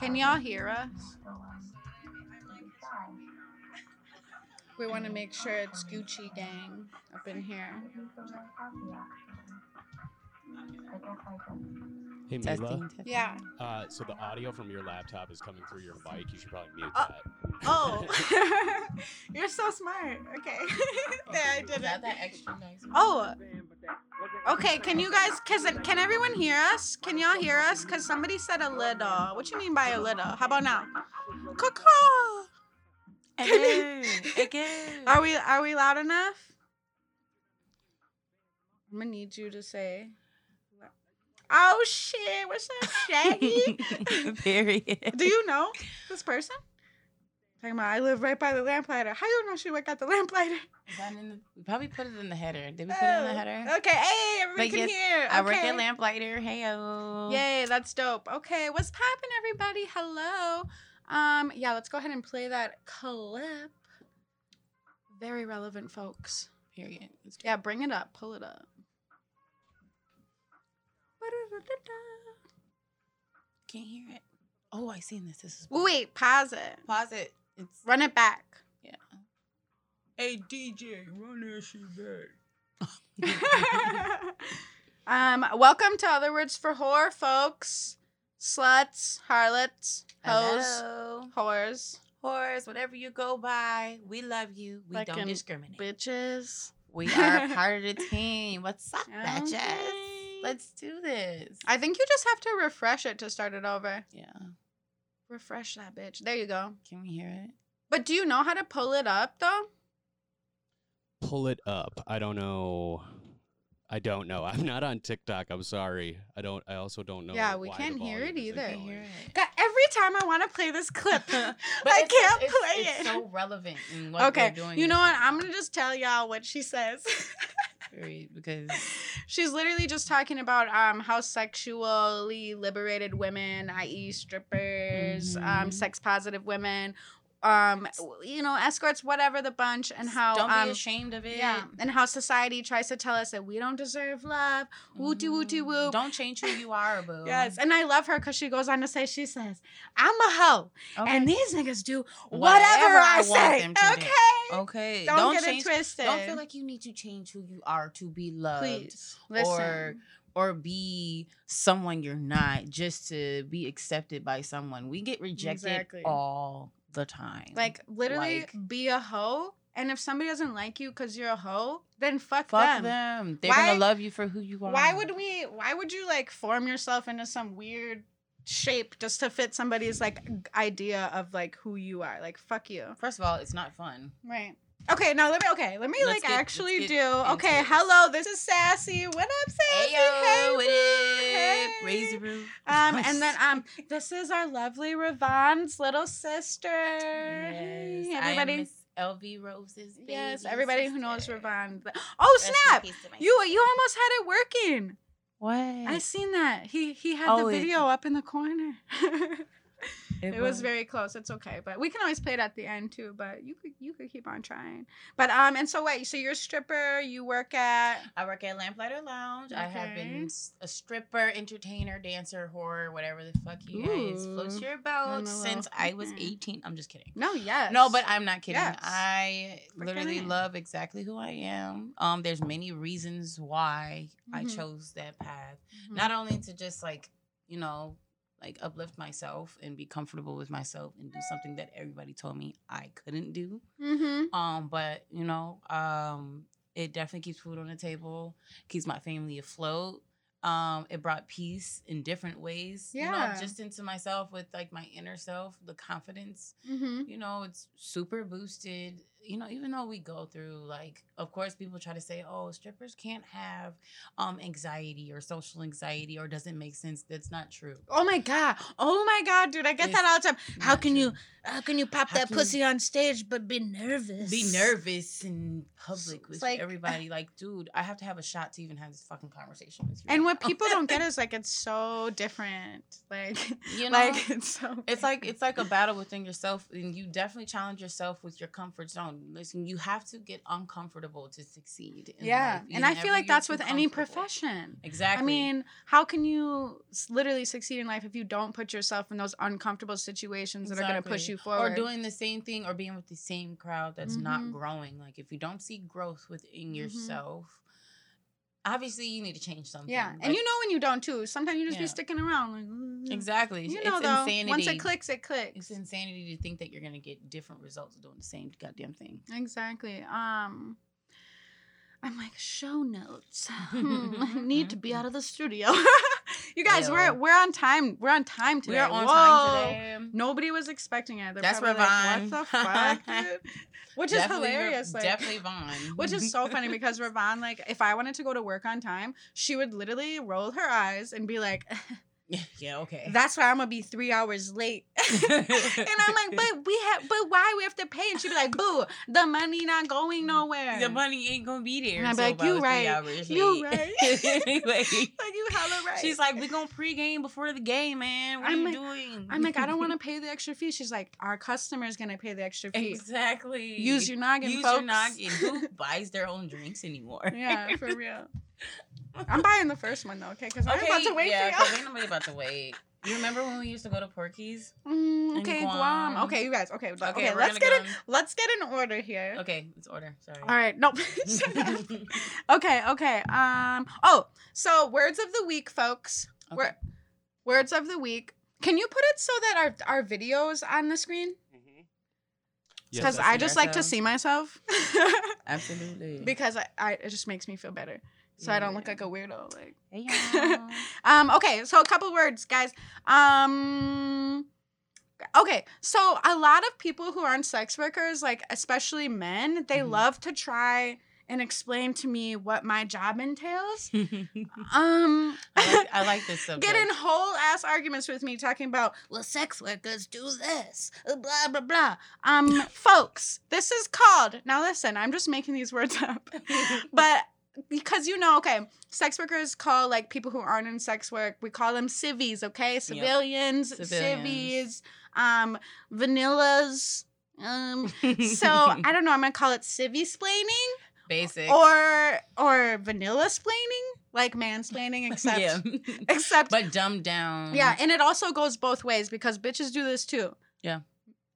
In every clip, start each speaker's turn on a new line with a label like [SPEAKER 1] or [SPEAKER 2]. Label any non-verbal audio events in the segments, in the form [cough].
[SPEAKER 1] Can y'all hear us? We want to make sure it's Gucci gang up in here.
[SPEAKER 2] Hey,
[SPEAKER 3] Testing.
[SPEAKER 2] Mila.
[SPEAKER 3] testing.
[SPEAKER 1] Yeah.
[SPEAKER 2] Uh, so the audio from your laptop is coming through your mic. You should probably mute
[SPEAKER 1] Uh,
[SPEAKER 2] that. [laughs]
[SPEAKER 1] Oh, [laughs] you're so smart. Okay. [laughs] there, I did
[SPEAKER 3] that
[SPEAKER 1] it.
[SPEAKER 3] that extra nice? one?
[SPEAKER 1] Oh. Okay, can you guys, cause uh, can everyone hear us? Can y'all hear us? Cause somebody said a little. What you mean by a little? How about now? Caw-caw.
[SPEAKER 3] Again, again.
[SPEAKER 1] Are we are we loud enough? I'm gonna need you to say. Oh shit! What's up, Shaggy? [laughs]
[SPEAKER 3] Period.
[SPEAKER 1] Do you know this person? Talking about I live right by the lamplighter. How you know she work at the lamplighter?
[SPEAKER 3] Is that in the, we probably put it in the header. Did we put it in the header?
[SPEAKER 1] Oh, Okay, hey, everybody
[SPEAKER 3] But
[SPEAKER 1] can
[SPEAKER 3] yes,
[SPEAKER 1] hear.
[SPEAKER 3] I work at Lamplighter. Heyo.
[SPEAKER 1] Yay, that's dope. Okay, what's poppin', everybody? Hello. Um, yeah, let's go ahead and play that clip. Very relevant, folks.
[SPEAKER 3] Period.
[SPEAKER 1] Yeah, bring it up. Pull it up.
[SPEAKER 3] Can't hear it. Oh, I seen this. This is
[SPEAKER 1] Wait, pause it.
[SPEAKER 3] Pause it. It's
[SPEAKER 1] Run it back.
[SPEAKER 3] yeah.
[SPEAKER 4] Hey DJ, run that shit back. [laughs]
[SPEAKER 1] um, welcome to Other Words for Whore, folks. Sluts, harlots, hoes,
[SPEAKER 3] Hello.
[SPEAKER 1] whores,
[SPEAKER 3] Whores, whatever you go by, we love you. We
[SPEAKER 1] Fucking
[SPEAKER 3] don't discriminate.
[SPEAKER 1] bitches.
[SPEAKER 3] We are part of the team. What's up, [laughs] bitches? Let's do this.
[SPEAKER 1] I think you just have to refresh it to start it over.
[SPEAKER 3] yeah.
[SPEAKER 1] Refresh that bitch. There you go.
[SPEAKER 3] Can we hear it?
[SPEAKER 1] But do you know how to pull it up though?
[SPEAKER 2] Pull it up. I don't know. I don't know. [laughs] I'm not on TikTok. I'm sorry. I don't. I also don't know.
[SPEAKER 1] Yeah, we can't hear it either.
[SPEAKER 3] Hear it.
[SPEAKER 1] God, every time I want to play this clip, [laughs]
[SPEAKER 3] But [laughs]
[SPEAKER 1] I
[SPEAKER 3] it's-
[SPEAKER 1] can't
[SPEAKER 3] it's,
[SPEAKER 1] play
[SPEAKER 3] it's
[SPEAKER 1] it.
[SPEAKER 3] so relevant in what
[SPEAKER 1] okay,
[SPEAKER 3] we're doing.
[SPEAKER 1] you know what?
[SPEAKER 3] now.
[SPEAKER 1] I'm gonna just tell y'all what she says.
[SPEAKER 3] Because
[SPEAKER 1] She's literally just talking about um how sexually liberated women, i.e., strippers, um,
[SPEAKER 3] Mhm.
[SPEAKER 1] sex positive women, um, you know, escorts, whatever the bunch, and how
[SPEAKER 3] don't
[SPEAKER 1] um,
[SPEAKER 3] be ashamed of it.
[SPEAKER 1] yeah, and how society tries to tell us that we don't deserve love. Wooty wooty
[SPEAKER 3] Mhm.
[SPEAKER 1] woo.
[SPEAKER 3] Don't change who you are, [laughs] boo.
[SPEAKER 1] Yes, and I love her because she goes on to say, she says, "I'm a hoe,
[SPEAKER 3] Okay.
[SPEAKER 1] and these niggas do whatever,
[SPEAKER 3] Whatever
[SPEAKER 1] I,
[SPEAKER 3] I
[SPEAKER 1] say."
[SPEAKER 3] to do.
[SPEAKER 1] okay,
[SPEAKER 3] okay.
[SPEAKER 1] don't, get
[SPEAKER 3] change.
[SPEAKER 1] it twisted.
[SPEAKER 3] Don't feel like you need to change who you are to be loved.
[SPEAKER 1] please listen.
[SPEAKER 3] or or be someone you're not just to be accepted by someone. We get rejected
[SPEAKER 1] Exactly.
[SPEAKER 3] all the time.
[SPEAKER 1] Like literally
[SPEAKER 3] Like-
[SPEAKER 1] be a hoe. And if somebody doesn't like you because you're a hoe, then fuck,
[SPEAKER 3] fuck
[SPEAKER 1] them.
[SPEAKER 3] them. They're
[SPEAKER 1] Why-
[SPEAKER 3] gonna love you for who you are.
[SPEAKER 1] Why would we why would you like form yourself into some weird shape just to fit somebody's like idea of like who you are? Like fuck you.
[SPEAKER 3] First of all, it's not fun.
[SPEAKER 1] Right. Okay, now let me okay, let me
[SPEAKER 3] Let's
[SPEAKER 1] like
[SPEAKER 3] get-
[SPEAKER 1] actually do okay,
[SPEAKER 3] it.
[SPEAKER 1] hello, this is Sassy. What up, Sassy?
[SPEAKER 3] Hey yo, what
[SPEAKER 1] Hey.
[SPEAKER 3] up? Raise the roof.
[SPEAKER 1] Um, [laughs] and then um, this is our lovely Ravon's little sister.
[SPEAKER 3] yes,
[SPEAKER 1] Hey, everybody.
[SPEAKER 3] Miss LV Rose's
[SPEAKER 1] Yes,
[SPEAKER 3] baby
[SPEAKER 1] everybody who knows
[SPEAKER 3] sister.
[SPEAKER 1] Ravon. Oh
[SPEAKER 3] Rest
[SPEAKER 1] snap!
[SPEAKER 3] peace to my
[SPEAKER 1] You you almost had it working.
[SPEAKER 3] what?
[SPEAKER 1] I seen that. He he had
[SPEAKER 3] Oh,
[SPEAKER 1] the
[SPEAKER 3] it-
[SPEAKER 1] video up in the corner. [laughs]
[SPEAKER 3] it,
[SPEAKER 1] it was very close. It's okay, but we can always play it at the end too. But you could you could keep on trying. But um, and so wait, so you're a stripper. You work at
[SPEAKER 3] I work at Lamplighter Lounge. I have been a stripper, entertainer, dancer, horror, whatever the fuck you guys float
[SPEAKER 1] Ooh.
[SPEAKER 3] your
[SPEAKER 1] On
[SPEAKER 3] boat since. I was 18. I'm just kidding.
[SPEAKER 1] no, yes,
[SPEAKER 3] No, but I'm not kidding.
[SPEAKER 1] Yes.
[SPEAKER 3] I
[SPEAKER 1] Freaking
[SPEAKER 3] literally
[SPEAKER 1] A.
[SPEAKER 3] love exactly who I am. Um, there's many reasons why I
[SPEAKER 1] Mhm.
[SPEAKER 3] chose that path.
[SPEAKER 1] Mhm.
[SPEAKER 3] Not only to just like, you know, like uplift myself and be comfortable with myself and do something that everybody told me I couldn't do.
[SPEAKER 1] Mhm.
[SPEAKER 3] Um, but you know, um, it definitely keeps food on the table, keeps my family afloat. Um, it brought peace in different ways. You
[SPEAKER 1] Yeah.
[SPEAKER 3] know, just into myself with like my inner self, the confidence.
[SPEAKER 1] Mhm.
[SPEAKER 3] You know, it's super boosted. You know, even though we go through like, of course, people try to say, "Oh, strippers can't have um anxiety or social anxiety or doesn't make sense." That's not true.
[SPEAKER 1] Oh my god! Oh my god, dude! I get that all the time. How can you. How can you pop
[SPEAKER 3] How
[SPEAKER 1] that pussy on stage but be nervous?
[SPEAKER 3] be nervous in public with
[SPEAKER 1] like-
[SPEAKER 3] everybody. Like, dude, I have to have a shot to even have this fucking conversation with you.
[SPEAKER 1] And
[SPEAKER 3] right
[SPEAKER 1] what
[SPEAKER 3] now.
[SPEAKER 1] people don't [laughs] get is like it's so different. Like,
[SPEAKER 3] you [laughs] know,
[SPEAKER 1] like it's so.
[SPEAKER 3] it's like it's like a battle within yourself, and you definitely challenge yourself with your comfort zone. Listen, you have to get uncomfortable to succeed. in
[SPEAKER 1] yeah, and I feel like that's with any profession.
[SPEAKER 3] Exactly.
[SPEAKER 1] I mean, how can you literally succeed in life if you don't put yourself in those uncomfortable situations that are going to push you forward?
[SPEAKER 3] or doing the same thing or being with the same crowd that's not
[SPEAKER 1] Mhm.
[SPEAKER 3] growing. Like if you don't see growth within
[SPEAKER 1] Mhm.
[SPEAKER 3] yourself, obviously you need to change something.
[SPEAKER 1] yeah, and you know when you don't too. Sometimes you just
[SPEAKER 3] Yeah.
[SPEAKER 1] be sticking around. Like, mm.
[SPEAKER 3] exactly.
[SPEAKER 1] You
[SPEAKER 3] it's
[SPEAKER 1] know though,
[SPEAKER 3] insanity.
[SPEAKER 1] once it clicks, it clicks.
[SPEAKER 3] It's insanity to think that you're gonna get different results doing the same goddamn thing.
[SPEAKER 1] Exactly. Um I'm like show notes. Hmm, [laughs] I need to be out of the studio. [laughs] you guys, we're we're on time. We're on time today.
[SPEAKER 3] We are on
[SPEAKER 1] Whoa.
[SPEAKER 3] time today.
[SPEAKER 1] Nobody was expecting it. They're
[SPEAKER 3] That's
[SPEAKER 1] probably like, what the [laughs] fuck, dude? Which is
[SPEAKER 3] Definitely
[SPEAKER 1] hilarious. Like,
[SPEAKER 3] definitely Vaughn. [laughs]
[SPEAKER 1] which is so funny because [laughs] Ravon, like, if I wanted to go to work on time, she would literally roll her eyes and be like, [laughs] [laughs]
[SPEAKER 3] yeah, okay.
[SPEAKER 1] "That's why I'm gonna be three hours late." [laughs] [laughs] and I'm like, "But we have, but why we have to pay?" And she'd be like, "Boo, the money not going mm, nowhere."
[SPEAKER 3] the money ain't gonna be there.
[SPEAKER 1] And I'd be
[SPEAKER 3] until
[SPEAKER 1] like, "You right. You right.
[SPEAKER 3] Like,
[SPEAKER 1] like you hella right.
[SPEAKER 3] She's like, we gonna pregame before the game, man. What
[SPEAKER 1] I'm
[SPEAKER 3] are you
[SPEAKER 1] like-
[SPEAKER 3] doing?
[SPEAKER 1] I'm like, I don't want to pay the extra fee. She's like, our customer's gonna pay the extra fee.
[SPEAKER 3] exactly.
[SPEAKER 1] Use your noggin,
[SPEAKER 3] Use
[SPEAKER 1] folks.
[SPEAKER 3] your noggin. Who buys their own drinks anymore?
[SPEAKER 1] yeah, for real. I'm buying the first one though, okay? Because I'm about to wait
[SPEAKER 3] yeah,
[SPEAKER 1] for
[SPEAKER 3] 'cause
[SPEAKER 1] y'all.
[SPEAKER 3] ain't nobody about to wait. You remember when we used to go to Porky's?
[SPEAKER 1] Mm, okay, Guam.
[SPEAKER 3] Guam.
[SPEAKER 1] Okay, you guys. Okay, okay.
[SPEAKER 3] Okay,
[SPEAKER 1] let's get
[SPEAKER 3] go
[SPEAKER 1] in. Let's get in order here.
[SPEAKER 3] Okay, let's order. Sorry.
[SPEAKER 1] All right. Nope. [laughs] [laughs] Okay. Okay. Um. Oh, so words of the week, folks.
[SPEAKER 3] Okay.
[SPEAKER 1] Wor- words of the week. Can you put it so that our our videos on the screen?
[SPEAKER 2] Yes,
[SPEAKER 1] Because
[SPEAKER 3] let's
[SPEAKER 1] I
[SPEAKER 3] see
[SPEAKER 1] just like to see myself. [laughs]
[SPEAKER 3] Absolutely.
[SPEAKER 1] because I, I it just makes me feel better, so I don't look like a weirdo. Like. [laughs]
[SPEAKER 3] Y'all.
[SPEAKER 1] Um, okay, so a couple words, guys. Um okay, so a lot of people who aren't sex workers, like especially men, they
[SPEAKER 3] Mhm.
[SPEAKER 1] love to try and explain to me what my job entails. [laughs]
[SPEAKER 3] I
[SPEAKER 1] Um
[SPEAKER 3] like, I like this [laughs] subject.
[SPEAKER 1] Get in whole ass arguments with me talking about, well, sex workers do this, uh, blah, blah, blah. Um, folks, this is called, now listen, I'm just making these words up but because you know, okay, sex workers call like people who aren't in sex work, we call them civvies, okay? Civilians,
[SPEAKER 3] Civilians.
[SPEAKER 1] civvies, um, vanillas. Um, [laughs] so I don't know, I'm gonna call it civvy splaining
[SPEAKER 3] Basic.
[SPEAKER 1] or or vanilla splaining, like mansplaining, [laughs] except
[SPEAKER 3] yeah. [laughs]
[SPEAKER 1] except
[SPEAKER 3] but dumbed down.
[SPEAKER 1] yeah, and it also goes both ways because bitches do this too.
[SPEAKER 3] Yeah.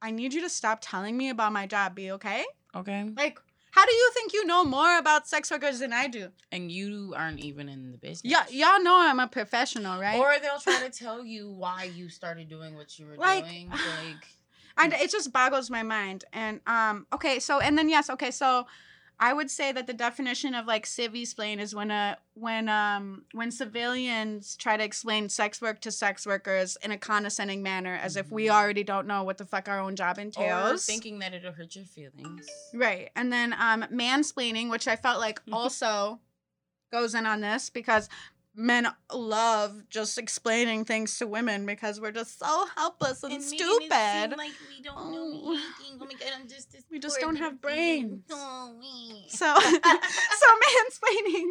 [SPEAKER 1] I need you to stop telling me about my job, be okay?
[SPEAKER 3] Okay.
[SPEAKER 1] Like, how do you think you know more about sex workers than I do?
[SPEAKER 3] And you aren't even in the business.
[SPEAKER 1] Yeah, y'all know I'm a professional, right?
[SPEAKER 3] Or they'll try to tell you why you started doing what you were
[SPEAKER 1] Like-
[SPEAKER 3] doing. Like, [sighs]
[SPEAKER 1] and it just boggles my mind. And um, okay, so and then yes, okay, so I would say that the definition of like civvy explain is when a when um when civilians try to explain sex work to sex workers in a condescending manner, as if we
[SPEAKER 3] Mhm.
[SPEAKER 1] already don't know what the fuck our own job
[SPEAKER 3] or
[SPEAKER 1] entails.
[SPEAKER 3] thinking that it'll hurt your feelings.
[SPEAKER 1] Right. And then um mansplaining, which I felt like also goes in on this because men love just explaining things to women because we're just so helpless and,
[SPEAKER 3] it
[SPEAKER 1] stupid.
[SPEAKER 3] like we don't know
[SPEAKER 1] Oh.
[SPEAKER 3] anything. Oh my God, I'm just
[SPEAKER 1] We just don't have brains.
[SPEAKER 3] Oh.
[SPEAKER 1] So [laughs] so [laughs] mansplaining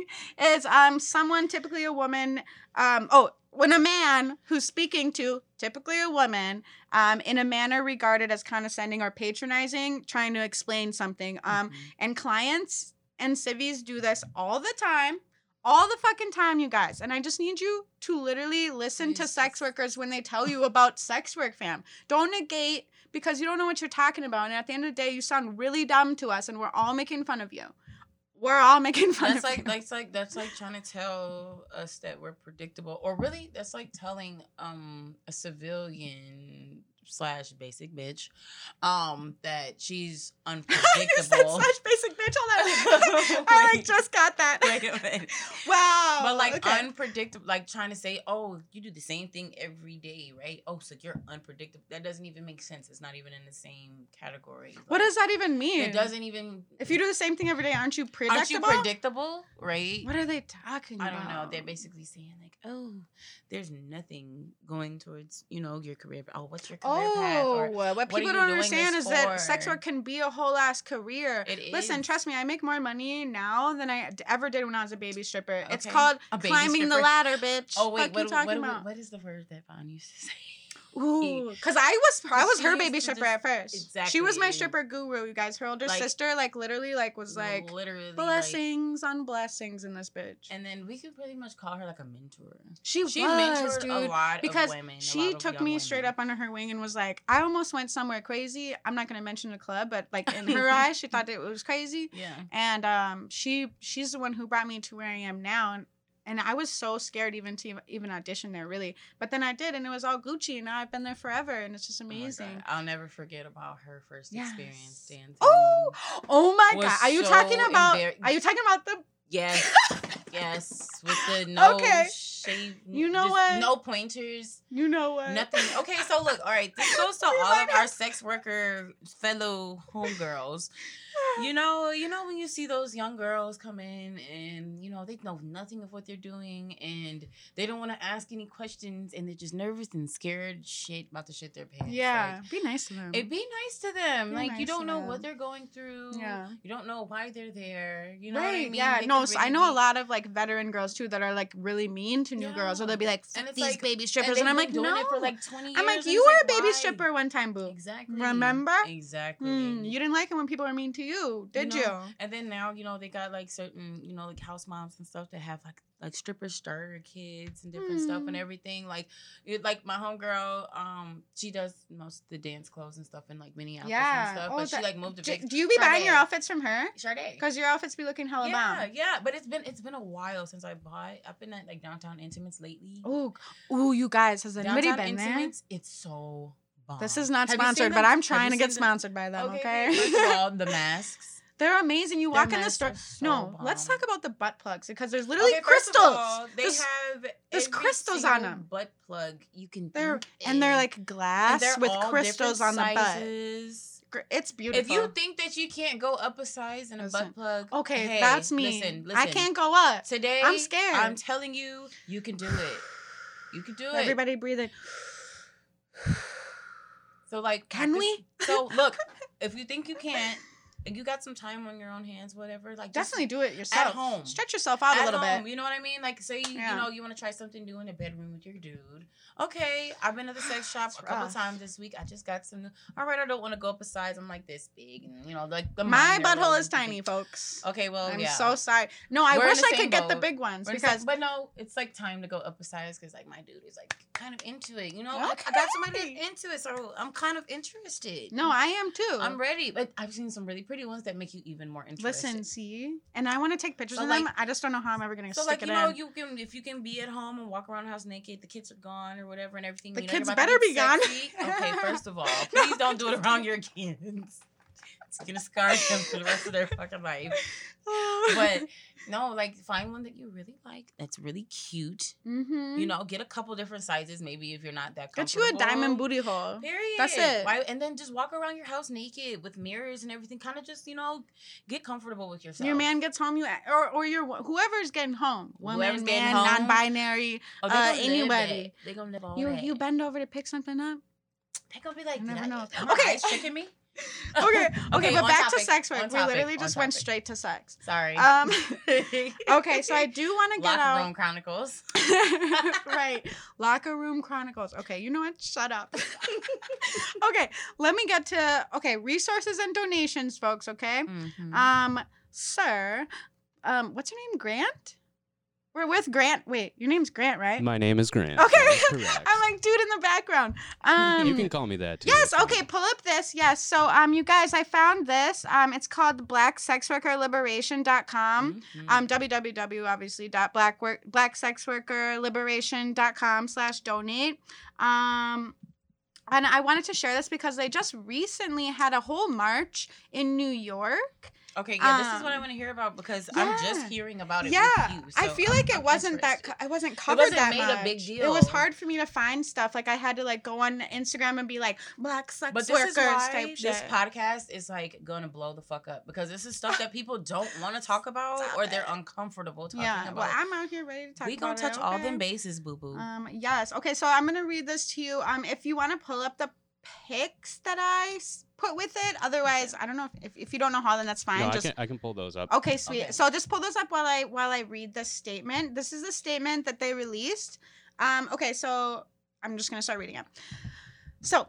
[SPEAKER 1] is um someone typically a woman um oh when a man who's speaking to typically a woman um in a manner regarded as condescending or patronizing trying to explain something um
[SPEAKER 3] Mhm.
[SPEAKER 1] And clients and civvies do this all the time. All the fucking time, you guys. And I just need you to literally listen to sex workers when they tell you about sex work, fam. Don't negate because you don't know what you're talking about. And at the end of the day, you sound really dumb to us and we're all making fun of you. We're all [laughs] making fun
[SPEAKER 3] That's
[SPEAKER 1] of
[SPEAKER 3] like
[SPEAKER 1] you.
[SPEAKER 3] that's like that's like trying to tell us that we're predictable, or really that's like telling um a civilian slash basic bitch um that she's unpredictable. [laughs]
[SPEAKER 1] you said such basic bitch. Hold [laughs] on. I like just got that.
[SPEAKER 3] Wait a minute. [laughs]
[SPEAKER 1] wow.
[SPEAKER 3] But like
[SPEAKER 1] okay.
[SPEAKER 3] unpredictable, like trying to say, oh, you do the same thing every day, right? Oh, so you're unpredictable. That doesn't even make sense. It's not even in the same category.
[SPEAKER 1] what does that even mean?
[SPEAKER 3] It doesn't even.
[SPEAKER 1] If you do the same thing every day, aren't you predictable?
[SPEAKER 3] aren't you predictable, right?
[SPEAKER 1] What are they talking
[SPEAKER 3] I
[SPEAKER 1] about?
[SPEAKER 3] I don't know. They're basically saying like, oh, there's nothing going towards you know your career. Oh, what's your career? Career.
[SPEAKER 1] Oh,
[SPEAKER 3] Or
[SPEAKER 1] what people don't understand is that sex work can be a whole ass career.
[SPEAKER 3] It
[SPEAKER 1] Listen,
[SPEAKER 3] is.
[SPEAKER 1] trust me, I make more money now than I ever did when I was a baby stripper. It's called climbing the ladder, bitch.
[SPEAKER 3] Oh wait, what,
[SPEAKER 1] you talking
[SPEAKER 3] what,
[SPEAKER 1] about?
[SPEAKER 3] what is the word that Vaughn used to say?
[SPEAKER 1] Ooh, because I was I was her baby stripper
[SPEAKER 3] just-
[SPEAKER 1] at first. Exactly. She was my stripper guru, you guys. Her older
[SPEAKER 3] Like-
[SPEAKER 1] sister, like literally, like was like
[SPEAKER 3] literally like-
[SPEAKER 1] blessings on blessings in this bitch.
[SPEAKER 3] and then we could pretty much call her like a mentor.
[SPEAKER 1] she,
[SPEAKER 3] She
[SPEAKER 1] was, dude.
[SPEAKER 3] a lot
[SPEAKER 1] because
[SPEAKER 3] of women.
[SPEAKER 1] she took me
[SPEAKER 3] women.
[SPEAKER 1] straight up under her wing and was like, I almost went somewhere crazy. I'm not gonna mention the club, but like in her [laughs] eyes, she thought it was crazy.
[SPEAKER 3] Yeah.
[SPEAKER 1] And um, she she's the one who brought me to where I am now. And, and I was so scared even to even audition there, really. But then I did, and it was all Gucci, and now I've been there forever, and it's just
[SPEAKER 3] Oh
[SPEAKER 1] amazing.
[SPEAKER 3] God. I'll never forget about her first experience dancing.
[SPEAKER 1] Oh, oh my god! Are you
[SPEAKER 3] so
[SPEAKER 1] talking about?
[SPEAKER 3] embar-
[SPEAKER 1] Are you talking about the?
[SPEAKER 3] Yes. [laughs] yes. With the no
[SPEAKER 1] Okay.
[SPEAKER 3] shave.
[SPEAKER 1] You know what?
[SPEAKER 3] No pointers.
[SPEAKER 1] You know what?
[SPEAKER 3] Nothing. Okay, so look, all right. This goes to [laughs] all of our [laughs] sex worker fellow homegirls. You know, you know when you see those young girls come in and you know they know nothing of what they're doing and they don't want to ask any questions and they're just nervous and scared shit about the shit they're paying.
[SPEAKER 1] Yeah, be nice to them.
[SPEAKER 3] It'd be nice to them.
[SPEAKER 1] Be
[SPEAKER 3] like
[SPEAKER 1] nice
[SPEAKER 3] you don't know
[SPEAKER 1] them.
[SPEAKER 3] what they're going through.
[SPEAKER 1] yeah.
[SPEAKER 3] You don't know why they're there. You know
[SPEAKER 1] right.
[SPEAKER 3] what I mean?
[SPEAKER 1] Yeah.
[SPEAKER 3] They
[SPEAKER 1] No. So I
[SPEAKER 3] really
[SPEAKER 1] know a lot of like veteran girls too that are like really mean to new girls, or they'll be like,
[SPEAKER 3] And
[SPEAKER 1] these
[SPEAKER 3] like-
[SPEAKER 1] baby strippers,"
[SPEAKER 3] they've
[SPEAKER 1] and, I'm like,
[SPEAKER 3] doing
[SPEAKER 1] "No."
[SPEAKER 3] it for like 20 years.
[SPEAKER 1] I'm like, "You were a baby
[SPEAKER 3] why?"
[SPEAKER 1] stripper one time, boo.
[SPEAKER 3] Exactly.
[SPEAKER 1] Remember?
[SPEAKER 3] Exactly.
[SPEAKER 1] Mm, you didn't like it when people were mean to you, did you?
[SPEAKER 3] know, And then now, you know, they got like certain, you know, like house moms and stuff that have like like stripper starter kids and different stuff and
[SPEAKER 1] Mm.
[SPEAKER 3] everything. Like, it, like my homegirl, um, she does most of the dance clothes and stuff and like Minneapolis
[SPEAKER 1] Yeah.
[SPEAKER 3] and stuff.
[SPEAKER 1] Oh,
[SPEAKER 3] but
[SPEAKER 1] that-
[SPEAKER 3] she like moved to
[SPEAKER 1] Do,
[SPEAKER 3] big
[SPEAKER 1] do you be buying your outfits from her?
[SPEAKER 3] Sade.
[SPEAKER 1] Because your outfits be looking hella
[SPEAKER 3] yeah,
[SPEAKER 1] bomb.
[SPEAKER 3] yeah, but it's been it's been a while since I bought. I've been at like downtown Intimates lately.
[SPEAKER 1] Oh, ooh, you guys, has anybody
[SPEAKER 3] downtown
[SPEAKER 1] been there?
[SPEAKER 3] It's so bomb.
[SPEAKER 1] This is not
[SPEAKER 3] Have
[SPEAKER 1] sponsored, but I'm trying to get
[SPEAKER 3] them?
[SPEAKER 1] sponsored by them. Okay.
[SPEAKER 3] Okay, first of all, [laughs] the masks.
[SPEAKER 1] They're amazing. You
[SPEAKER 3] Their
[SPEAKER 1] walk in the store.
[SPEAKER 3] so
[SPEAKER 1] no, let's talk about the butt plugs because there's literally
[SPEAKER 3] Okay,
[SPEAKER 1] crystals.
[SPEAKER 3] all, they
[SPEAKER 1] There's-
[SPEAKER 3] have
[SPEAKER 1] there's crystals on them.
[SPEAKER 3] Butt plug you can.
[SPEAKER 1] They're and they're like glass
[SPEAKER 3] they're
[SPEAKER 1] with crystals on the butt.
[SPEAKER 3] sizes.
[SPEAKER 1] Gr- It's beautiful.
[SPEAKER 3] If you think that you can't go up a size in a
[SPEAKER 1] Listen.
[SPEAKER 3] butt plug,
[SPEAKER 1] okay,
[SPEAKER 3] hey,
[SPEAKER 1] that's me.
[SPEAKER 3] Listen, listen, I
[SPEAKER 1] can't go up.
[SPEAKER 3] Today,
[SPEAKER 1] I'm scared.
[SPEAKER 3] I'm telling you, you can do it. You can do [sighs] it.
[SPEAKER 1] Everybody breathing. [sighs] [sighs]
[SPEAKER 3] So like,
[SPEAKER 1] Can we?
[SPEAKER 3] So look, [laughs] if you think you can't, you got some time on your own hands, whatever, like
[SPEAKER 1] Definitely do it yourself.
[SPEAKER 3] at home.
[SPEAKER 1] Stretch yourself out a little
[SPEAKER 3] home,
[SPEAKER 1] bit.
[SPEAKER 3] You know what I mean? Like, say
[SPEAKER 1] Yeah.
[SPEAKER 3] you know you want to try something new in the bedroom with your dude. Okay, I've been to the sex shop [gasps] a couple
[SPEAKER 1] rough.
[SPEAKER 3] times this week. I just got some. New, all right, I don't want to go up a size. I'm like this big, and you know, like the
[SPEAKER 1] My butthole is tiny,
[SPEAKER 3] big-
[SPEAKER 1] folks.
[SPEAKER 3] Okay, well,
[SPEAKER 1] I'm
[SPEAKER 3] yeah.
[SPEAKER 1] so sorry. No, I
[SPEAKER 3] We're
[SPEAKER 1] wish I could get the big ones
[SPEAKER 3] We're
[SPEAKER 1] because
[SPEAKER 3] but no, it's like time to go up a size because like my dude is like kind of into it. You know, I, I got somebody that's into it, so I'm kind of interested.
[SPEAKER 1] no, I am too.
[SPEAKER 3] I'm ready. But I've seen some really pretty ones that make you even more interested.
[SPEAKER 1] Listen, see, and I want to take pictures
[SPEAKER 3] So,
[SPEAKER 1] of
[SPEAKER 3] like-
[SPEAKER 1] them. I just don't know how I'm ever gonna
[SPEAKER 3] So
[SPEAKER 1] stick
[SPEAKER 3] like you know
[SPEAKER 1] in.
[SPEAKER 3] you can if you can be at home and walk around the house naked, the kids are gone or whatever and everything.
[SPEAKER 1] The
[SPEAKER 3] you know,
[SPEAKER 1] kids better be gone.
[SPEAKER 3] Okay, first of all,
[SPEAKER 1] No, [laughs]
[SPEAKER 3] please don't do it around your kids. It's gonna scar them for the rest of their fucking life. But [laughs] no, like find one that you really like. That's really cute.
[SPEAKER 1] hmm
[SPEAKER 3] You know, get a couple different sizes. Maybe if you're not that comfortable,
[SPEAKER 1] get you a diamond booty hole.
[SPEAKER 3] Period.
[SPEAKER 1] That's it.
[SPEAKER 3] Why, and then just walk around your house naked with mirrors and everything. Kind of just you know get comfortable with yourself.
[SPEAKER 1] Your man gets home, you or or your whoever's getting home, woman,
[SPEAKER 3] Whoever's getting
[SPEAKER 1] man,
[SPEAKER 3] home.
[SPEAKER 1] non-binary.
[SPEAKER 3] Oh,
[SPEAKER 1] uh, anybody.
[SPEAKER 3] They gonna live all
[SPEAKER 1] You
[SPEAKER 3] that.
[SPEAKER 1] you bend over to pick something up.
[SPEAKER 3] They gonna be like,
[SPEAKER 1] You never
[SPEAKER 3] "Did I-
[SPEAKER 1] know." Okay.
[SPEAKER 3] eyes tricking me. [laughs] [laughs]
[SPEAKER 1] Okay, okay, but back to sex work.
[SPEAKER 3] on
[SPEAKER 1] We literally just went straight to sex.
[SPEAKER 3] Sorry.
[SPEAKER 1] Um, [laughs] okay, so I do want to get
[SPEAKER 3] Locker
[SPEAKER 1] out.
[SPEAKER 3] Room Chronicles.
[SPEAKER 1] right. Locker Room Chronicles. Okay, you know what? Shut up. okay, let me get to okay, resources and donations, folks, okay?
[SPEAKER 3] Mhm.
[SPEAKER 1] Um, sir, um, what's your name? Grant? We're with Grant. Wait, your name's Grant, right?
[SPEAKER 2] My name is Grant.
[SPEAKER 1] Okay.
[SPEAKER 2] That is [laughs] correct.
[SPEAKER 1] I'm like, dude in the background. Um
[SPEAKER 2] you can call me that too.
[SPEAKER 1] Yes, okay, pull up this. Yes. So um you guys, I found this. Um it's called Black Sex Worker Liberation. blacksexworkerliberation.com.
[SPEAKER 3] Mhm.
[SPEAKER 1] Um www obviously dot black work blacksexworkerliberation.com slash donate. Um and I wanted to share this because they just recently had a whole march in New York.
[SPEAKER 3] Okay, yeah, this is what I
[SPEAKER 1] um,
[SPEAKER 3] want to hear about because I'm just hearing about it.
[SPEAKER 1] Yeah,
[SPEAKER 3] you,
[SPEAKER 1] I feel
[SPEAKER 3] I'm-
[SPEAKER 1] like it
[SPEAKER 3] I'm
[SPEAKER 1] wasn't that
[SPEAKER 3] interested.
[SPEAKER 1] co- I wasn't covered
[SPEAKER 3] wasn't
[SPEAKER 1] that
[SPEAKER 3] made a big
[SPEAKER 1] much. It was hard for me to find stuff. Like I had to like go on Instagram and be like black sex
[SPEAKER 3] But this
[SPEAKER 1] workers
[SPEAKER 3] is why
[SPEAKER 1] type
[SPEAKER 3] this
[SPEAKER 1] shit.
[SPEAKER 3] podcast is like gonna blow the fuck up because this is stuff that people don't want to talk about
[SPEAKER 1] Stop
[SPEAKER 3] or they're
[SPEAKER 1] it.
[SPEAKER 3] uncomfortable talking
[SPEAKER 1] yeah,
[SPEAKER 3] about.
[SPEAKER 1] well, I'm out here ready to talk
[SPEAKER 3] we gonna touch
[SPEAKER 1] it,
[SPEAKER 3] all
[SPEAKER 1] okay?
[SPEAKER 3] them bases, boo boo.
[SPEAKER 1] Um, yes. Okay, so I'm gonna read this to you. Um, if you want to pull up the pics that I put with it. Otherwise, I don't know if, if, if you don't know how, then that's fine.
[SPEAKER 2] no,
[SPEAKER 1] Just
[SPEAKER 2] I can I can pull those up.
[SPEAKER 1] Okay, sweet.
[SPEAKER 3] Okay.
[SPEAKER 1] So I'll just pull those up while I while I read the statement. This is the statement that they released. Um, okay, so I'm just gonna start reading it. So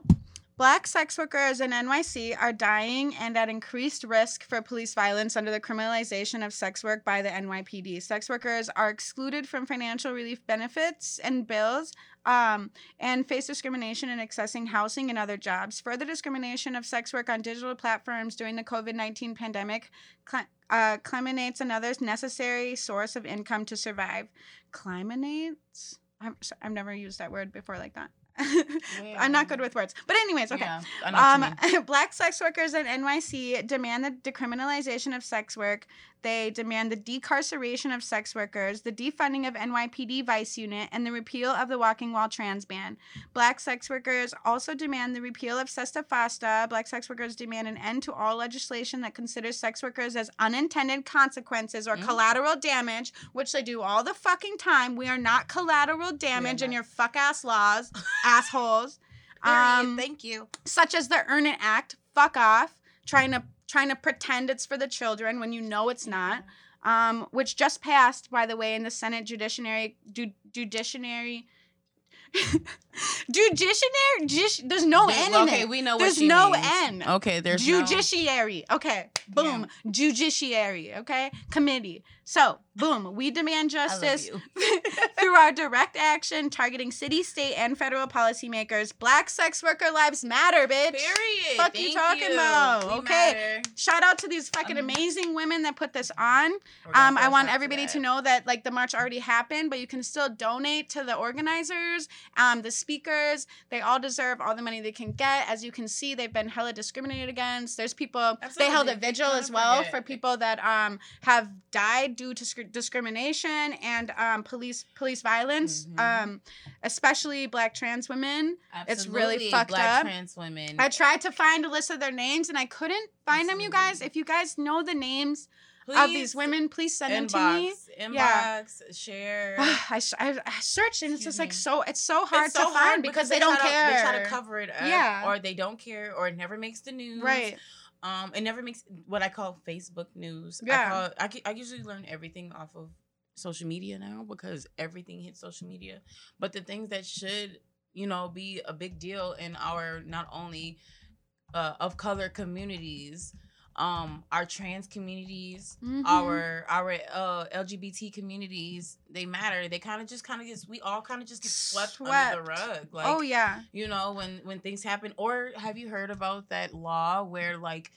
[SPEAKER 1] Black sex workers in NYC are dying and at increased risk for police violence under the criminalization of sex work by the NYPD. Sex workers are excluded from financial relief benefits and bills um, and face discrimination in accessing housing and other jobs. Further discrimination of sex work on digital platforms during the COVID 19 pandemic cl- uh, climinates another necessary source of income to survive. Climinates? I'm, I've never used that word before like that. I'm not good with words. But, anyways, okay.
[SPEAKER 3] Yeah, I know what you mean.
[SPEAKER 1] Um, [laughs] black sex workers in NYC demand the decriminalization of sex work. They demand the decarceration of sex workers, the defunding of NYPD Vice Unit, and the repeal of the Walking While Trans ban. Black sex workers also demand the repeal of SESTA FOSTA. Black sex workers demand an end to all legislation that considers sex workers as unintended consequences or
[SPEAKER 3] Mm.
[SPEAKER 1] collateral damage, which they do all the fucking time. We are not collateral damage in your fuck ass laws, [laughs] assholes.
[SPEAKER 3] Period.
[SPEAKER 1] Um,
[SPEAKER 3] Thank you.
[SPEAKER 1] such as the Earn It Act. Fuck off. Trying to trying to pretend it's for the children when you know it's not. Um, which just passed, by the way, in the Senate Judiciary ju- Judiciary. [laughs] Judiciary. Judici- there's no
[SPEAKER 3] There-
[SPEAKER 1] N in
[SPEAKER 3] okay,
[SPEAKER 1] it.
[SPEAKER 3] we know what
[SPEAKER 1] you
[SPEAKER 3] There's
[SPEAKER 1] no
[SPEAKER 3] means.
[SPEAKER 1] N.
[SPEAKER 3] Okay, there's no-
[SPEAKER 1] judiciary. Okay, boom. Judiciary. Okay, committee. So, boom. We demand justice [laughs] through our direct action targeting city, state, and federal policymakers. Black sex worker lives matter, bitch.
[SPEAKER 3] Period.
[SPEAKER 1] Fuck you
[SPEAKER 3] Thank
[SPEAKER 1] talking about?
[SPEAKER 3] We
[SPEAKER 1] Okay.
[SPEAKER 3] matter.
[SPEAKER 1] Shout out to these fucking
[SPEAKER 3] Um,
[SPEAKER 1] amazing women that put this on. Um, I want everybody to
[SPEAKER 3] that.
[SPEAKER 1] know that like the march already happened, but you can still donate to the organizers, um, the speakers. They all deserve all the money they can get. As you can see, they've been hella discriminated against. There's people. Absolutely. They held a vigil as well
[SPEAKER 3] forget.
[SPEAKER 1] for people that um have died due to sc- discrimination and um police police violence.
[SPEAKER 3] Mhm.
[SPEAKER 1] Um, especially black trans women. It's really
[SPEAKER 3] Absolutely,
[SPEAKER 1] fucked
[SPEAKER 3] black
[SPEAKER 1] up.
[SPEAKER 3] trans women.
[SPEAKER 1] I tried to find a list of their names and I couldn't find them. You guys, if you guys know the names of these women, please send them to me.
[SPEAKER 3] inbox,
[SPEAKER 1] Yeah.
[SPEAKER 3] Inbox, share. [sighs]
[SPEAKER 1] I, searched and it's
[SPEAKER 3] Excuse
[SPEAKER 1] just like
[SPEAKER 3] me.
[SPEAKER 1] so it's so hard
[SPEAKER 3] It's
[SPEAKER 1] to
[SPEAKER 3] so
[SPEAKER 1] find
[SPEAKER 3] hard
[SPEAKER 1] because, they, don't
[SPEAKER 3] try to-
[SPEAKER 1] care.
[SPEAKER 3] they try to cover it up,
[SPEAKER 1] Yeah.
[SPEAKER 3] or they don't care, or it never makes the news.
[SPEAKER 1] right.
[SPEAKER 3] Um, it never makes what I call Facebook news.
[SPEAKER 1] Yeah.
[SPEAKER 3] I call I, I usually learn everything off of social media now because everything hits social media. But the things that should, you know, be a big deal in our not only uh, of color communities, um, our trans communities,
[SPEAKER 1] Mhm.
[SPEAKER 3] our our uh, LGBT communities, they matter. They kind of just kind of gets we all kind of just get swept, under the rug. Like,
[SPEAKER 1] oh yeah.
[SPEAKER 3] you know when when things happen or have you heard about that law where like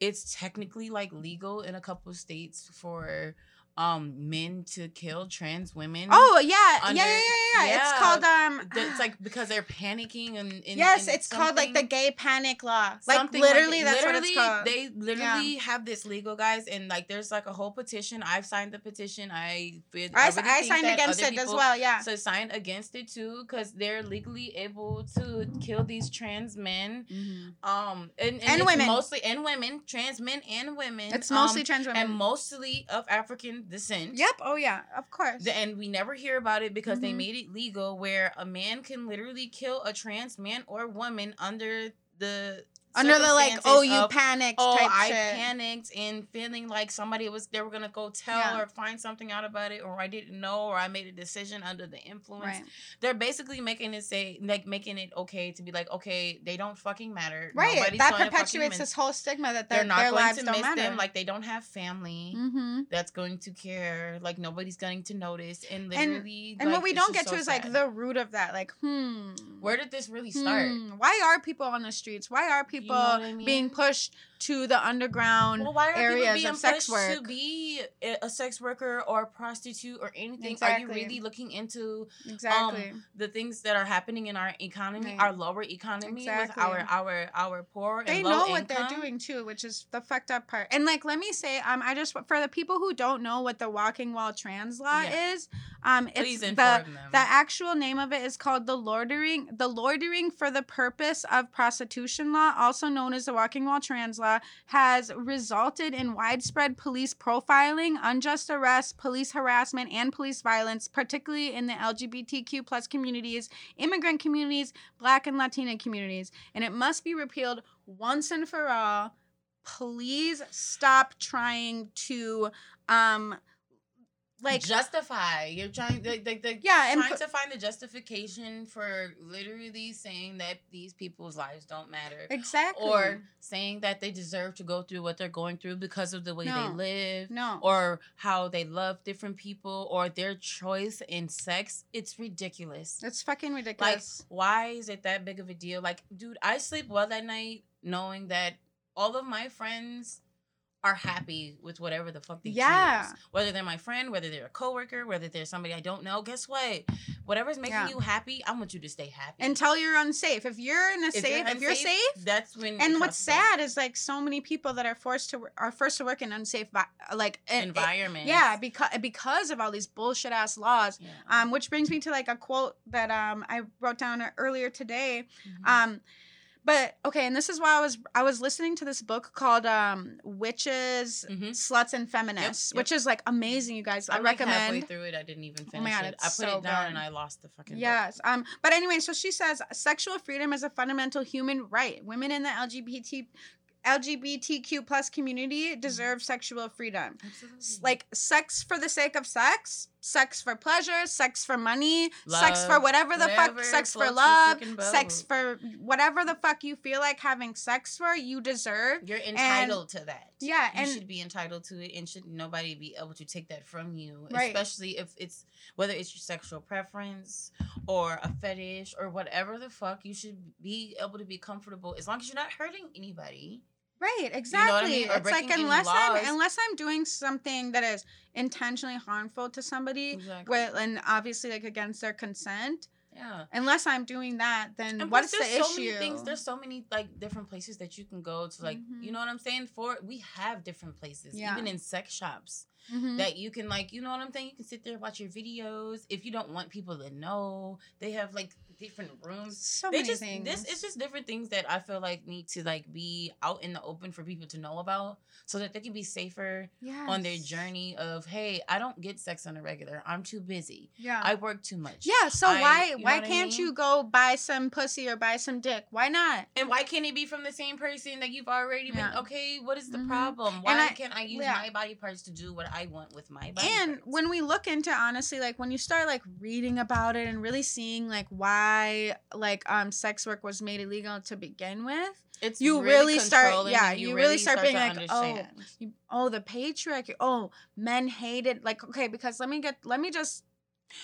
[SPEAKER 3] it's technically like legal in a couple of states for um men to kill trans women
[SPEAKER 1] Oh yeah. yeah,
[SPEAKER 3] under-
[SPEAKER 1] yeah, yeah, yeah, It's called um.
[SPEAKER 3] It's like [sighs] because they're panicking and, and
[SPEAKER 1] yes,
[SPEAKER 3] and
[SPEAKER 1] it's called like the gay panic law. Like
[SPEAKER 3] something like-
[SPEAKER 1] literally, that's what it's called.
[SPEAKER 3] They literally have this legal, guys, and like there's like a whole petition. I've signed the petition. I
[SPEAKER 1] I,
[SPEAKER 3] I, really
[SPEAKER 1] I signed against it as well. Yeah.
[SPEAKER 3] So sign against it too, because they're legally able to kill these trans men. Um, and, and,
[SPEAKER 1] And women.
[SPEAKER 3] mostly and women, trans men and women.
[SPEAKER 1] It's mostly
[SPEAKER 3] um,
[SPEAKER 1] trans women.
[SPEAKER 3] and mostly of African descent.
[SPEAKER 1] yep. Oh yeah. Of course.
[SPEAKER 3] The- And we never hear about it because they
[SPEAKER 1] Mhm.
[SPEAKER 3] made it legal where a man can literally kill a trans man or woman under the
[SPEAKER 1] Under the like, oh, you
[SPEAKER 3] of,
[SPEAKER 1] panicked
[SPEAKER 3] Oh,
[SPEAKER 1] type
[SPEAKER 3] I
[SPEAKER 1] shit.
[SPEAKER 3] panicked and feeling like somebody was they were gonna go tell
[SPEAKER 1] Yeah.
[SPEAKER 3] or find something out about it, or I didn't know, or I made a decision under the influence.
[SPEAKER 1] Right.
[SPEAKER 3] They're basically making it say like making it okay to be like, okay, they don't fucking matter.
[SPEAKER 1] Right.
[SPEAKER 3] Nobody's
[SPEAKER 1] that perpetuates this whole stigma that
[SPEAKER 3] They're not
[SPEAKER 1] their
[SPEAKER 3] going
[SPEAKER 1] lives
[SPEAKER 3] to miss
[SPEAKER 1] matter.
[SPEAKER 3] them. Like they don't have family
[SPEAKER 1] mm-hmm.
[SPEAKER 3] that's going to care. Like nobody's going to notice. And
[SPEAKER 1] And-
[SPEAKER 3] literally,
[SPEAKER 1] And
[SPEAKER 3] like,
[SPEAKER 1] what we don't get
[SPEAKER 3] so
[SPEAKER 1] to is like the root of that. Like, hmm.
[SPEAKER 3] where did this really start?
[SPEAKER 1] Hmm, Why are people on the streets? Why are people
[SPEAKER 3] what I
[SPEAKER 1] being pushed to the underground
[SPEAKER 3] Well, why are
[SPEAKER 1] areas
[SPEAKER 3] being
[SPEAKER 1] of sex work?
[SPEAKER 3] to be a sex worker or a prostitute or anything?
[SPEAKER 1] exactly.
[SPEAKER 3] Are you really looking into
[SPEAKER 1] exactly.
[SPEAKER 3] the things that are happening in our economy,
[SPEAKER 1] Right.
[SPEAKER 3] our lower economy,
[SPEAKER 1] Exactly.
[SPEAKER 3] with our our our poor and
[SPEAKER 1] they know what
[SPEAKER 3] income?
[SPEAKER 1] they're doing too, which is the fucked up part. And like, let me say, um, I just for the people who don't know what the walking while trans law
[SPEAKER 3] Yeah.
[SPEAKER 1] is, um, it's
[SPEAKER 3] Please
[SPEAKER 1] the
[SPEAKER 3] them.
[SPEAKER 1] the actual name of it is called the loitering the loitering for the purpose of prostitution law, also known as the walking while trans law. Law has resulted in widespread police profiling, unjust arrests, police harassment, and police violence, particularly in the LGBTQ plus communities, immigrant communities, Black and Latina communities, and it must be repealed once and for all. Please stop trying to um like
[SPEAKER 3] justify. You're trying the the, the
[SPEAKER 1] Yeah, and
[SPEAKER 3] trying
[SPEAKER 1] put-
[SPEAKER 3] to find the justification for literally saying that these people's lives don't matter.
[SPEAKER 1] exactly
[SPEAKER 3] Or saying that they deserve to go through what they're going through because of the way
[SPEAKER 1] No.
[SPEAKER 3] they live.
[SPEAKER 1] no
[SPEAKER 3] Or how they love different people or their choice in sex. It's ridiculous.
[SPEAKER 1] it's fucking
[SPEAKER 3] Like,
[SPEAKER 1] ridiculous.
[SPEAKER 3] why is it that big of a deal? Like, dude, I sleep well at night knowing that all of my friends are happy with whatever the fuck they
[SPEAKER 1] Yeah.
[SPEAKER 3] choose. Whether they're my friend, whether they're a coworker, whether they're somebody I don't know. Guess what? Whatever's making
[SPEAKER 1] Yeah.
[SPEAKER 3] you happy, I want you to stay happy.
[SPEAKER 1] Until you're unsafe. If you're in a
[SPEAKER 3] If
[SPEAKER 1] safe, if you're safe,
[SPEAKER 3] that's when.
[SPEAKER 1] and what's sad is like so many people that are forced to are forced to work in unsafe like
[SPEAKER 3] environment.
[SPEAKER 1] yeah, because because of all these bullshit ass laws.
[SPEAKER 3] Yeah.
[SPEAKER 1] Um, which brings me to like a quote that um I wrote down earlier today.
[SPEAKER 3] Mhm.
[SPEAKER 1] Um, but okay, and this is why I was I was listening to this book called um Witches,
[SPEAKER 3] Mhm.
[SPEAKER 1] Sluts, and Feminists,
[SPEAKER 3] yep.
[SPEAKER 1] which is like amazing. You guys, I
[SPEAKER 3] I'm like halfway through it. I didn't even finish
[SPEAKER 1] Oh my God,
[SPEAKER 3] it. I put
[SPEAKER 1] so
[SPEAKER 3] it down
[SPEAKER 1] good.
[SPEAKER 3] and I lost the fucking. book.
[SPEAKER 1] Yes. Um. But anyway, so she says sexual freedom is a fundamental human right. Women in the LGBT LGBTQ plus community deserve sexual freedom.
[SPEAKER 3] Absolutely.
[SPEAKER 1] Like sex for the sake of sex, sex for pleasure, sex for money, sex for whatever the
[SPEAKER 3] whatever
[SPEAKER 1] fuck, sex for love, sex for whatever the fuck you feel like having sex for, you deserve.
[SPEAKER 3] You're entitled to that.
[SPEAKER 1] Yeah,
[SPEAKER 3] you
[SPEAKER 1] and-
[SPEAKER 3] should be entitled to it, and should nobody be able to take that from you.
[SPEAKER 1] Right.
[SPEAKER 3] Especially if it's whether it's your sexual preference or a fetish or whatever the fuck. You should be able to be comfortable as long as you're not hurting anybody.
[SPEAKER 1] Right,
[SPEAKER 3] I
[SPEAKER 1] exactly.
[SPEAKER 3] mean?
[SPEAKER 1] It's like unless. I'm unless I'm doing something that is intentionally harmful to somebody,
[SPEAKER 3] Exactly.
[SPEAKER 1] well, and obviously like against their consent.
[SPEAKER 3] Yeah.
[SPEAKER 1] Unless I'm doing that, then
[SPEAKER 3] And
[SPEAKER 1] what's the
[SPEAKER 3] there's
[SPEAKER 1] issue?
[SPEAKER 3] so many things. There's so many like different places that you can go to. Like,
[SPEAKER 1] Mhm.
[SPEAKER 3] you know what I'm saying? For we have different places,
[SPEAKER 1] Yeah.
[SPEAKER 3] even in sex shops.
[SPEAKER 1] Mhm.
[SPEAKER 3] that you can like you know what i'm saying you can sit there and watch your videos if you don't want people to know they have like different rooms
[SPEAKER 1] so
[SPEAKER 3] they
[SPEAKER 1] many
[SPEAKER 3] just
[SPEAKER 1] things.
[SPEAKER 3] this it's just different things that i feel like need to like be out in the open for people to know about so that they can be safer on their journey of hey i don't get sex on a regular i'm too busy
[SPEAKER 1] Yeah.
[SPEAKER 3] i work too much
[SPEAKER 1] yeah. So
[SPEAKER 3] I-
[SPEAKER 1] why why can't
[SPEAKER 3] mean?
[SPEAKER 1] you go buy some pussy or buy some dick? Why not?
[SPEAKER 3] and why can't it be from the same person that you've already been
[SPEAKER 1] Yeah.
[SPEAKER 3] okay what is the
[SPEAKER 1] Mhm.
[SPEAKER 3] problem why
[SPEAKER 1] I-
[SPEAKER 3] can't i use
[SPEAKER 1] yeah.
[SPEAKER 3] my body parts to do what i want with my body
[SPEAKER 1] and
[SPEAKER 3] parts?
[SPEAKER 1] when we look into honestly like when you start like reading about it and really seeing like why like um sex work was made illegal to begin with
[SPEAKER 3] it's
[SPEAKER 1] you really start- yeah,
[SPEAKER 3] and
[SPEAKER 1] you really start being
[SPEAKER 3] to
[SPEAKER 1] like, oh,
[SPEAKER 3] understand.
[SPEAKER 1] you, oh the patriarchy oh men hated like okay because let me get let me just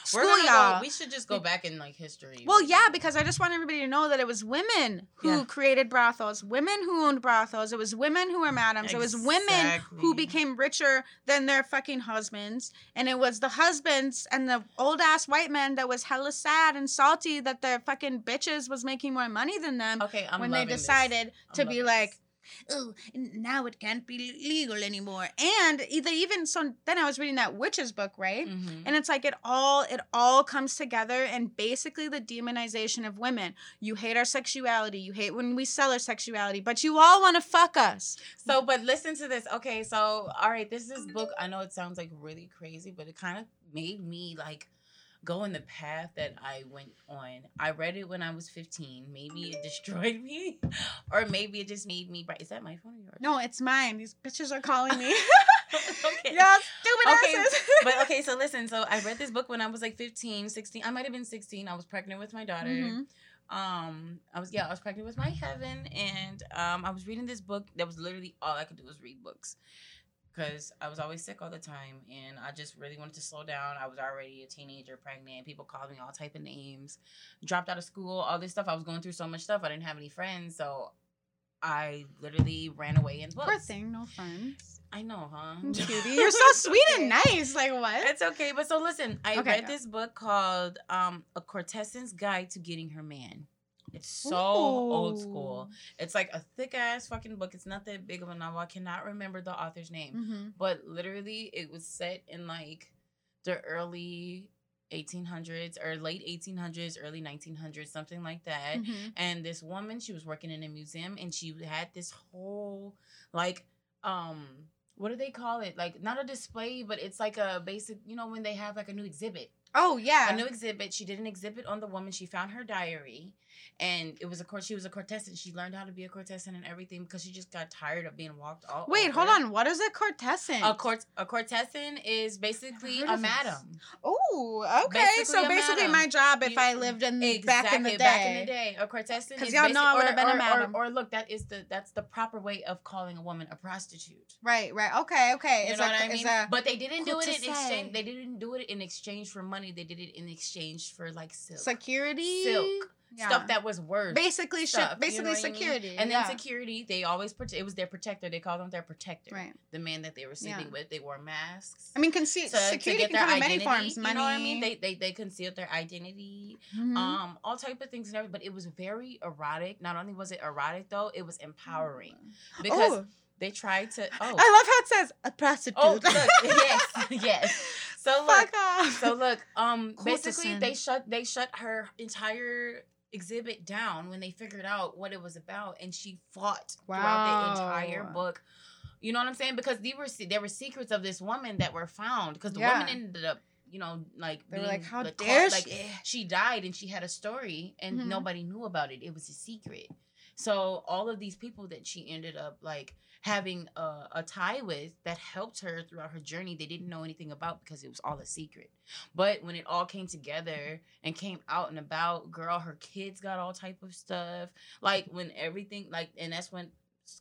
[SPEAKER 1] school
[SPEAKER 3] gonna
[SPEAKER 1] y'all
[SPEAKER 3] Go, we should just go back in like history.
[SPEAKER 1] well yeah because i just want everybody to know that it was women who
[SPEAKER 3] Yeah.
[SPEAKER 1] created brothels women who owned brothels it was women who were madams it was women who became richer than their fucking husbands and it was the husbands and the old ass white men that was hella sad and salty that their fucking bitches was making more money than them
[SPEAKER 3] okay, I'm
[SPEAKER 1] when they decided to be like
[SPEAKER 3] this.
[SPEAKER 1] Oh, now it can't be legal anymore. And they even so then I was reading that witches book, right?
[SPEAKER 3] Mhm.
[SPEAKER 1] And it's like it all it all comes together and basically the demonization of women. You hate our sexuality, you hate when we sell our sexuality, but you all want to fuck us.
[SPEAKER 3] So, but listen to this. Okay, so all right, this is book. I know it sounds like really crazy, but it kind of made me like go in the path that I went on. I read it when I was 15. Maybe it destroyed me, [laughs] or maybe it just made me bright. Is that my phone or yours?
[SPEAKER 1] No, it's mine. These bitches are calling me. [laughs]
[SPEAKER 3] okay. [laughs]
[SPEAKER 1] Y'all stupid
[SPEAKER 3] Okay,
[SPEAKER 1] asses.
[SPEAKER 3] but okay, so listen. So I read this book when I was like 15, 16. I might have been 16. I was pregnant with my daughter.
[SPEAKER 1] Mhm.
[SPEAKER 3] Um, I was yeah, I was pregnant with my heaven, and um, I was reading this book. That was literally all I could do was read books, because I was always sick all the time, and I just really wanted to slow down. I was already a teenager, pregnant. People called me all type of names. Dropped out of school, all this stuff. I was going through so much stuff. I didn't have any friends, so I literally ran away in books.
[SPEAKER 1] Poor thing, no friends.
[SPEAKER 3] I know, huh? [laughs]
[SPEAKER 1] Cutie, [laughs] you're so sweet and nice. Like what?
[SPEAKER 3] It's okay, but so listen, I
[SPEAKER 1] Okay,
[SPEAKER 3] read
[SPEAKER 1] yeah.
[SPEAKER 3] this book called um A Courtesan's Guide to Getting Her Man. It's so old school. It's like a thick ass fucking book. It's not that big of a novel. I cannot remember the author's name.
[SPEAKER 1] Mhm.
[SPEAKER 3] But literally it was set in like the early 1800s or late 1800s, early 1900s, something like that.
[SPEAKER 1] Mhm.
[SPEAKER 3] And this woman, she was working in a museum and she had this whole like um what do they call it? Like not a display, but it's like a basic, you know, when they have like a new exhibit.
[SPEAKER 1] Oh yeah.
[SPEAKER 3] A new exhibit. She did an exhibit on the woman. She found her diary, and it was a court. She was a Courtesan. She learned how to be a Courtesan and everything because she just got tired of being walked all.
[SPEAKER 1] Wait,
[SPEAKER 3] over.
[SPEAKER 1] hold on. What is a Courtesan?
[SPEAKER 3] A court a Courtesan is basically a madam.
[SPEAKER 1] Oh, okay.
[SPEAKER 3] Basically
[SPEAKER 1] so basically,
[SPEAKER 3] madam.
[SPEAKER 1] my job if
[SPEAKER 3] You-
[SPEAKER 1] I lived in
[SPEAKER 3] Exactly.
[SPEAKER 1] back in the day.
[SPEAKER 3] Back in the day, a Courtesan
[SPEAKER 1] 'Cause
[SPEAKER 3] is
[SPEAKER 1] y'all know I would've been a
[SPEAKER 3] or- or-
[SPEAKER 1] madam.
[SPEAKER 3] Or, look, that is the that's the proper way of calling a woman a prostitute.
[SPEAKER 1] Right, right. Okay, okay.
[SPEAKER 3] You
[SPEAKER 1] It's
[SPEAKER 3] know
[SPEAKER 1] a,
[SPEAKER 3] what I mean? but they didn't do it in exchange. They didn't do it in exchange for money. They did it in exchange for like silk,
[SPEAKER 1] security
[SPEAKER 3] silk,
[SPEAKER 1] Yeah.
[SPEAKER 3] stuff that was worth.
[SPEAKER 1] basically
[SPEAKER 3] stuff, you
[SPEAKER 1] basically
[SPEAKER 3] know what I mean?
[SPEAKER 1] security.
[SPEAKER 3] And
[SPEAKER 1] yeah.
[SPEAKER 3] then security, they always protect. It was their protector. They called them their protector.
[SPEAKER 1] Right.
[SPEAKER 3] The man that they were sleeping
[SPEAKER 1] Yeah.
[SPEAKER 3] with. They wore masks.
[SPEAKER 1] I mean, conce-
[SPEAKER 3] to, to
[SPEAKER 1] security can come in many forms. Money.
[SPEAKER 3] You know what I mean? They they they concealed their identity.
[SPEAKER 1] Mhm.
[SPEAKER 3] Um, all type of things and everything. But it was very erotic. Not only was it erotic though, it was empowering because
[SPEAKER 1] oh,
[SPEAKER 3] they tried to. Oh,
[SPEAKER 1] I love how it says a prostitute.
[SPEAKER 3] oh, look, [laughs] yes, yes. So look,
[SPEAKER 1] Fuck off.
[SPEAKER 3] so look, um, basically they shut they shut her entire exhibit down when they figured out what it was about, and she fought throughout the entire book. You know what I'm saying? Because there were there were secrets of this woman that were found. Because the
[SPEAKER 1] Yeah.
[SPEAKER 3] woman ended up, you know, like
[SPEAKER 1] They were like, "How
[SPEAKER 3] caught-
[SPEAKER 1] dare
[SPEAKER 3] like,
[SPEAKER 1] she?"
[SPEAKER 3] she died and she had a story and
[SPEAKER 1] Mhm.
[SPEAKER 3] nobody knew about it. It was a secret. So all of these people that she ended up like having a, a tie with that helped her throughout her journey, they didn't know anything about because it was all a secret. But when it all came together and came out and about, girl, her kids got all type of stuff. Like when everything like and that's when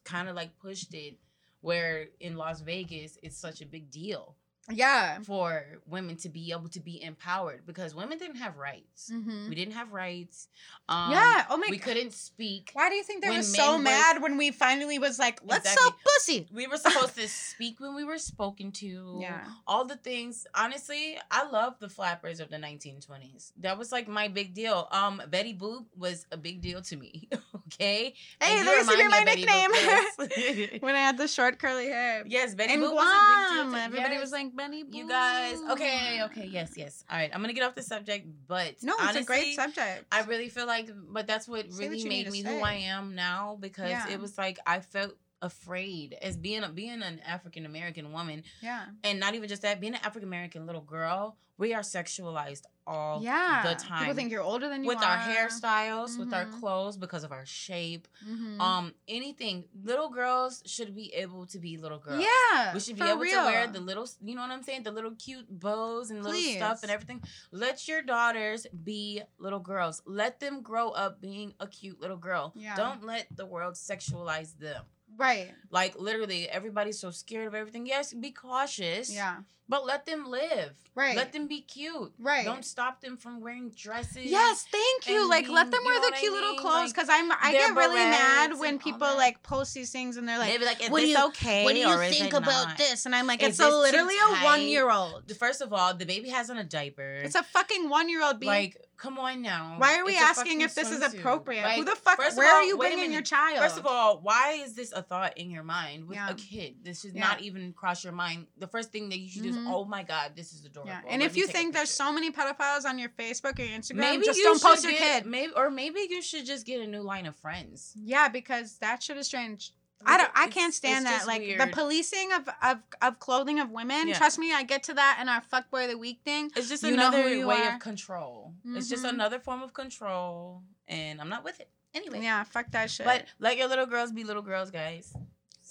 [SPEAKER 3] kind of like pushed it where in Las Vegas it's such a big deal
[SPEAKER 1] yeah.
[SPEAKER 3] for women to be able to be empowered because women didn't have rights.
[SPEAKER 1] Mhm.
[SPEAKER 3] We didn't have rights. Um,
[SPEAKER 1] yeah. Oh my.
[SPEAKER 3] we
[SPEAKER 1] God.
[SPEAKER 3] couldn't speak.
[SPEAKER 1] Why do you think they were so
[SPEAKER 3] were-
[SPEAKER 1] mad when we finally was like, let's
[SPEAKER 3] Exactly.
[SPEAKER 1] sell pussy?
[SPEAKER 3] We were supposed to [laughs] speak when we were spoken to.
[SPEAKER 1] Yeah.
[SPEAKER 3] All the things. Honestly, I love the flappers of the 1920s. That was like my big deal. Um, Betty Boop was a big deal to me. [laughs] okay.
[SPEAKER 1] Hey,
[SPEAKER 3] And
[SPEAKER 1] there used to be
[SPEAKER 3] remind
[SPEAKER 1] my
[SPEAKER 3] me of Betty
[SPEAKER 1] nickname. [laughs] when I had the short curly hair.
[SPEAKER 3] yes, Betty
[SPEAKER 1] In
[SPEAKER 3] Boop was a big deal.
[SPEAKER 1] Guam, everybody
[SPEAKER 3] yes.
[SPEAKER 1] was like Benny.
[SPEAKER 3] You guys, okay, okay, yes, yes. All right, I'm gonna get off the subject, but
[SPEAKER 1] No, it's
[SPEAKER 3] honestly,
[SPEAKER 1] a great subject.
[SPEAKER 3] I really feel like, but that's what
[SPEAKER 1] Say
[SPEAKER 3] really
[SPEAKER 1] need
[SPEAKER 3] made me
[SPEAKER 1] say.
[SPEAKER 3] who I am now because
[SPEAKER 1] Yeah.
[SPEAKER 3] it was like I felt afraid as being a, being an African American woman,
[SPEAKER 1] yeah.
[SPEAKER 3] and not even just that, being an African American little girl. We are sexualized all
[SPEAKER 1] yeah.
[SPEAKER 3] the time.
[SPEAKER 1] People think you're older than you
[SPEAKER 3] with
[SPEAKER 1] are.
[SPEAKER 3] our hairstyles, with our
[SPEAKER 1] Mhm.
[SPEAKER 3] clothes because of our shape,
[SPEAKER 1] Mhm.
[SPEAKER 3] um, anything. Little girls should be able to be little girls.
[SPEAKER 1] yeah.
[SPEAKER 3] We should be able
[SPEAKER 1] real.
[SPEAKER 3] to wear the little, you know what I'm saying? The little cute bows and little stuff and everything. Let your daughters be little girls. Let them grow up being a cute little girl.
[SPEAKER 1] Yeah.
[SPEAKER 3] Don't let the world sexualize them.
[SPEAKER 1] Right.
[SPEAKER 3] Like literally, everybody's so scared of everything. Yes, be cautious.
[SPEAKER 1] Yeah.
[SPEAKER 3] But let them live.
[SPEAKER 1] Right.
[SPEAKER 3] Let them be cute.
[SPEAKER 1] Right.
[SPEAKER 3] Don't stop them from wearing dresses.
[SPEAKER 1] Yes, thank you. Like, let them wear the
[SPEAKER 3] what I
[SPEAKER 1] cute little
[SPEAKER 3] mean?
[SPEAKER 1] clothes
[SPEAKER 3] Like,
[SPEAKER 1] because I'm I get really mad when people like post these things and they're like,
[SPEAKER 3] be like, is
[SPEAKER 1] "What do you-
[SPEAKER 3] okay?
[SPEAKER 1] "What do you think about
[SPEAKER 3] not?
[SPEAKER 1] this?" And I'm like,
[SPEAKER 3] Is
[SPEAKER 1] "It's a literally a one year old.
[SPEAKER 3] First of all, the baby has on a diaper.
[SPEAKER 1] It's a fucking one year old.
[SPEAKER 3] Being like, come on now.
[SPEAKER 1] why are we
[SPEAKER 3] It's
[SPEAKER 1] asking if this is
[SPEAKER 3] swimsuit.
[SPEAKER 1] appropriate? Who the fuck? Where are you bringing your child?
[SPEAKER 3] First of all, why is this a thought in your mind with
[SPEAKER 1] Yeah.
[SPEAKER 3] a kid? This should
[SPEAKER 1] Yeah.
[SPEAKER 3] not even cross your mind. The first thing that you should do
[SPEAKER 1] Mhm.
[SPEAKER 3] Is, oh my god, this is adorable.
[SPEAKER 1] yeah. And
[SPEAKER 3] Let
[SPEAKER 1] if you think there's so many pedophiles on your Facebook or your Instagram,
[SPEAKER 3] maybe
[SPEAKER 1] just
[SPEAKER 3] you
[SPEAKER 1] don't post
[SPEAKER 3] should
[SPEAKER 1] your
[SPEAKER 3] get-
[SPEAKER 1] kid.
[SPEAKER 3] Maybe or maybe you should just get a new line of friends.
[SPEAKER 1] Yeah, because that shit is strange. I don't. I can't stand that. Like the policing of, of of clothing of women.
[SPEAKER 3] Yeah.
[SPEAKER 1] Trust me, I get to that in our fuckboy of the week thing.
[SPEAKER 3] It's just
[SPEAKER 1] You
[SPEAKER 3] another way
[SPEAKER 1] are.
[SPEAKER 3] of control. It's just
[SPEAKER 1] Mhm.
[SPEAKER 3] another form of control, and I'm not with it. Anyway,
[SPEAKER 1] Yeah, fuck that shit.
[SPEAKER 3] but let your little girls be little girls, guys.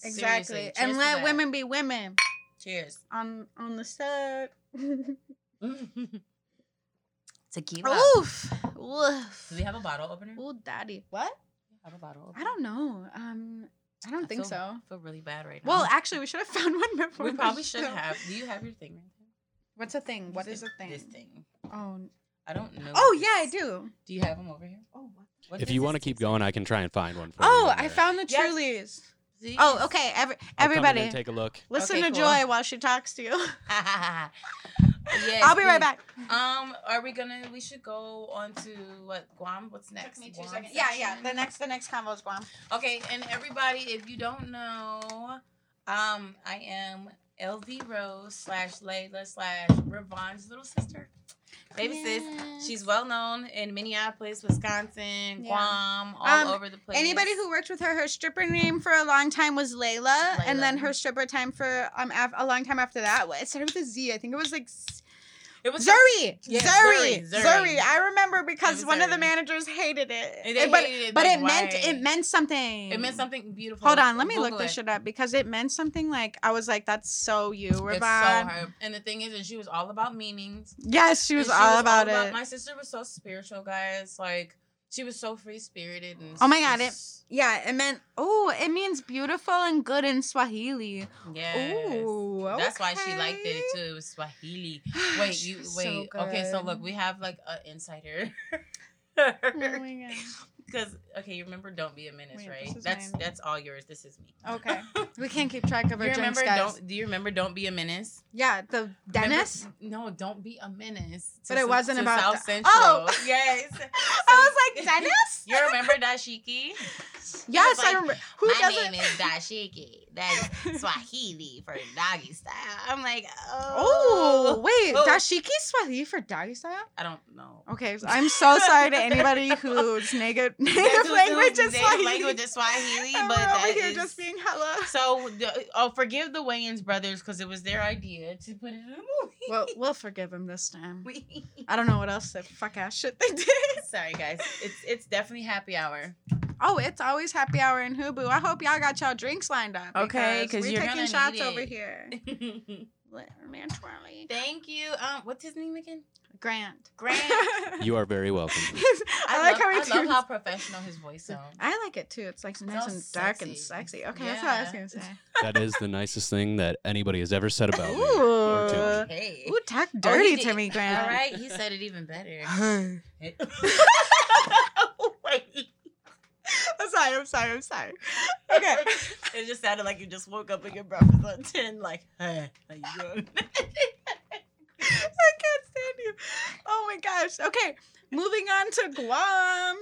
[SPEAKER 1] exactly, and let women be women
[SPEAKER 3] Cheers.
[SPEAKER 1] on on the set. [laughs]
[SPEAKER 3] Tequila.
[SPEAKER 1] Oof, oof.
[SPEAKER 3] Do we have a bottle opener?
[SPEAKER 1] Oh, daddy. What?
[SPEAKER 3] Have a bottle opener?
[SPEAKER 1] I don't know. Um, I don't
[SPEAKER 3] I
[SPEAKER 1] think
[SPEAKER 3] feel-
[SPEAKER 1] so.
[SPEAKER 3] I feel really bad right now.
[SPEAKER 1] Well, actually, we should have [laughs] found one before.
[SPEAKER 3] we probably should
[SPEAKER 1] show.
[SPEAKER 3] have. Do you have your thing right there?
[SPEAKER 1] What's a thing? What is a thing?
[SPEAKER 3] This thing.
[SPEAKER 1] Oh,
[SPEAKER 3] I don't know.
[SPEAKER 1] oh
[SPEAKER 3] what
[SPEAKER 1] yeah, I do.
[SPEAKER 3] Do you have them over here?
[SPEAKER 1] Oh, what?
[SPEAKER 3] What
[SPEAKER 2] If you want to keep going, I can try and find one for
[SPEAKER 1] Oh,
[SPEAKER 2] you. Oh,
[SPEAKER 1] I found the
[SPEAKER 3] Yes.
[SPEAKER 1] Trulies.
[SPEAKER 3] See?
[SPEAKER 1] Oh, okay. Every
[SPEAKER 2] I'll come in
[SPEAKER 1] everybody,
[SPEAKER 2] take a look.
[SPEAKER 1] listen
[SPEAKER 3] Okay,
[SPEAKER 1] to
[SPEAKER 3] cool.
[SPEAKER 1] Joy while she talks to you. [laughs] [laughs]
[SPEAKER 3] yes,
[SPEAKER 1] I'll be right back.
[SPEAKER 3] Um, are we gonna? We should go on to what Guam? What's next?
[SPEAKER 1] Took me two
[SPEAKER 3] Guam
[SPEAKER 1] seconds. Yeah, yeah. The next, the next convo is Guam.
[SPEAKER 3] Okay, and everybody, if you don't know, um, I am LV Rose slash Layla slash Ravon's little sister. Baby sis, she's well known in Minneapolis, Wisconsin,
[SPEAKER 1] Yeah.
[SPEAKER 3] Guam, all
[SPEAKER 1] Um,
[SPEAKER 3] over the place.
[SPEAKER 1] Anybody who worked with her, her stripper name for a long time was Layla, and then her stripper time for um af- a long time after that. It started with a Z. I think it was like S-
[SPEAKER 3] it was
[SPEAKER 1] Zuri.
[SPEAKER 3] Yeah,
[SPEAKER 1] Zuri.
[SPEAKER 3] Zuri,
[SPEAKER 1] Zuri.
[SPEAKER 3] Zuri.
[SPEAKER 1] I remember because
[SPEAKER 3] was
[SPEAKER 1] one of the managers hated it. But
[SPEAKER 3] hated it,
[SPEAKER 1] but
[SPEAKER 3] like,
[SPEAKER 1] it meant
[SPEAKER 3] why?
[SPEAKER 1] it meant something.
[SPEAKER 3] It meant something beautiful.
[SPEAKER 1] Hold on, let me
[SPEAKER 3] Google
[SPEAKER 1] look this
[SPEAKER 3] it.
[SPEAKER 1] shit up because it meant something like I was like, "That's so you,
[SPEAKER 3] It's so
[SPEAKER 1] Ravon."
[SPEAKER 3] her. And the thing is, and she was all about meanings.
[SPEAKER 1] yes, she was
[SPEAKER 3] And
[SPEAKER 1] all about it.
[SPEAKER 3] My sister was so spiritual, guys. Like she was so free spirited and.
[SPEAKER 1] Oh my God, it- yeah, it meant. Oh, it means beautiful and good in Swahili.
[SPEAKER 3] Yeah.
[SPEAKER 1] Ooh,
[SPEAKER 3] That's why she liked it
[SPEAKER 1] okay.
[SPEAKER 3] too. It was Swahili. [sighs] Wait, you wait.
[SPEAKER 1] so
[SPEAKER 3] okay, so look, we have like an insider.
[SPEAKER 1] Oh my [laughs] God.
[SPEAKER 3] Because okay, you remember "Don't Be a Menace,"
[SPEAKER 1] Wait,
[SPEAKER 3] right? That's
[SPEAKER 1] mine.
[SPEAKER 3] that's all yours. This is me.
[SPEAKER 1] Okay. [laughs] We can't keep track of our
[SPEAKER 3] you
[SPEAKER 1] drinks,
[SPEAKER 3] remember?
[SPEAKER 1] guys.
[SPEAKER 3] Don't do you remember? Don't be a menace.
[SPEAKER 1] Yeah, the
[SPEAKER 3] Remember-
[SPEAKER 1] Dennis.
[SPEAKER 3] no, don't be a menace.
[SPEAKER 1] But it wasn't
[SPEAKER 3] to
[SPEAKER 1] about
[SPEAKER 3] South
[SPEAKER 1] that-
[SPEAKER 3] Central.
[SPEAKER 1] Oh! [laughs]
[SPEAKER 3] yes. [laughs]
[SPEAKER 1] I was like Dennis.
[SPEAKER 3] You remember Dashiki?
[SPEAKER 1] Yes,
[SPEAKER 3] like,
[SPEAKER 1] I remember. Who
[SPEAKER 3] My
[SPEAKER 1] doesn't?
[SPEAKER 3] name is Dashiki. That's Swahili for doggy style. I'm like,
[SPEAKER 1] Oh,
[SPEAKER 3] oh.
[SPEAKER 1] wait,
[SPEAKER 3] Oh.
[SPEAKER 1] dashiki Swahili for doggy style?
[SPEAKER 3] I don't know.
[SPEAKER 1] Okay, I'm so sorry to anybody whose native, native language is
[SPEAKER 3] native
[SPEAKER 1] Swahili.
[SPEAKER 3] language is Swahili,
[SPEAKER 1] and
[SPEAKER 3] but
[SPEAKER 1] we're over
[SPEAKER 3] that
[SPEAKER 1] here
[SPEAKER 3] is-
[SPEAKER 1] just being hella. [laughs]
[SPEAKER 3] So, oh, forgive the Wayans brothers because it was their idea to put it in a movie.
[SPEAKER 1] Well, [laughs] we'll forgive them this time.
[SPEAKER 3] We-
[SPEAKER 1] I don't know what else that fuck ass shit they did. [laughs]
[SPEAKER 3] Sorry, guys. It's it's definitely happy hour.
[SPEAKER 1] Oh, it's always happy hour in Hubu. I hope y'all got y'all drinks lined up.
[SPEAKER 3] Okay,
[SPEAKER 1] because
[SPEAKER 3] 'cause
[SPEAKER 1] we're
[SPEAKER 3] you're
[SPEAKER 1] taking shots over here. Literally.
[SPEAKER 3] Thank you. Um, what's his name again?
[SPEAKER 1] Grant.
[SPEAKER 3] Grant. [laughs]
[SPEAKER 2] You are very welcome. [laughs]
[SPEAKER 1] I, like
[SPEAKER 3] love,
[SPEAKER 1] how he
[SPEAKER 3] I love how professional his voice [laughs] sounds.
[SPEAKER 1] I like it too. It's like nice
[SPEAKER 3] so
[SPEAKER 1] and dark and
[SPEAKER 3] sexy.
[SPEAKER 1] sexy. Okay, that's what I was gonna say.
[SPEAKER 2] That is the nicest thing that anybody has ever said about me. or to
[SPEAKER 1] Ooh.
[SPEAKER 2] me.
[SPEAKER 3] Hey.
[SPEAKER 1] Ooh, talk
[SPEAKER 3] Oh,
[SPEAKER 1] dirty to me, Grant.
[SPEAKER 3] All right, he said it even better.
[SPEAKER 1] Hey.
[SPEAKER 3] Wait.
[SPEAKER 1] I'm sorry. I'm sorry. I'm sorry. [laughs] Okay.
[SPEAKER 3] it just sounded like you just woke up and your breath was on 10, like, hey, how you doing? [laughs]
[SPEAKER 1] I can't stand you. Oh my gosh. Okay, moving on to Guam.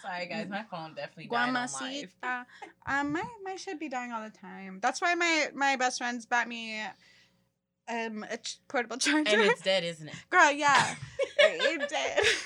[SPEAKER 3] Sorry, guys, my phone definitely died on live.
[SPEAKER 1] Guamacita. Um, my my should be dying all the time. That's why my my best friends bought me um a ch- portable charger.
[SPEAKER 3] And it's dead, isn't it?
[SPEAKER 1] Girl, yeah, [laughs] it did. [laughs]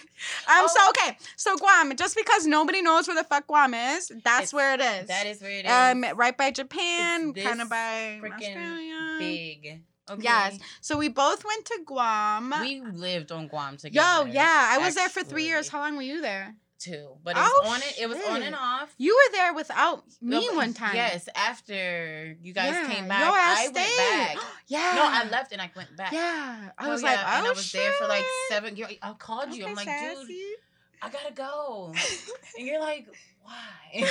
[SPEAKER 1] Um, so
[SPEAKER 3] Oh.
[SPEAKER 1] okay, so Guam. Just because nobody knows where the fuck Guam is, that's
[SPEAKER 3] It's-
[SPEAKER 1] where it is.
[SPEAKER 3] That is where it is.
[SPEAKER 1] um right by Japan, kind of by
[SPEAKER 3] freaking
[SPEAKER 1] Australia.
[SPEAKER 3] big. Okay.
[SPEAKER 1] Yes. So we both went to Guam.
[SPEAKER 3] We lived on Guam together.
[SPEAKER 1] Yo, yeah, I was there for three years. How long were you there?
[SPEAKER 3] Too. But it was
[SPEAKER 1] Oh,
[SPEAKER 3] on it. It was on and off.
[SPEAKER 1] You were there without me
[SPEAKER 3] but
[SPEAKER 1] one time.
[SPEAKER 3] Yes, after you guys
[SPEAKER 1] Yeah,
[SPEAKER 3] came back, I went
[SPEAKER 1] stayed.
[SPEAKER 3] back.
[SPEAKER 1] yeah. [gasps]
[SPEAKER 3] No, I left and I went back.
[SPEAKER 1] Yeah, I
[SPEAKER 3] Hell
[SPEAKER 1] was
[SPEAKER 3] yeah,
[SPEAKER 1] like, oh
[SPEAKER 3] and I oh, was there for like
[SPEAKER 1] shit.
[SPEAKER 3] seven. I called you. I'm
[SPEAKER 1] Okay,
[SPEAKER 3] like, dude. I gotta go. [laughs] And you're like, why?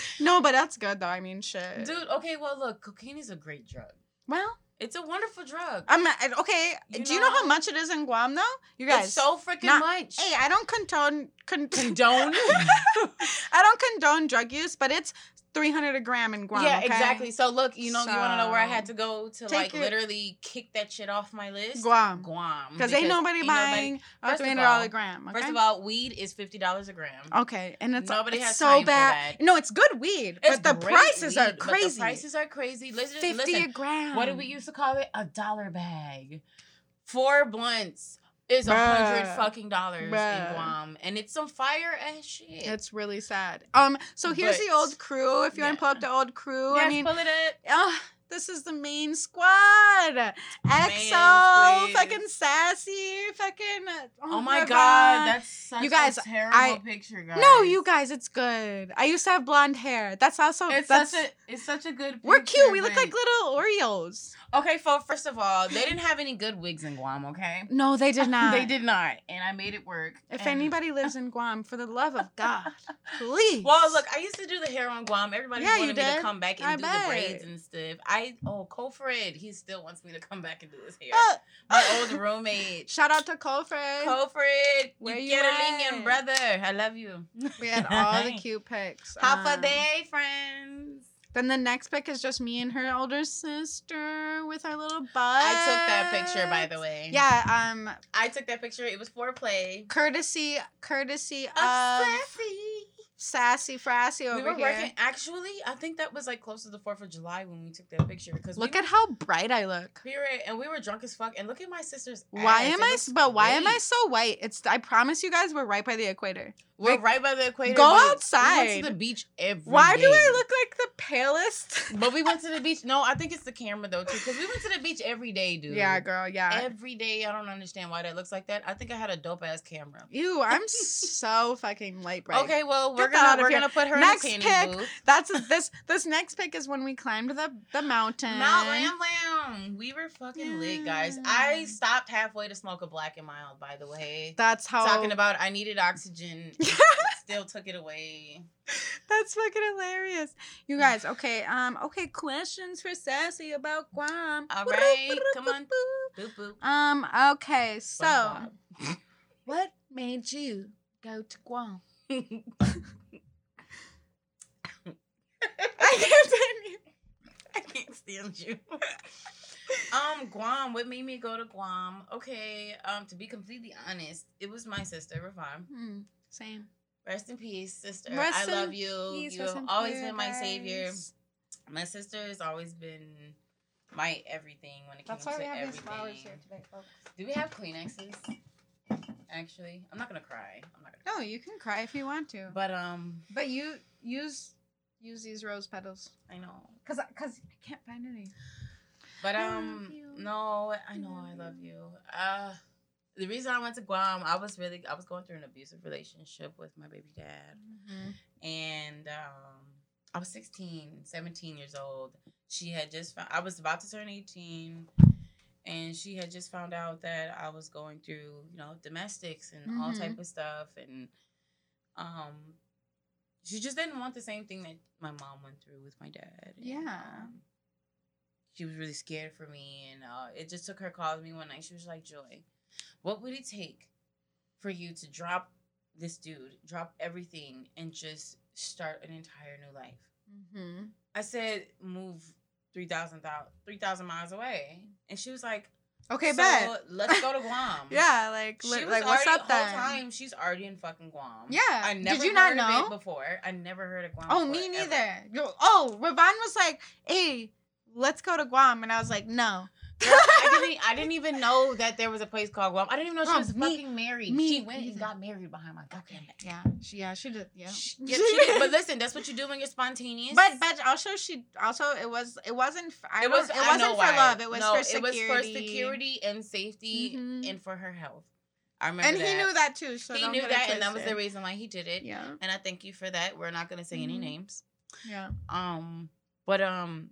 [SPEAKER 3] [laughs]
[SPEAKER 1] no, but that's good though. I mean, shit.
[SPEAKER 3] Dude, okay, well, look, cocaine is a great drug.
[SPEAKER 1] Well,
[SPEAKER 3] It's a wonderful drug.
[SPEAKER 1] I'm not, okay.
[SPEAKER 3] You
[SPEAKER 1] do you know how much it is in Guam though? You guys,
[SPEAKER 3] it's so freaking
[SPEAKER 1] not-
[SPEAKER 3] much.
[SPEAKER 1] Hey, I don't condone con-
[SPEAKER 3] Condone? [laughs]
[SPEAKER 1] I don't condone drug use, but it's three hundred a gram in Guam.
[SPEAKER 3] yeah,
[SPEAKER 1] okay?
[SPEAKER 3] exactly. So look, you know, you want to know where I had to go to like
[SPEAKER 1] it-
[SPEAKER 3] literally kick that shit off my list?
[SPEAKER 1] Guam.
[SPEAKER 3] Guam.
[SPEAKER 1] Because ain't nobody buying a
[SPEAKER 3] First
[SPEAKER 1] three hundred dollar gram.
[SPEAKER 3] First of all, weed is fifty dollars a gram.
[SPEAKER 1] okay, and it's
[SPEAKER 3] Nobody
[SPEAKER 1] it's
[SPEAKER 3] has
[SPEAKER 1] so
[SPEAKER 3] time for
[SPEAKER 1] bad.
[SPEAKER 3] that.
[SPEAKER 1] No, it's good weed,
[SPEAKER 3] It's
[SPEAKER 1] but the prices are
[SPEAKER 3] weed, but
[SPEAKER 1] crazy.
[SPEAKER 3] the prices are crazy. Listen,
[SPEAKER 1] Fifty
[SPEAKER 3] listen.
[SPEAKER 1] a gram.
[SPEAKER 3] What did we used to call it? A dollar bag. Four blunts is a hundred fucking dollars
[SPEAKER 1] Bruh.
[SPEAKER 3] in Guam, and it's some fire ass shit.
[SPEAKER 1] It's really sad. Um, so here's the old crew. If you want to pull up the old crew, I mean,
[SPEAKER 3] pull it up.
[SPEAKER 1] oh, this is the main squad. EXO, fucking sassy, fucking.
[SPEAKER 3] Oh my
[SPEAKER 1] Ravon.
[SPEAKER 3] god, that's such
[SPEAKER 1] You guys,
[SPEAKER 3] a terrible
[SPEAKER 1] I-
[SPEAKER 3] picture, guys.
[SPEAKER 1] No, you guys, it's good. I used to have blonde hair. That's also
[SPEAKER 3] It's
[SPEAKER 1] that's.
[SPEAKER 3] such a it's such a good.
[SPEAKER 1] we're cute. We look like little Oreos.
[SPEAKER 3] Okay, so first of all, they didn't have any good wigs in Guam. Okay, [laughs]
[SPEAKER 1] No, they did [laughs] not.
[SPEAKER 3] they did not, and I made it work.
[SPEAKER 1] If
[SPEAKER 3] and-
[SPEAKER 1] anybody lives in Guam, for the love of God, [laughs] please.
[SPEAKER 3] Well, look, I used to do the hair on Guam. Everybody
[SPEAKER 1] Yeah, you
[SPEAKER 3] wanted me to come back and
[SPEAKER 1] I
[SPEAKER 3] do
[SPEAKER 1] bet.
[SPEAKER 3] the braids and stuff. I oh, Kofred, he still wants me to come back and do his hair.
[SPEAKER 1] Uh,
[SPEAKER 3] My old roommate.
[SPEAKER 1] Shout out to Colfred.
[SPEAKER 3] Kofred,
[SPEAKER 1] Where
[SPEAKER 3] you
[SPEAKER 1] you
[SPEAKER 3] get a
[SPEAKER 1] at?
[SPEAKER 3] lingin, brother. I love you.
[SPEAKER 1] We had all the cute pics.
[SPEAKER 3] Half a
[SPEAKER 1] Um,
[SPEAKER 3] day, friends.
[SPEAKER 1] Then the next pic is just me and her older sister with our little butt.
[SPEAKER 3] I took that picture, by the way.
[SPEAKER 1] Yeah, um,
[SPEAKER 3] I took that picture. It was for play.
[SPEAKER 1] courtesy, courtesy
[SPEAKER 3] Of
[SPEAKER 1] of
[SPEAKER 3] Sassy.
[SPEAKER 1] frassy over
[SPEAKER 3] we were
[SPEAKER 1] here.
[SPEAKER 3] working. Actually, I think that was like close to the Fourth of July when we took that picture. Because
[SPEAKER 1] Look
[SPEAKER 3] we
[SPEAKER 1] at how bright I look.
[SPEAKER 3] we were and we were drunk as fuck. And look at my sister's.
[SPEAKER 1] Why
[SPEAKER 3] ass.
[SPEAKER 1] am I? But why am I so white? It's. I promise you guys, we're right by the equator.
[SPEAKER 3] We're
[SPEAKER 1] Like,
[SPEAKER 3] right by the equator.
[SPEAKER 1] go
[SPEAKER 3] but We went
[SPEAKER 1] outside.
[SPEAKER 3] to the beach every
[SPEAKER 1] Why do I look like the palest? [laughs]
[SPEAKER 3] But we went to the [laughs] beach. No, I think it's the camera though too, because we went to the beach every day, dude.
[SPEAKER 1] yeah, girl. Yeah.
[SPEAKER 3] Every day. I don't understand why that looks like that. I think I had a dope ass camera.
[SPEAKER 1] Ew, I'm [laughs] so fucking light bright.
[SPEAKER 3] Okay, well we're
[SPEAKER 1] Out
[SPEAKER 3] gonna we're gonna put her
[SPEAKER 1] Next
[SPEAKER 3] in the
[SPEAKER 1] pick.
[SPEAKER 3] booth.
[SPEAKER 1] That's this. This next pick is when we climbed the the mountain.
[SPEAKER 3] Mount Lamlam. We were fucking lit, guys. I stopped halfway to smoke a black and mild, by the way.
[SPEAKER 1] That's how.
[SPEAKER 3] Talking about I needed oxygen. [laughs] Still took it away.
[SPEAKER 1] That's fucking hilarious. You guys, okay, um, okay, questions for Sassy about Guam.
[SPEAKER 3] All right, come on. Boop boop.
[SPEAKER 1] Um, okay, so [laughs] what made you go to Guam? [laughs] I can't stand you.
[SPEAKER 3] I can't stand you. um, Guam. What made me go to Guam? Okay. Um, to be completely honest, it was my sister, Ravon.
[SPEAKER 1] Hmm, same.
[SPEAKER 3] Rest in peace, sister.
[SPEAKER 1] Rest
[SPEAKER 3] I love you.
[SPEAKER 1] peace,
[SPEAKER 3] you have always been my savior. My sister has always been my everything when it comes
[SPEAKER 1] That's why
[SPEAKER 3] to
[SPEAKER 1] we have
[SPEAKER 3] everything.
[SPEAKER 1] these flowers here today, folks.
[SPEAKER 3] Do we have Kleenexes? Actually, I'm not gonna cry. I'm not gonna.
[SPEAKER 1] No, you can cry if you want to,
[SPEAKER 3] But um,
[SPEAKER 1] but you use use these rose petals.
[SPEAKER 3] I know.
[SPEAKER 1] Cause, cause I can't find any.
[SPEAKER 3] But
[SPEAKER 1] I love
[SPEAKER 3] um,
[SPEAKER 1] you.
[SPEAKER 3] no, I know I love you. Uh, the reason I went to Guam, I was really, I was going through an abusive relationship with my baby dad, and um, I was 16, 17 years old. She had just, found, I was about to turn 18, and she had just found out that I was going through, you know, domestics and all
[SPEAKER 1] Mhm.
[SPEAKER 3] type of stuff, and um, she just didn't want the same thing that my mom went through with my dad. and,
[SPEAKER 1] Yeah.
[SPEAKER 3] um, she was really scared for me, and uh, it just took her calling me one night. She was like, "Joy, what would it take for you to drop this dude, drop everything, and just start an entire new life?"
[SPEAKER 1] Mm-hmm.
[SPEAKER 3] I said, "Move 3,000 thou- 3,000 miles away," and she was like,
[SPEAKER 1] Okay,
[SPEAKER 3] so
[SPEAKER 1] bet.
[SPEAKER 3] let's go to [laughs] Guam."
[SPEAKER 1] Yeah, like,
[SPEAKER 3] She was
[SPEAKER 1] like what's
[SPEAKER 3] already
[SPEAKER 1] up
[SPEAKER 3] the whole time. She's already in fucking Guam.
[SPEAKER 1] Yeah.
[SPEAKER 3] I
[SPEAKER 1] Did
[SPEAKER 3] never
[SPEAKER 1] you not know?
[SPEAKER 3] before. I never heard of Guam.
[SPEAKER 1] Oh,
[SPEAKER 3] before,
[SPEAKER 1] me neither. Yo- Oh, Ravon was like, "Hey, let's go to Guam," and I was like, "No."
[SPEAKER 3] I didn't. I didn't even know that there was a place called Guam. I didn't even know she was
[SPEAKER 1] me-
[SPEAKER 3] fucking married.
[SPEAKER 1] me
[SPEAKER 3] she went and got married behind my goddamn back.
[SPEAKER 1] Yeah, she, yeah, she did. Yeah,
[SPEAKER 3] Sh- yeah, she did. But [laughs] listen, that's what you do when you're spontaneous.
[SPEAKER 1] But but also she also it was it wasn't I
[SPEAKER 3] it was.
[SPEAKER 1] it wasn't for
[SPEAKER 3] why.
[SPEAKER 1] love it was
[SPEAKER 3] no,
[SPEAKER 1] for
[SPEAKER 3] It
[SPEAKER 1] security
[SPEAKER 3] was for security and safety
[SPEAKER 1] Mhm.
[SPEAKER 3] and for her health. I remember
[SPEAKER 1] and
[SPEAKER 3] that.
[SPEAKER 1] he knew that too so
[SPEAKER 3] he knew that,
[SPEAKER 1] it
[SPEAKER 3] and that was the reason why he did it.
[SPEAKER 1] yeah
[SPEAKER 3] And I thank you for that. We're not gonna say any
[SPEAKER 1] Mhm.
[SPEAKER 3] names.
[SPEAKER 1] yeah
[SPEAKER 3] Um, but um,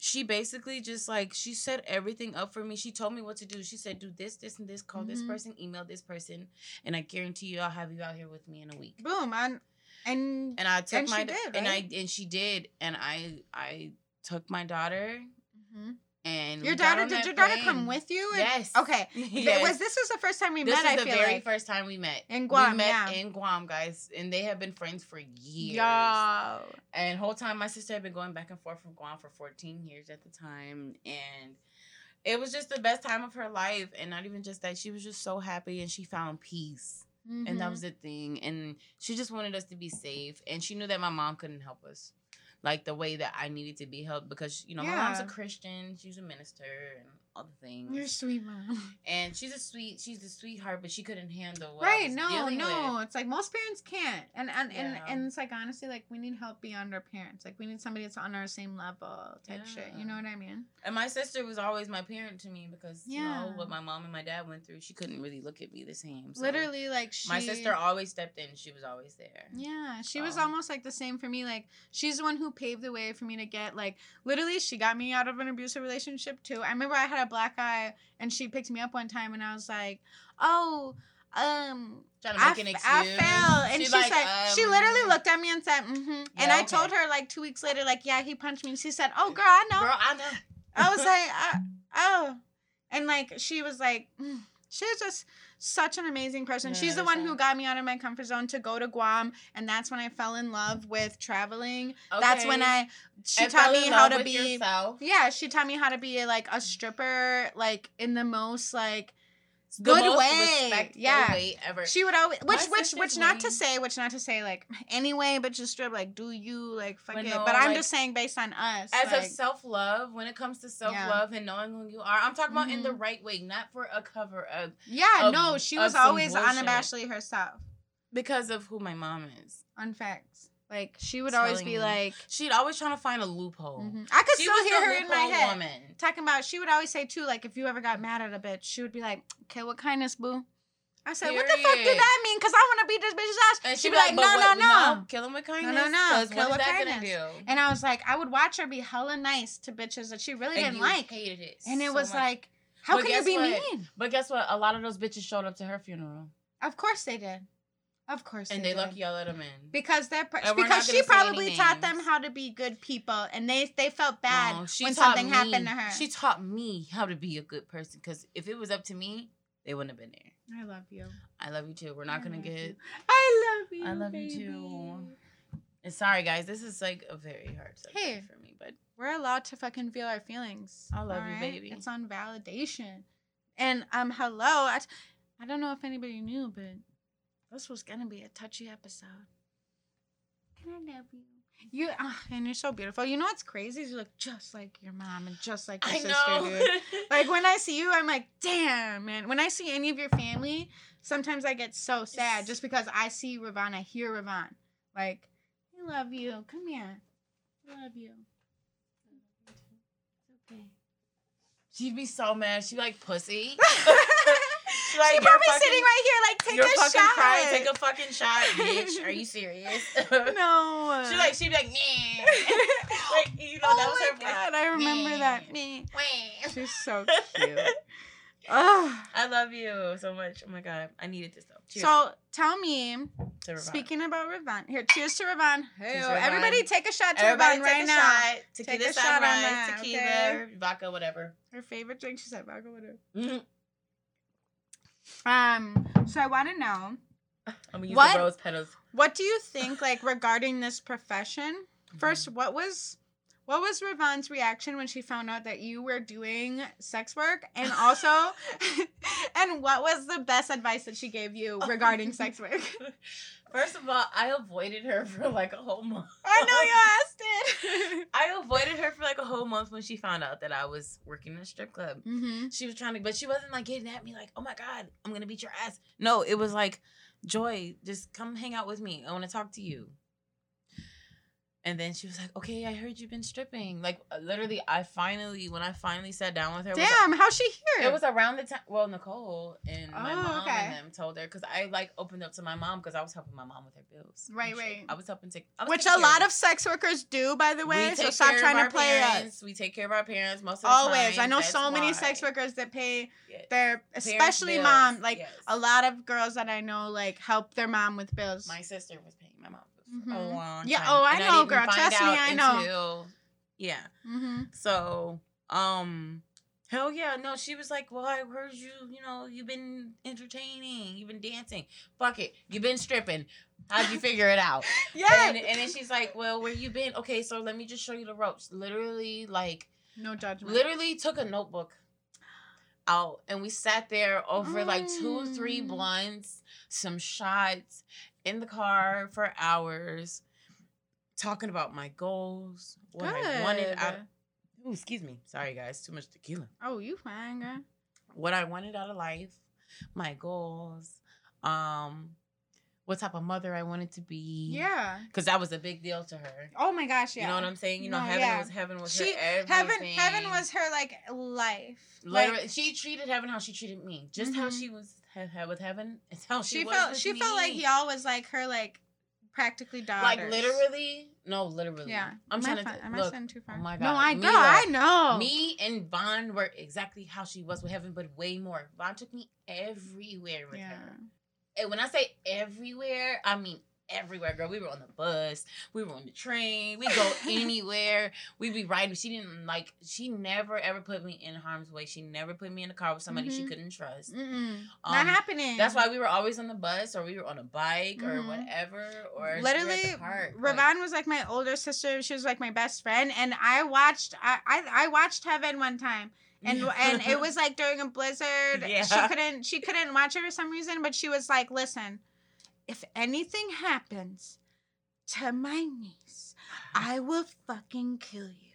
[SPEAKER 3] she basically just like she set everything up for me. She told me what to do. She said, "Do this, this, and this. Call this
[SPEAKER 1] Mhm.
[SPEAKER 3] person. Email this person, and I guarantee you, I'll have you out here with me in a week."
[SPEAKER 1] boom and and
[SPEAKER 3] And I took
[SPEAKER 1] And
[SPEAKER 3] my
[SPEAKER 1] she did,
[SPEAKER 3] and I and she did, and I I took my daughter
[SPEAKER 1] Mhm.
[SPEAKER 3] And
[SPEAKER 1] your daughter did your daughter come with you And-
[SPEAKER 3] Yes.
[SPEAKER 1] okay [laughs]
[SPEAKER 3] yes.
[SPEAKER 1] was this was the first time we
[SPEAKER 3] this
[SPEAKER 1] met
[SPEAKER 3] is
[SPEAKER 1] I
[SPEAKER 3] the very
[SPEAKER 1] like
[SPEAKER 3] first time we met
[SPEAKER 1] In Guam,
[SPEAKER 3] We met
[SPEAKER 1] yeah.
[SPEAKER 3] in Guam, guys, and they have been friends for years.
[SPEAKER 1] Yo.
[SPEAKER 3] And whole time my sister had been going back and forth from Guam for 14 years at the time. And it was just the best time of her life. And not even just that, she was just so happy and she found peace. And that
[SPEAKER 1] Mhm.
[SPEAKER 3] was the thing. And she just wanted us to be safe. And she knew that my mom couldn't help us. Like the way that I needed to be helped because, you know, my mom's a Christian, she's a minister and all the things.
[SPEAKER 1] you're sweet mom [laughs]
[SPEAKER 3] and she's a sweet, she's a sweetheart, but she couldn't handle
[SPEAKER 1] right
[SPEAKER 3] was
[SPEAKER 1] no no
[SPEAKER 3] with.
[SPEAKER 1] it's like most parents can't and and, and
[SPEAKER 3] Yeah.
[SPEAKER 1] and it's like honestly like we need help beyond our parents like we need somebody that's on our same level type shit you know what i mean
[SPEAKER 3] And my sister was always my parent to me because you know
[SPEAKER 1] Yeah.
[SPEAKER 3] what my mom and my dad went through. She couldn't really look at me the same. so
[SPEAKER 1] literally like she
[SPEAKER 3] my sister always stepped in. She was always there.
[SPEAKER 1] yeah she was
[SPEAKER 3] Um,
[SPEAKER 1] almost like the same for me like she's the one who paved the way for me to get like literally she got me out of an abusive relationship too i remember i had a black eye and she picked me up one time and i was like oh um I,
[SPEAKER 3] make an excuse.
[SPEAKER 1] I fell, and
[SPEAKER 3] She
[SPEAKER 1] she's
[SPEAKER 3] like,
[SPEAKER 1] like, she literally
[SPEAKER 3] um,
[SPEAKER 1] looked at me and said, "Mm-hmm." And I
[SPEAKER 3] okay.
[SPEAKER 1] told her like two weeks later, like, "Yeah, he punched me." And she said, "Oh, girl, I know."
[SPEAKER 3] Girl, I know.
[SPEAKER 1] I was [laughs] like, I, "Oh," and like she was like, mm. she was just such an amazing person.
[SPEAKER 3] Yeah,
[SPEAKER 1] She's the one who got me out of my comfort zone to go to Guam, and that's when I fell in love with traveling. That's when I she
[SPEAKER 3] And
[SPEAKER 1] taught me how to be.
[SPEAKER 3] yourself.
[SPEAKER 1] Yeah, she taught me how to be like a stripper, like in the most like Good way, yeah.
[SPEAKER 3] way ever.
[SPEAKER 1] She would always, which, which, which, not to say, which, not to say, like, [laughs] anyway, but just strip, like, do you, like, fuck
[SPEAKER 3] But
[SPEAKER 1] it.
[SPEAKER 3] no,
[SPEAKER 1] but I'm
[SPEAKER 3] like,
[SPEAKER 1] just saying, based on us,
[SPEAKER 3] as
[SPEAKER 1] like,
[SPEAKER 3] of self love, when it comes to self love and knowing who you are, I'm talking about in the
[SPEAKER 1] Mhm.
[SPEAKER 3] right way, not for a cover of
[SPEAKER 1] yeah,
[SPEAKER 3] of-
[SPEAKER 1] no, she was always
[SPEAKER 3] bullshit.
[SPEAKER 1] unabashedly herself
[SPEAKER 3] because of who my mom is.
[SPEAKER 1] on facts. Like, she would always be
[SPEAKER 3] you.
[SPEAKER 1] like,
[SPEAKER 3] She'd always trying to find a loophole.
[SPEAKER 1] mhm. I could
[SPEAKER 3] She
[SPEAKER 1] still hear her in my head.
[SPEAKER 3] woman.
[SPEAKER 1] talking about she would always say too like if you ever got mad at a bitch she would be like okay what kindness boo i said what the fuck
[SPEAKER 3] Period.
[SPEAKER 1] that mean because i want to beat this bitch's ass
[SPEAKER 3] And
[SPEAKER 1] she'd
[SPEAKER 3] she'd
[SPEAKER 1] be like,
[SPEAKER 3] "But
[SPEAKER 1] no no
[SPEAKER 3] what-
[SPEAKER 1] no
[SPEAKER 3] kill him with kindness.
[SPEAKER 1] no, no,
[SPEAKER 3] no,
[SPEAKER 1] Kill
[SPEAKER 3] is
[SPEAKER 1] with kindness. and i was like i would watch her be hella nice to bitches that she really
[SPEAKER 3] And
[SPEAKER 1] didn't like
[SPEAKER 3] hated it.
[SPEAKER 1] and it
[SPEAKER 3] so
[SPEAKER 1] was
[SPEAKER 3] much.
[SPEAKER 1] like how
[SPEAKER 3] But
[SPEAKER 1] can you be
[SPEAKER 3] what?
[SPEAKER 1] mean
[SPEAKER 3] But guess what? A lot of those bitches showed up to her funeral,
[SPEAKER 1] of course they did of course
[SPEAKER 3] and
[SPEAKER 1] they,
[SPEAKER 3] they lucky y'all let them in.
[SPEAKER 1] because they're
[SPEAKER 3] And
[SPEAKER 1] because she
[SPEAKER 3] gonna say any
[SPEAKER 1] probably taught them how to be good people and they they felt bad
[SPEAKER 3] Oh, she
[SPEAKER 1] when something
[SPEAKER 3] me-
[SPEAKER 1] happened to her
[SPEAKER 3] She taught me how to be a good person. Because if it was up to me, they wouldn't have been there.
[SPEAKER 1] i love you
[SPEAKER 3] I love you too. We're not
[SPEAKER 1] I
[SPEAKER 3] gonna get.
[SPEAKER 1] you. i love you
[SPEAKER 3] I love you too. And sorry, guys. This is like a very hard subject
[SPEAKER 1] Hey.
[SPEAKER 3] for me, but
[SPEAKER 1] We're allowed to fucking feel our feelings.
[SPEAKER 3] I love you,
[SPEAKER 1] alright?
[SPEAKER 3] baby.
[SPEAKER 1] It's on validation. And um, hello. I, I don't know if anybody knew, but this was gonna be a touchy episode. And I love you. You ah, and you're so beautiful. You know what's crazy? You look just like your mom and just like your
[SPEAKER 3] I
[SPEAKER 1] sister,
[SPEAKER 3] know.
[SPEAKER 1] dude. Like when I see you, I'm like, damn, man. When I see any of your family, sometimes I get so sad just because I see Ravon, I hear Ravon. Like, I love you. Come here. I love you. It's okay.
[SPEAKER 3] She'd be so mad. She'd be like, pussy. [laughs]
[SPEAKER 1] she
[SPEAKER 3] like, you're
[SPEAKER 1] probably
[SPEAKER 3] fucking-
[SPEAKER 1] sitting right here, like, take
[SPEAKER 3] You're
[SPEAKER 1] a
[SPEAKER 3] fucking
[SPEAKER 1] shot.
[SPEAKER 3] crying. Take a fucking shot, bitch. Are you serious? [laughs] [laughs]
[SPEAKER 1] no.
[SPEAKER 3] She like she'd be like, nah. [laughs] like you know
[SPEAKER 1] oh
[SPEAKER 3] that was
[SPEAKER 1] my
[SPEAKER 3] her voice.
[SPEAKER 1] god, I remember that. Me. She's so cute. Ugh.
[SPEAKER 3] I love you so much. Oh my god, I needed this though. Cheers
[SPEAKER 1] So tell me, speaking about Ravon, here, cheers to Ravon. Hey,
[SPEAKER 3] Cheers to Ravon.
[SPEAKER 1] everybody take a shot to
[SPEAKER 3] Everybody
[SPEAKER 1] Ravon
[SPEAKER 3] take
[SPEAKER 1] right
[SPEAKER 3] a
[SPEAKER 1] now.
[SPEAKER 3] shot.
[SPEAKER 1] Take
[SPEAKER 3] Tequila
[SPEAKER 1] a shot on that,
[SPEAKER 3] tequila,
[SPEAKER 1] okay?
[SPEAKER 3] vodka, whatever.
[SPEAKER 1] Her favorite drink, she said vodka whatever.
[SPEAKER 3] Mhm.
[SPEAKER 1] Um, so I want to know,
[SPEAKER 3] I'm gonna use
[SPEAKER 1] What?
[SPEAKER 3] the rose petals.
[SPEAKER 1] what do you think, [laughs] like, regarding this profession? First, what was what was Ravon's reaction when she found out that you were doing sex work, and also, [laughs] [laughs] and what was the best advice that she gave you regarding sex work?
[SPEAKER 3] First of all, I avoided her [laughs] for like a whole month.
[SPEAKER 1] I know you [laughs] asked it. [laughs]
[SPEAKER 3] I avoided her for like a whole month when she found out that I was working in a strip club.
[SPEAKER 1] mm-hmm.
[SPEAKER 3] She was trying to, but she wasn't like getting at me like, "Oh my god, I'm gonna beat your ass." No, it was like, "Joy, just come hang out with me. I want to talk to you." And then she was like, "Okay, I heard you've been stripping." Like uh, literally, I finally, when I finally sat down with her, it was-
[SPEAKER 1] Damn, how's she here?
[SPEAKER 3] It was around the time. Well, Nicole and my
[SPEAKER 1] Oh,
[SPEAKER 3] mom
[SPEAKER 1] okay.
[SPEAKER 3] and them told her because I like opened up to my mom because I was helping my mom with her bills.
[SPEAKER 1] Right, right.
[SPEAKER 3] I was helping take. Was
[SPEAKER 1] Which a lot of sex workers do, by the way.
[SPEAKER 3] we
[SPEAKER 1] So stop trying to play us.
[SPEAKER 3] parents. We take care of our parents most of the
[SPEAKER 1] Always.
[SPEAKER 3] time.
[SPEAKER 1] I know
[SPEAKER 3] That's
[SPEAKER 1] so many
[SPEAKER 3] why.
[SPEAKER 1] sex workers that pay
[SPEAKER 3] Yes.
[SPEAKER 1] their, especially
[SPEAKER 3] bills,
[SPEAKER 1] mom. Like
[SPEAKER 3] yes.
[SPEAKER 1] a lot of girls that I know, like help their mom with bills.
[SPEAKER 3] My sister was paying my mom
[SPEAKER 1] Mhm.
[SPEAKER 3] a long
[SPEAKER 1] Yeah,
[SPEAKER 3] time.
[SPEAKER 1] oh, I
[SPEAKER 3] and
[SPEAKER 1] know,
[SPEAKER 3] didn't
[SPEAKER 1] girl. Trust me, I know.
[SPEAKER 3] yeah.
[SPEAKER 1] mm-hmm.
[SPEAKER 3] So, um, hell yeah, no, she was like, well, I heard you, you know, you've been entertaining, you've been dancing. Fuck it, you've been stripping. How'd you figure it out?
[SPEAKER 1] Yeah. [laughs]
[SPEAKER 3] And, and then she's like, well, where you been? Okay, so let me just show you the ropes. Literally, like,
[SPEAKER 1] no judgment.
[SPEAKER 3] literally took a notebook out and we sat there over like two, three
[SPEAKER 1] Mm.
[SPEAKER 3] blunts, some shots in the car for hours, talking about my goals, what I wanted out.
[SPEAKER 1] Good.
[SPEAKER 3] Ooh, excuse me. Sorry, guys. Too much tequila.
[SPEAKER 1] Oh, you fine, girl.
[SPEAKER 3] What I wanted out of life, my goals, um, what type of mother I wanted to be.
[SPEAKER 1] Yeah.
[SPEAKER 3] Because that was a big deal to her.
[SPEAKER 1] Oh my gosh, yeah.
[SPEAKER 3] You know what I'm saying? You know,
[SPEAKER 1] No,
[SPEAKER 3] heaven
[SPEAKER 1] yeah.
[SPEAKER 3] was heaven was
[SPEAKER 1] She
[SPEAKER 3] her everything.
[SPEAKER 1] heaven heaven was her like life.
[SPEAKER 3] Literally,
[SPEAKER 1] Like,
[SPEAKER 3] she treated heaven how she treated me. Just how
[SPEAKER 1] Mhm.
[SPEAKER 3] she was with heaven. It's how she,
[SPEAKER 1] she felt she felt like
[SPEAKER 3] me.
[SPEAKER 1] y'all was like her like practically daughters.
[SPEAKER 3] Like literally, no, literally.
[SPEAKER 1] Yeah.
[SPEAKER 3] I'm trying
[SPEAKER 1] I,
[SPEAKER 3] to
[SPEAKER 1] fi-
[SPEAKER 3] th-
[SPEAKER 1] am I
[SPEAKER 3] look.
[SPEAKER 1] saying too far?
[SPEAKER 3] oh my god!
[SPEAKER 1] No,
[SPEAKER 3] I
[SPEAKER 1] know. I know.
[SPEAKER 3] Me and Vaughn were exactly how she was with heaven, but way more. Vaughn took me everywhere with
[SPEAKER 1] Yeah.
[SPEAKER 3] her. And when I say everywhere, I mean everywhere, girl. We were on the bus, we were on the train, we go [laughs] anywhere. We'd be riding. She didn't like. She never ever put me in harm's way. She never put me in the car with somebody she
[SPEAKER 1] Mhm.
[SPEAKER 3] couldn't trust. Um,
[SPEAKER 1] Not happening.
[SPEAKER 3] That's why we were always on the bus, or we were on a bike, or
[SPEAKER 1] Mhm.
[SPEAKER 3] whatever, or
[SPEAKER 1] literally
[SPEAKER 3] the like-
[SPEAKER 1] was like my older sister. She was like my best friend, and I watched I, I I watched Heaven one time, and and it [laughs] was like during a blizzard.
[SPEAKER 3] Yeah.
[SPEAKER 1] She couldn't she couldn't watch it for some reason, but she was like, "Listen, if anything happens to my niece, I will fucking kill you."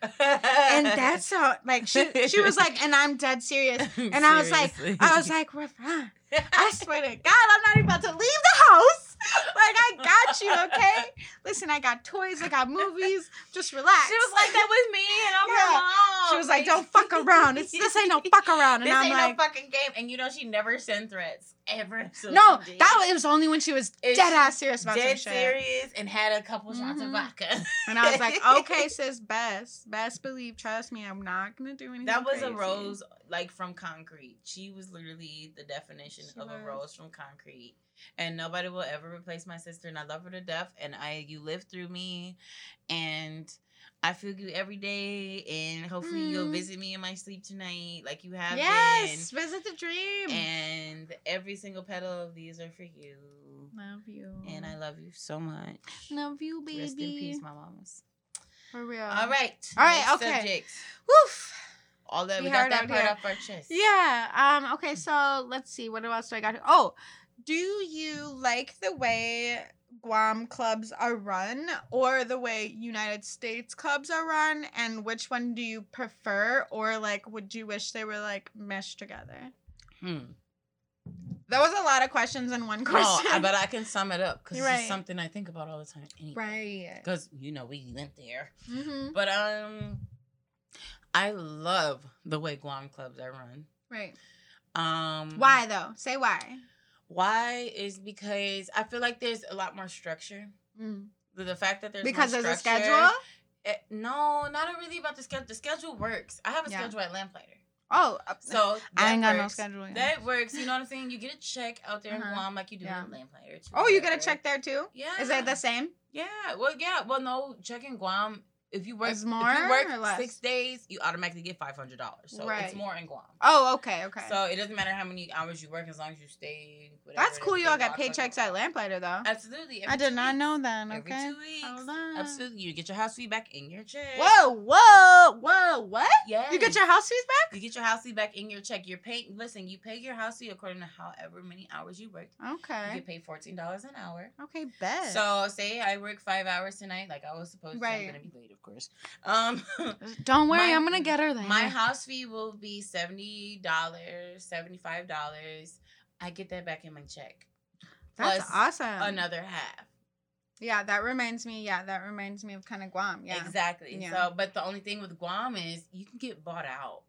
[SPEAKER 1] And [laughs] that's how like she she was like, and I'm dead serious. [laughs] And I was like, I was like, Ravon, I swear to God, I'm not even about to leave the house. Like, I got you, okay? Listen, I got toys, I got movies. Just relax.
[SPEAKER 3] She was like that with me, and I'm
[SPEAKER 1] Yeah.
[SPEAKER 3] her mom.
[SPEAKER 1] She was like, don't fuck [laughs] around. It's, this ain't no fuck around. And
[SPEAKER 3] This
[SPEAKER 1] I'm
[SPEAKER 3] ain't
[SPEAKER 1] like,
[SPEAKER 3] no fucking game. And you know, she never sent threats ever. So
[SPEAKER 1] no,
[SPEAKER 3] did.
[SPEAKER 1] that was, it was only when she was dead ass serious about
[SPEAKER 3] dead
[SPEAKER 1] some shit.
[SPEAKER 3] serious and had a couple shots of
[SPEAKER 1] Mhm.
[SPEAKER 3] vodka.
[SPEAKER 1] And I was like, [laughs] okay, sis, best, best believe, trust me, I'm not gonna do anything.
[SPEAKER 3] That was a rose like from concrete. She was literally the definition
[SPEAKER 1] She
[SPEAKER 3] of a rose from concrete. And nobody will ever replace my sister and I love her to death and I you live through me and I feel you every day and hopefully you'll
[SPEAKER 1] Mm.
[SPEAKER 3] visit me in my sleep tonight like you have
[SPEAKER 1] Yes, visit the dream.
[SPEAKER 3] And every single petal of these are for you.
[SPEAKER 1] love you.
[SPEAKER 3] And I love you so much.
[SPEAKER 1] love you, baby.
[SPEAKER 3] Rest in peace, my mamas.
[SPEAKER 1] For real.
[SPEAKER 3] All right.
[SPEAKER 1] All right,
[SPEAKER 3] next
[SPEAKER 1] okay.
[SPEAKER 3] Subject.
[SPEAKER 1] Woof.
[SPEAKER 3] All that
[SPEAKER 1] We
[SPEAKER 3] we, got that part
[SPEAKER 1] here.
[SPEAKER 3] off our chest.
[SPEAKER 1] Yeah. Um. Okay. So let's see. What else do I got? Here? Oh, do you like the way Guam clubs are run, or the way United States clubs are run? And which one do you prefer, or like, would you wish they were like meshed together?
[SPEAKER 3] Hmm.
[SPEAKER 1] That was a lot of questions in one question.
[SPEAKER 3] I, but I can sum it up because
[SPEAKER 1] Right.
[SPEAKER 3] it's something I think about all the time. Anyway.
[SPEAKER 1] right.
[SPEAKER 3] Because you know we went there,
[SPEAKER 1] Mm-hmm.
[SPEAKER 3] but um, I love the way Guam clubs are run.
[SPEAKER 1] Right.
[SPEAKER 3] Um,
[SPEAKER 1] Why though? Say why.
[SPEAKER 3] Why is because I feel like there's a lot more structure.
[SPEAKER 1] Mm.
[SPEAKER 3] The, the fact that there's
[SPEAKER 1] Because there's a schedule.
[SPEAKER 3] Eh, no, not really about the schedule. The schedule works. I have a
[SPEAKER 1] Yeah.
[SPEAKER 3] schedule at Lamplighter,
[SPEAKER 1] Oh,
[SPEAKER 3] so
[SPEAKER 1] I ain't got no schedule. yet.
[SPEAKER 3] That works. You know what I'm saying? You get a check out there
[SPEAKER 1] Uh-huh.
[SPEAKER 3] in Guam like you do
[SPEAKER 1] Yeah.
[SPEAKER 3] in Lamplighter. too,
[SPEAKER 1] Oh, you get a check there too.
[SPEAKER 3] Yeah.
[SPEAKER 1] Is that the same?
[SPEAKER 3] Yeah. Well, yeah. Well, no. Check in Guam. If you work,
[SPEAKER 1] Is
[SPEAKER 3] if you work six days, you automatically get five hundred dollars. So
[SPEAKER 1] Right.
[SPEAKER 3] it's more in Guam.
[SPEAKER 1] Oh, okay, okay.
[SPEAKER 3] So it doesn't matter how many hours you work as long as you stay. Whatever,
[SPEAKER 1] That's cool. Y'all got paychecks at Lamplighter though.
[SPEAKER 3] Absolutely.
[SPEAKER 1] I did not
[SPEAKER 3] weeks.
[SPEAKER 1] know that. Okay.
[SPEAKER 3] Every two weeks. Absolutely. You get your house fee back in your check.
[SPEAKER 1] Whoa, whoa, whoa! What?
[SPEAKER 3] Yeah.
[SPEAKER 1] You get your house fees back?
[SPEAKER 3] You get your house fee back in your check. You're paying. Listen, you pay your house fee according to however many hours you. You
[SPEAKER 1] Okay.
[SPEAKER 3] get paid fourteen dollars an hour.
[SPEAKER 1] Okay, bet.
[SPEAKER 3] So say I work five hours tonight, like I was supposed to. I'm
[SPEAKER 1] Right.
[SPEAKER 3] gonna be late, of course. Um, [laughs]
[SPEAKER 1] don't worry,
[SPEAKER 3] my-
[SPEAKER 1] I'm gonna get her there.
[SPEAKER 3] my house fee will be seventy dollars, seventy five dollars. I get that back in my check.
[SPEAKER 1] That's
[SPEAKER 3] plus
[SPEAKER 1] awesome.
[SPEAKER 3] Another half.
[SPEAKER 1] yeah, that reminds me. Yeah, that reminds me of kind of Guam. Yeah.
[SPEAKER 3] Exactly.
[SPEAKER 1] Yeah.
[SPEAKER 3] So, but the only thing with Guam is you can get bought out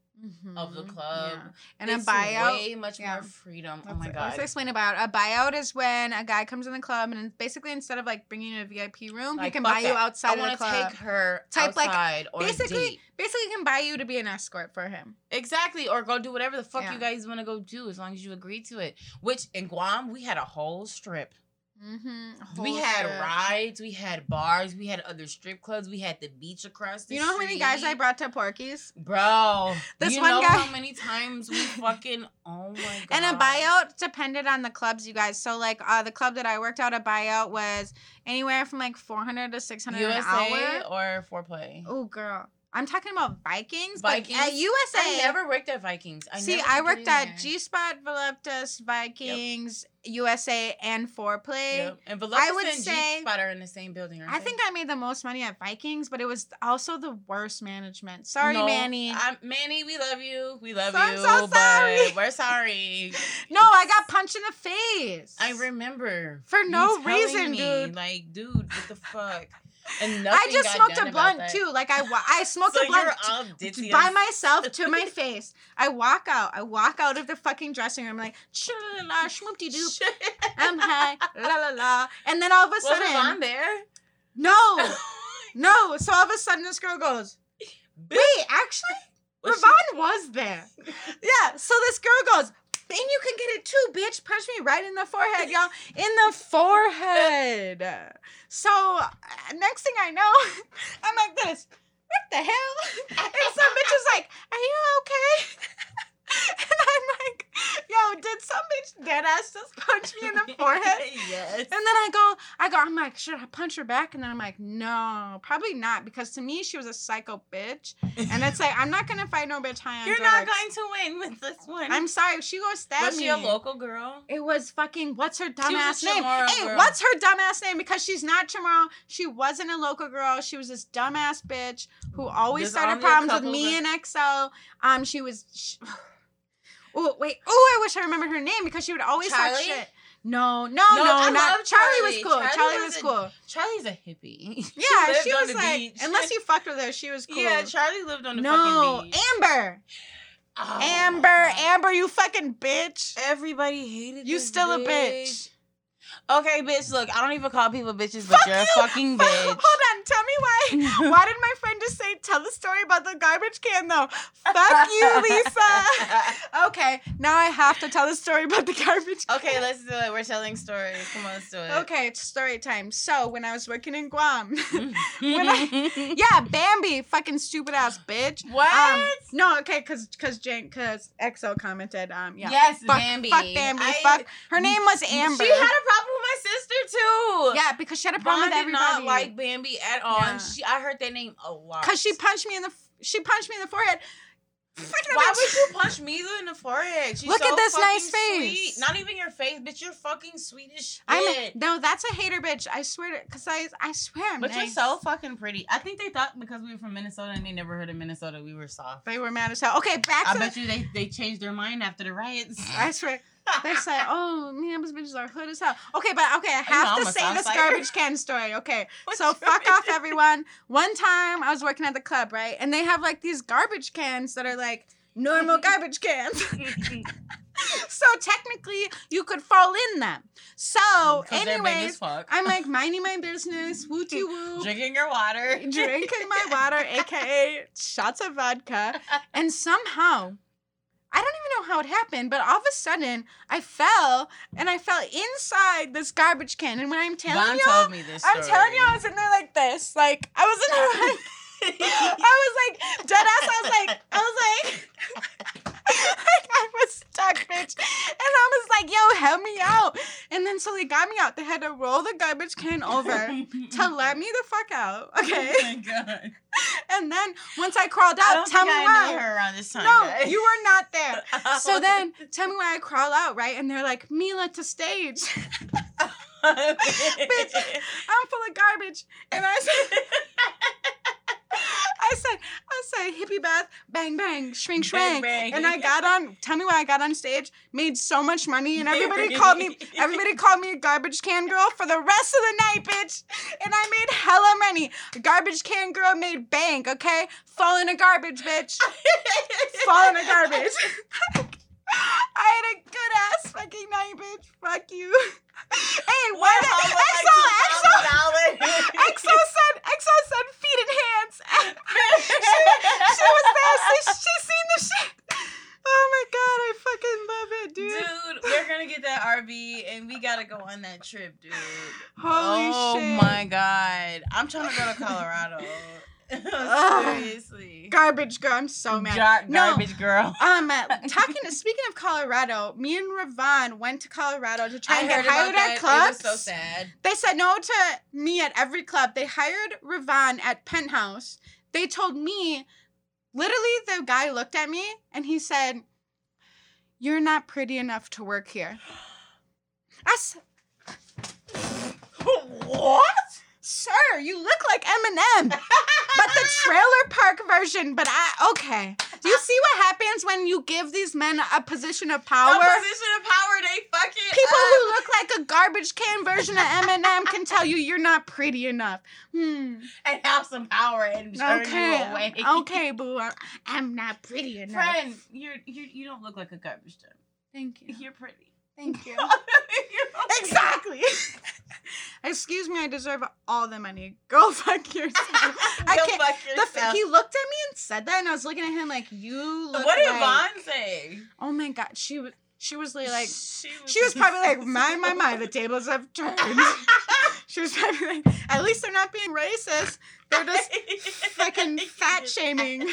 [SPEAKER 3] of the
[SPEAKER 1] Mhm.
[SPEAKER 3] club.
[SPEAKER 1] Yeah. And
[SPEAKER 3] It's
[SPEAKER 1] a buyout.
[SPEAKER 3] way much
[SPEAKER 1] yeah.
[SPEAKER 3] more freedom. oh my god!
[SPEAKER 1] let's explain about a buyout is when a guy comes in the club and basically instead of like bringing you to a VIP room, he can buy you outside
[SPEAKER 3] I
[SPEAKER 1] of the
[SPEAKER 3] want to
[SPEAKER 1] club.
[SPEAKER 3] take her
[SPEAKER 1] Type, like,
[SPEAKER 3] outside or
[SPEAKER 1] basically-
[SPEAKER 3] basically,
[SPEAKER 1] can buy you to be an escort for him.
[SPEAKER 3] exactly, or go do whatever the fuck
[SPEAKER 1] Yeah.
[SPEAKER 3] you guys want to go do, as long as you agree to it. Which in Guam we had a whole strip.
[SPEAKER 1] Mm-hmm.
[SPEAKER 3] we had rides, we had bars, we had other strip clubs, we had the beach across the
[SPEAKER 1] You know how many guys I brought to Porky's?
[SPEAKER 3] Bro, [laughs]
[SPEAKER 1] This
[SPEAKER 3] you
[SPEAKER 1] one
[SPEAKER 3] know
[SPEAKER 1] guy-
[SPEAKER 3] how many times we fucking oh my god. [laughs]
[SPEAKER 1] And a buyout depended on the clubs, you guys. So like uh, the club that I worked out, a buyout was anywhere from like four hundred to six hundred an
[SPEAKER 3] USA
[SPEAKER 1] hour.
[SPEAKER 3] or foreplay.
[SPEAKER 1] Oh girl, I'm talking about Vikings.
[SPEAKER 3] Vikings?
[SPEAKER 1] At USA,
[SPEAKER 3] I never worked at Vikings. I
[SPEAKER 1] see, I worked at. G Spot, Voluptus, Vikings, USA, and Foreplay.
[SPEAKER 3] Yep. And
[SPEAKER 1] I
[SPEAKER 3] Voluptus
[SPEAKER 1] would
[SPEAKER 3] and G Spot are in the same building,
[SPEAKER 1] I
[SPEAKER 3] they?
[SPEAKER 1] think I made the most money at Vikings, but it was also the worst management. Sorry,
[SPEAKER 3] No,
[SPEAKER 1] Manny.
[SPEAKER 3] I'm, Manny, we love you. We love
[SPEAKER 1] So I'm
[SPEAKER 3] you.
[SPEAKER 1] so sorry.
[SPEAKER 3] We're sorry. [laughs]
[SPEAKER 1] no, I got punched in the face.
[SPEAKER 3] I remember.
[SPEAKER 1] For no reason,
[SPEAKER 3] me,
[SPEAKER 1] dude.
[SPEAKER 3] Like, dude, what the fuck? And
[SPEAKER 1] I just smoked a blunt
[SPEAKER 3] that.
[SPEAKER 1] too. Like I, I [laughs] smoked
[SPEAKER 3] So
[SPEAKER 1] a blunt t- by myself to my [laughs] face. I walk out. I walk out of the fucking dressing room like la la schmoopty doop. [laughs] I'm high, la la la. And then all of a sudden, Was
[SPEAKER 3] Ron there?
[SPEAKER 1] no, no. So all of a sudden, this girl goes, "Wait, actually,
[SPEAKER 3] Was she-
[SPEAKER 1] Ravon was there." Yeah. So this girl goes, "And you can get it too, bitch." Punch me right in the forehead, y'all. In the forehead. So uh, next thing I know, [laughs] I'm like this. What the hell? And some bitch is like, "Are you okay?" [laughs] [laughs] And I'm like, "Yo, did some bitch dead ass just [laughs] punch me in the forehead. [laughs]
[SPEAKER 3] yes.
[SPEAKER 1] And then I go, I go, I'm like, should I punch her back? And then I'm like, no, probably not, because to me she was a psycho bitch, and it's like I'm not gonna fight no bitch high on
[SPEAKER 3] You're
[SPEAKER 1] drugs.
[SPEAKER 3] not going to win with this one.
[SPEAKER 1] I'm sorry, if she goes stab
[SPEAKER 3] Was
[SPEAKER 1] me.
[SPEAKER 3] she a local girl?
[SPEAKER 1] It was fucking what's her
[SPEAKER 3] was
[SPEAKER 1] dumbass name?
[SPEAKER 3] Chamorro
[SPEAKER 1] Hey, what's her dumbass name? Because she's not Chamorro. She wasn't a local girl. She was this dumbass bitch who always
[SPEAKER 3] There's
[SPEAKER 1] started problems with me
[SPEAKER 3] that-
[SPEAKER 1] and XO. Um, she was. Sh- [sighs] [sighs] oh wait. Oh, I wish I remembered her name because she would always talk shit. No, no,
[SPEAKER 3] No,
[SPEAKER 1] no, not
[SPEAKER 3] love
[SPEAKER 1] Charlie. was cool. Charlie,
[SPEAKER 3] Charlie
[SPEAKER 1] was
[SPEAKER 3] was a-
[SPEAKER 1] cool.
[SPEAKER 3] Charlie's a hippie. [laughs]
[SPEAKER 1] Yeah, she
[SPEAKER 3] on
[SPEAKER 1] was like,
[SPEAKER 3] beach.
[SPEAKER 1] unless you fucked with her, she was cool.
[SPEAKER 3] Yeah, Charlie lived on the
[SPEAKER 1] no,
[SPEAKER 3] fucking beach.
[SPEAKER 1] Amber,
[SPEAKER 3] Oh,
[SPEAKER 1] Amber, Amber, you fucking bitch.
[SPEAKER 3] Everybody hated
[SPEAKER 1] You
[SPEAKER 3] this
[SPEAKER 1] still a bitch.
[SPEAKER 3] Okay, bitch. Look, I don't even call people bitches, but
[SPEAKER 1] Fuck
[SPEAKER 3] you're a fucking [laughs] bitch.
[SPEAKER 1] Hold on, tell me why. [laughs] Why did my friend just say tell the story about the garbage can though? Fuck you, [laughs] Lisa. okay, now I have to tell the story about the garbage can.
[SPEAKER 3] okay, let's do it. We're telling stories. Come on, let's do it.
[SPEAKER 1] Okay, it's story time. So when I was working in Guam, when
[SPEAKER 3] I,
[SPEAKER 1] yeah, Bambi, fucking stupid ass bitch.
[SPEAKER 3] What?
[SPEAKER 1] Um, no, okay, cause cause Jane, cause EXO commented. Um, yeah.
[SPEAKER 3] Yes,
[SPEAKER 1] fuck,
[SPEAKER 3] Bambi.
[SPEAKER 1] Fuck Bambi.
[SPEAKER 3] I-
[SPEAKER 1] fuck. Her name was Amber.
[SPEAKER 3] She had a problem my sister too.
[SPEAKER 1] yeah, because she had a problem
[SPEAKER 3] Vaughn
[SPEAKER 1] with
[SPEAKER 3] did not like Bambi at all.
[SPEAKER 1] Yeah.
[SPEAKER 3] And she, I heard that name a lot.
[SPEAKER 1] Cause she punched me in the she punched me in the forehead.
[SPEAKER 3] Why would you punch me in the forehead? She's
[SPEAKER 1] Look
[SPEAKER 3] so
[SPEAKER 1] at this nice face.
[SPEAKER 3] Sweet. Not even your face, bitch. You're fucking sweet as shit.
[SPEAKER 1] I'm no, that's a hater bitch. I swear to, cause I I swear I'm
[SPEAKER 3] but
[SPEAKER 1] nice.
[SPEAKER 3] you're so fucking pretty. I think they thought because we were from Minnesota and they never heard of Minnesota, we were soft.
[SPEAKER 1] They were mad as hell. Okay, back
[SPEAKER 3] I
[SPEAKER 1] to
[SPEAKER 3] bet
[SPEAKER 1] the,
[SPEAKER 3] you they, they changed their mind after the riots.
[SPEAKER 1] I swear. They say, "Oh, me and these bitches are hood as hell." Okay, but okay, I have
[SPEAKER 3] know,
[SPEAKER 1] to say this garbage can story. Okay, [laughs]
[SPEAKER 3] What's
[SPEAKER 1] so fuck off, everyone. One time I was working at the club, right, and they have like these garbage cans that are like normal garbage cans. [laughs] so technically, you could fall in them. So,
[SPEAKER 3] as
[SPEAKER 1] anyways. I'm like [laughs] minding my business, wooty woo.
[SPEAKER 3] drinking your water,
[SPEAKER 1] drinking my water, aka shots of vodka, and somehow, I don't even know how it happened, but all of a sudden I fell and I fell inside this garbage can. And when I'm telling
[SPEAKER 3] Vaughn
[SPEAKER 1] y'all,
[SPEAKER 3] told me this.
[SPEAKER 1] I'm telling y'all, I was in there like this, like I was in there like. I was like dead ass. I was like, I was like, [laughs] like I was stuck, bitch. And I was like, yo, help me out. And then so they got me out. They had to roll the garbage can over [laughs] to let me the fuck out. Oh okay.
[SPEAKER 3] Oh my god.
[SPEAKER 1] And then once I crawled
[SPEAKER 3] I
[SPEAKER 1] out,
[SPEAKER 3] don't
[SPEAKER 1] tell me
[SPEAKER 3] I
[SPEAKER 1] why.
[SPEAKER 3] her around this time.
[SPEAKER 1] No,
[SPEAKER 3] guys.
[SPEAKER 1] you were not there. So
[SPEAKER 3] Oh. [laughs]
[SPEAKER 1] then tell me why I crawl out, right? And they're like, Mila to stage. [laughs] [laughs]
[SPEAKER 3] bitch.
[SPEAKER 1] I'm full of garbage. And I said, I said, I said, hippie bath, bang bang, shrink
[SPEAKER 3] Bang,
[SPEAKER 1] shrink.
[SPEAKER 3] bang.
[SPEAKER 1] And I got on, tell me why I got on stage, made so much money, and everybody [laughs] called me, everybody called me a garbage can girl for the rest of the night, bitch. And I made hella money. A Garbage can girl made bank, okay? Fall in a garbage, bitch. [laughs] Fall in a garbage. [laughs] [laughs] I had a good ass fucking night, bitch. Fuck you. [laughs] Hey, why did EXO, EXO, EXO said, EXO said feet and hands. [laughs] she, she was there. She, she seen the shit. Oh my god, I fucking love it, dude.
[SPEAKER 3] Dude, we're gonna get that RV and we gotta go on that trip, dude.
[SPEAKER 1] Holy
[SPEAKER 3] oh
[SPEAKER 1] shit.
[SPEAKER 3] my god. I'm trying to go to Colorado. [laughs] Seriously.
[SPEAKER 1] Garbage girl, I'm so mad.
[SPEAKER 3] Gar-
[SPEAKER 1] No.
[SPEAKER 3] garbage girl. [laughs]
[SPEAKER 1] Um, [laughs] talking to speaking of Colorado, me and Ravon went to Colorado to try
[SPEAKER 3] I
[SPEAKER 1] and get hired at clubs.
[SPEAKER 3] It was so sad.
[SPEAKER 1] They said no to me at every club. They hired Ravon at Penthouse. They told me, literally, the guy looked at me and he said, You're not pretty enough to work here. [gasps] I said,
[SPEAKER 3] What?
[SPEAKER 1] Sir, you look like Eminem, but the trailer park version. But I, okay. Do you see what happens when you give these men a position of power?
[SPEAKER 3] A position of power, they fucking
[SPEAKER 1] People
[SPEAKER 3] up.
[SPEAKER 1] who look like a garbage can version of Eminem can tell you you're not pretty enough. Hmm.
[SPEAKER 3] and have some power and turn you
[SPEAKER 1] Okay.
[SPEAKER 3] away.
[SPEAKER 1] Okay, [laughs] boo. I'm not pretty enough.
[SPEAKER 3] Friend, you're you you don't look like a garbage can.
[SPEAKER 1] Thank you.
[SPEAKER 3] You're pretty.
[SPEAKER 1] Thank you. [laughs] Exactly. [laughs] Excuse me, I deserve all the money. Go [laughs] fuck yourself. I
[SPEAKER 3] Go
[SPEAKER 1] can't.
[SPEAKER 3] fuck
[SPEAKER 1] The f- he looked at me and said that, and I was looking at him like, "You look
[SPEAKER 3] what did
[SPEAKER 1] like."
[SPEAKER 3] Vaughn say?
[SPEAKER 1] Oh my god, she was. She was really like.
[SPEAKER 3] she was,
[SPEAKER 1] She was [laughs] probably like, "My, my, my, the tables have turned." [laughs] she was probably like, "At least they're not being racist. They're just [laughs] fucking fat shaming."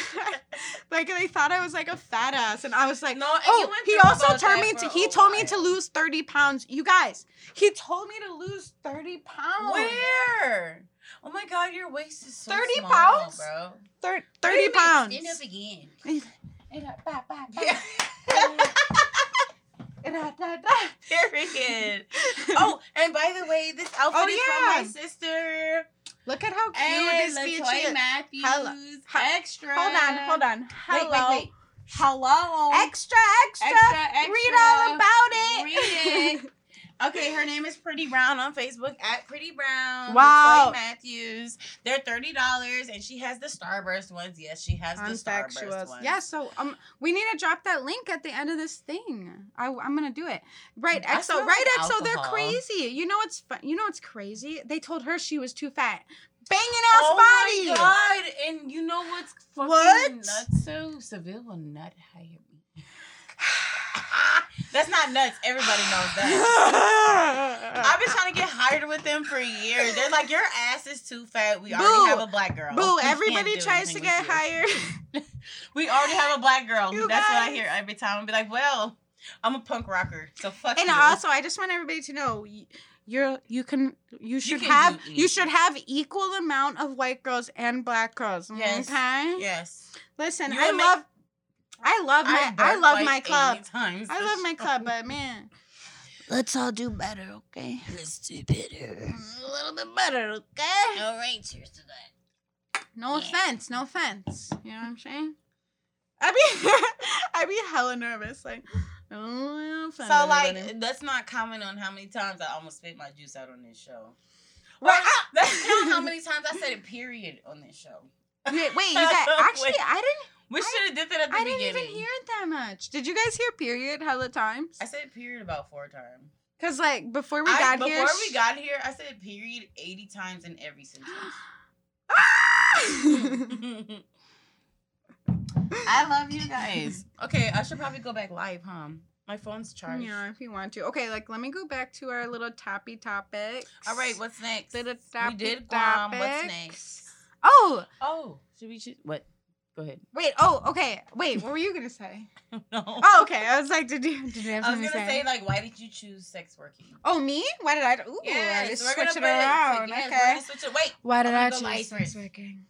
[SPEAKER 1] Like they thought I was like a fat ass, and I was like,
[SPEAKER 3] No,
[SPEAKER 1] oh, he also told me to. He told me to lose thirty pounds. You guys, he told me to lose thirty pounds.
[SPEAKER 3] Where? Oh my god, your waist is so
[SPEAKER 1] 30
[SPEAKER 3] small,
[SPEAKER 1] pounds?
[SPEAKER 3] bro.
[SPEAKER 1] Thir- thirty pounds.
[SPEAKER 3] Stand up again.
[SPEAKER 1] Yeah. [laughs]
[SPEAKER 3] Period. [laughs] oh, and by the way, this outfit
[SPEAKER 1] Oh,
[SPEAKER 3] is
[SPEAKER 1] yeah.
[SPEAKER 3] from my sister.
[SPEAKER 1] Look at how cute
[SPEAKER 3] Hey,
[SPEAKER 1] this is.
[SPEAKER 3] Matthews.
[SPEAKER 1] Hello. Ha-
[SPEAKER 3] Extra.
[SPEAKER 1] Hold on, hold on. Hello.
[SPEAKER 3] Wait, wait, wait. Hello.
[SPEAKER 1] Extra, extra,
[SPEAKER 3] Extra, extra.
[SPEAKER 1] Read all about it.
[SPEAKER 3] Read it. [laughs] Okay, her name is Pretty Brown on Facebook at Pretty Brown.
[SPEAKER 1] Wow.
[SPEAKER 3] Matthews. They're thirty dollars, and she has the Starburst ones. Yes, she has the Starburst ones.
[SPEAKER 1] Yeah, so um, we need to drop that link at the end of this thing. I, I'm gonna do it. Right,
[SPEAKER 3] I
[SPEAKER 1] EXO. Right,
[SPEAKER 3] like
[SPEAKER 1] EXO. They're crazy. You know what's fun? You know what's crazy? They told her she was too fat. Banging ass
[SPEAKER 3] Oh
[SPEAKER 1] body.
[SPEAKER 3] Oh my god! And you know what's fucking
[SPEAKER 1] What?
[SPEAKER 3] nuts? So Seville will not hire me. That's not nuts. Everybody knows that. [laughs] I've been trying to get hired with them for years. They're like, your ass is too fat. We already have a black girl.
[SPEAKER 1] Boo!
[SPEAKER 3] can't
[SPEAKER 1] Everybody tries to get hired. [laughs]
[SPEAKER 3] We already have a black girl.
[SPEAKER 1] You
[SPEAKER 3] That's what I hear every time. I'll be like, well, I'm a punk rocker, so fuck
[SPEAKER 1] and
[SPEAKER 3] you.
[SPEAKER 1] also, I just want everybody to know. You're you can you should
[SPEAKER 3] can
[SPEAKER 1] have you should have equal amount of white girls and black girls.
[SPEAKER 3] Yes.
[SPEAKER 1] Okay.
[SPEAKER 3] yes.
[SPEAKER 1] Listen,
[SPEAKER 3] You
[SPEAKER 1] I
[SPEAKER 3] make-
[SPEAKER 1] love, I love my, I,
[SPEAKER 3] burnt
[SPEAKER 1] love my club.
[SPEAKER 3] Times
[SPEAKER 1] I love my club, but man, let's all do better, okay?
[SPEAKER 3] Let's do better.
[SPEAKER 1] Mm, a little bit better, okay?
[SPEAKER 3] All right, cheers to that.
[SPEAKER 1] No
[SPEAKER 3] Yeah.
[SPEAKER 1] offense, no offense. You know what I'm saying? I be, [laughs] I be hella nervous, like, oh,
[SPEAKER 3] So like, let's not comment on how many times I almost spit my juice out on this show. Or
[SPEAKER 1] Right.
[SPEAKER 3] let's count how many times I said it. Period on this show. [laughs]
[SPEAKER 1] wait, wait, you [laughs] guys, actually, I didn't,
[SPEAKER 3] We should have did that at the beginning.
[SPEAKER 1] I didn't even hear it that much. Did you guys hear period hella times?
[SPEAKER 3] I said period about four times.
[SPEAKER 1] Cause like before we
[SPEAKER 3] I-
[SPEAKER 1] got
[SPEAKER 3] before
[SPEAKER 1] here, before
[SPEAKER 3] we got here, I said period eighty times in every sentence. [gasps] [laughs] I love you guys. [laughs] Okay, I should probably go back live, huh? My phone's charged.
[SPEAKER 1] yeah, if you want to. Okay, like let me go back to our little toppy topic.
[SPEAKER 3] All right, what's next?
[SPEAKER 1] Little
[SPEAKER 3] we did Guam. What's next?
[SPEAKER 1] Oh,
[SPEAKER 3] Oh, should we? Choose? What? Go ahead.
[SPEAKER 1] wait. Oh, okay. Wait, what were you gonna say? [laughs]
[SPEAKER 3] no.
[SPEAKER 1] Oh, okay. I was like, did you did you have
[SPEAKER 3] I was gonna
[SPEAKER 1] say?
[SPEAKER 3] say like, why did you choose sex working?
[SPEAKER 1] oh, me? Why did I? Ooh, I
[SPEAKER 3] Yes,
[SPEAKER 1] just
[SPEAKER 3] we're gonna
[SPEAKER 1] switch it
[SPEAKER 3] put it-
[SPEAKER 1] around.
[SPEAKER 3] yes,
[SPEAKER 1] okay.
[SPEAKER 3] gonna switch it. Wait.
[SPEAKER 1] Why did
[SPEAKER 3] I'm
[SPEAKER 1] I
[SPEAKER 3] gonna go
[SPEAKER 1] choose
[SPEAKER 3] live
[SPEAKER 1] sex working?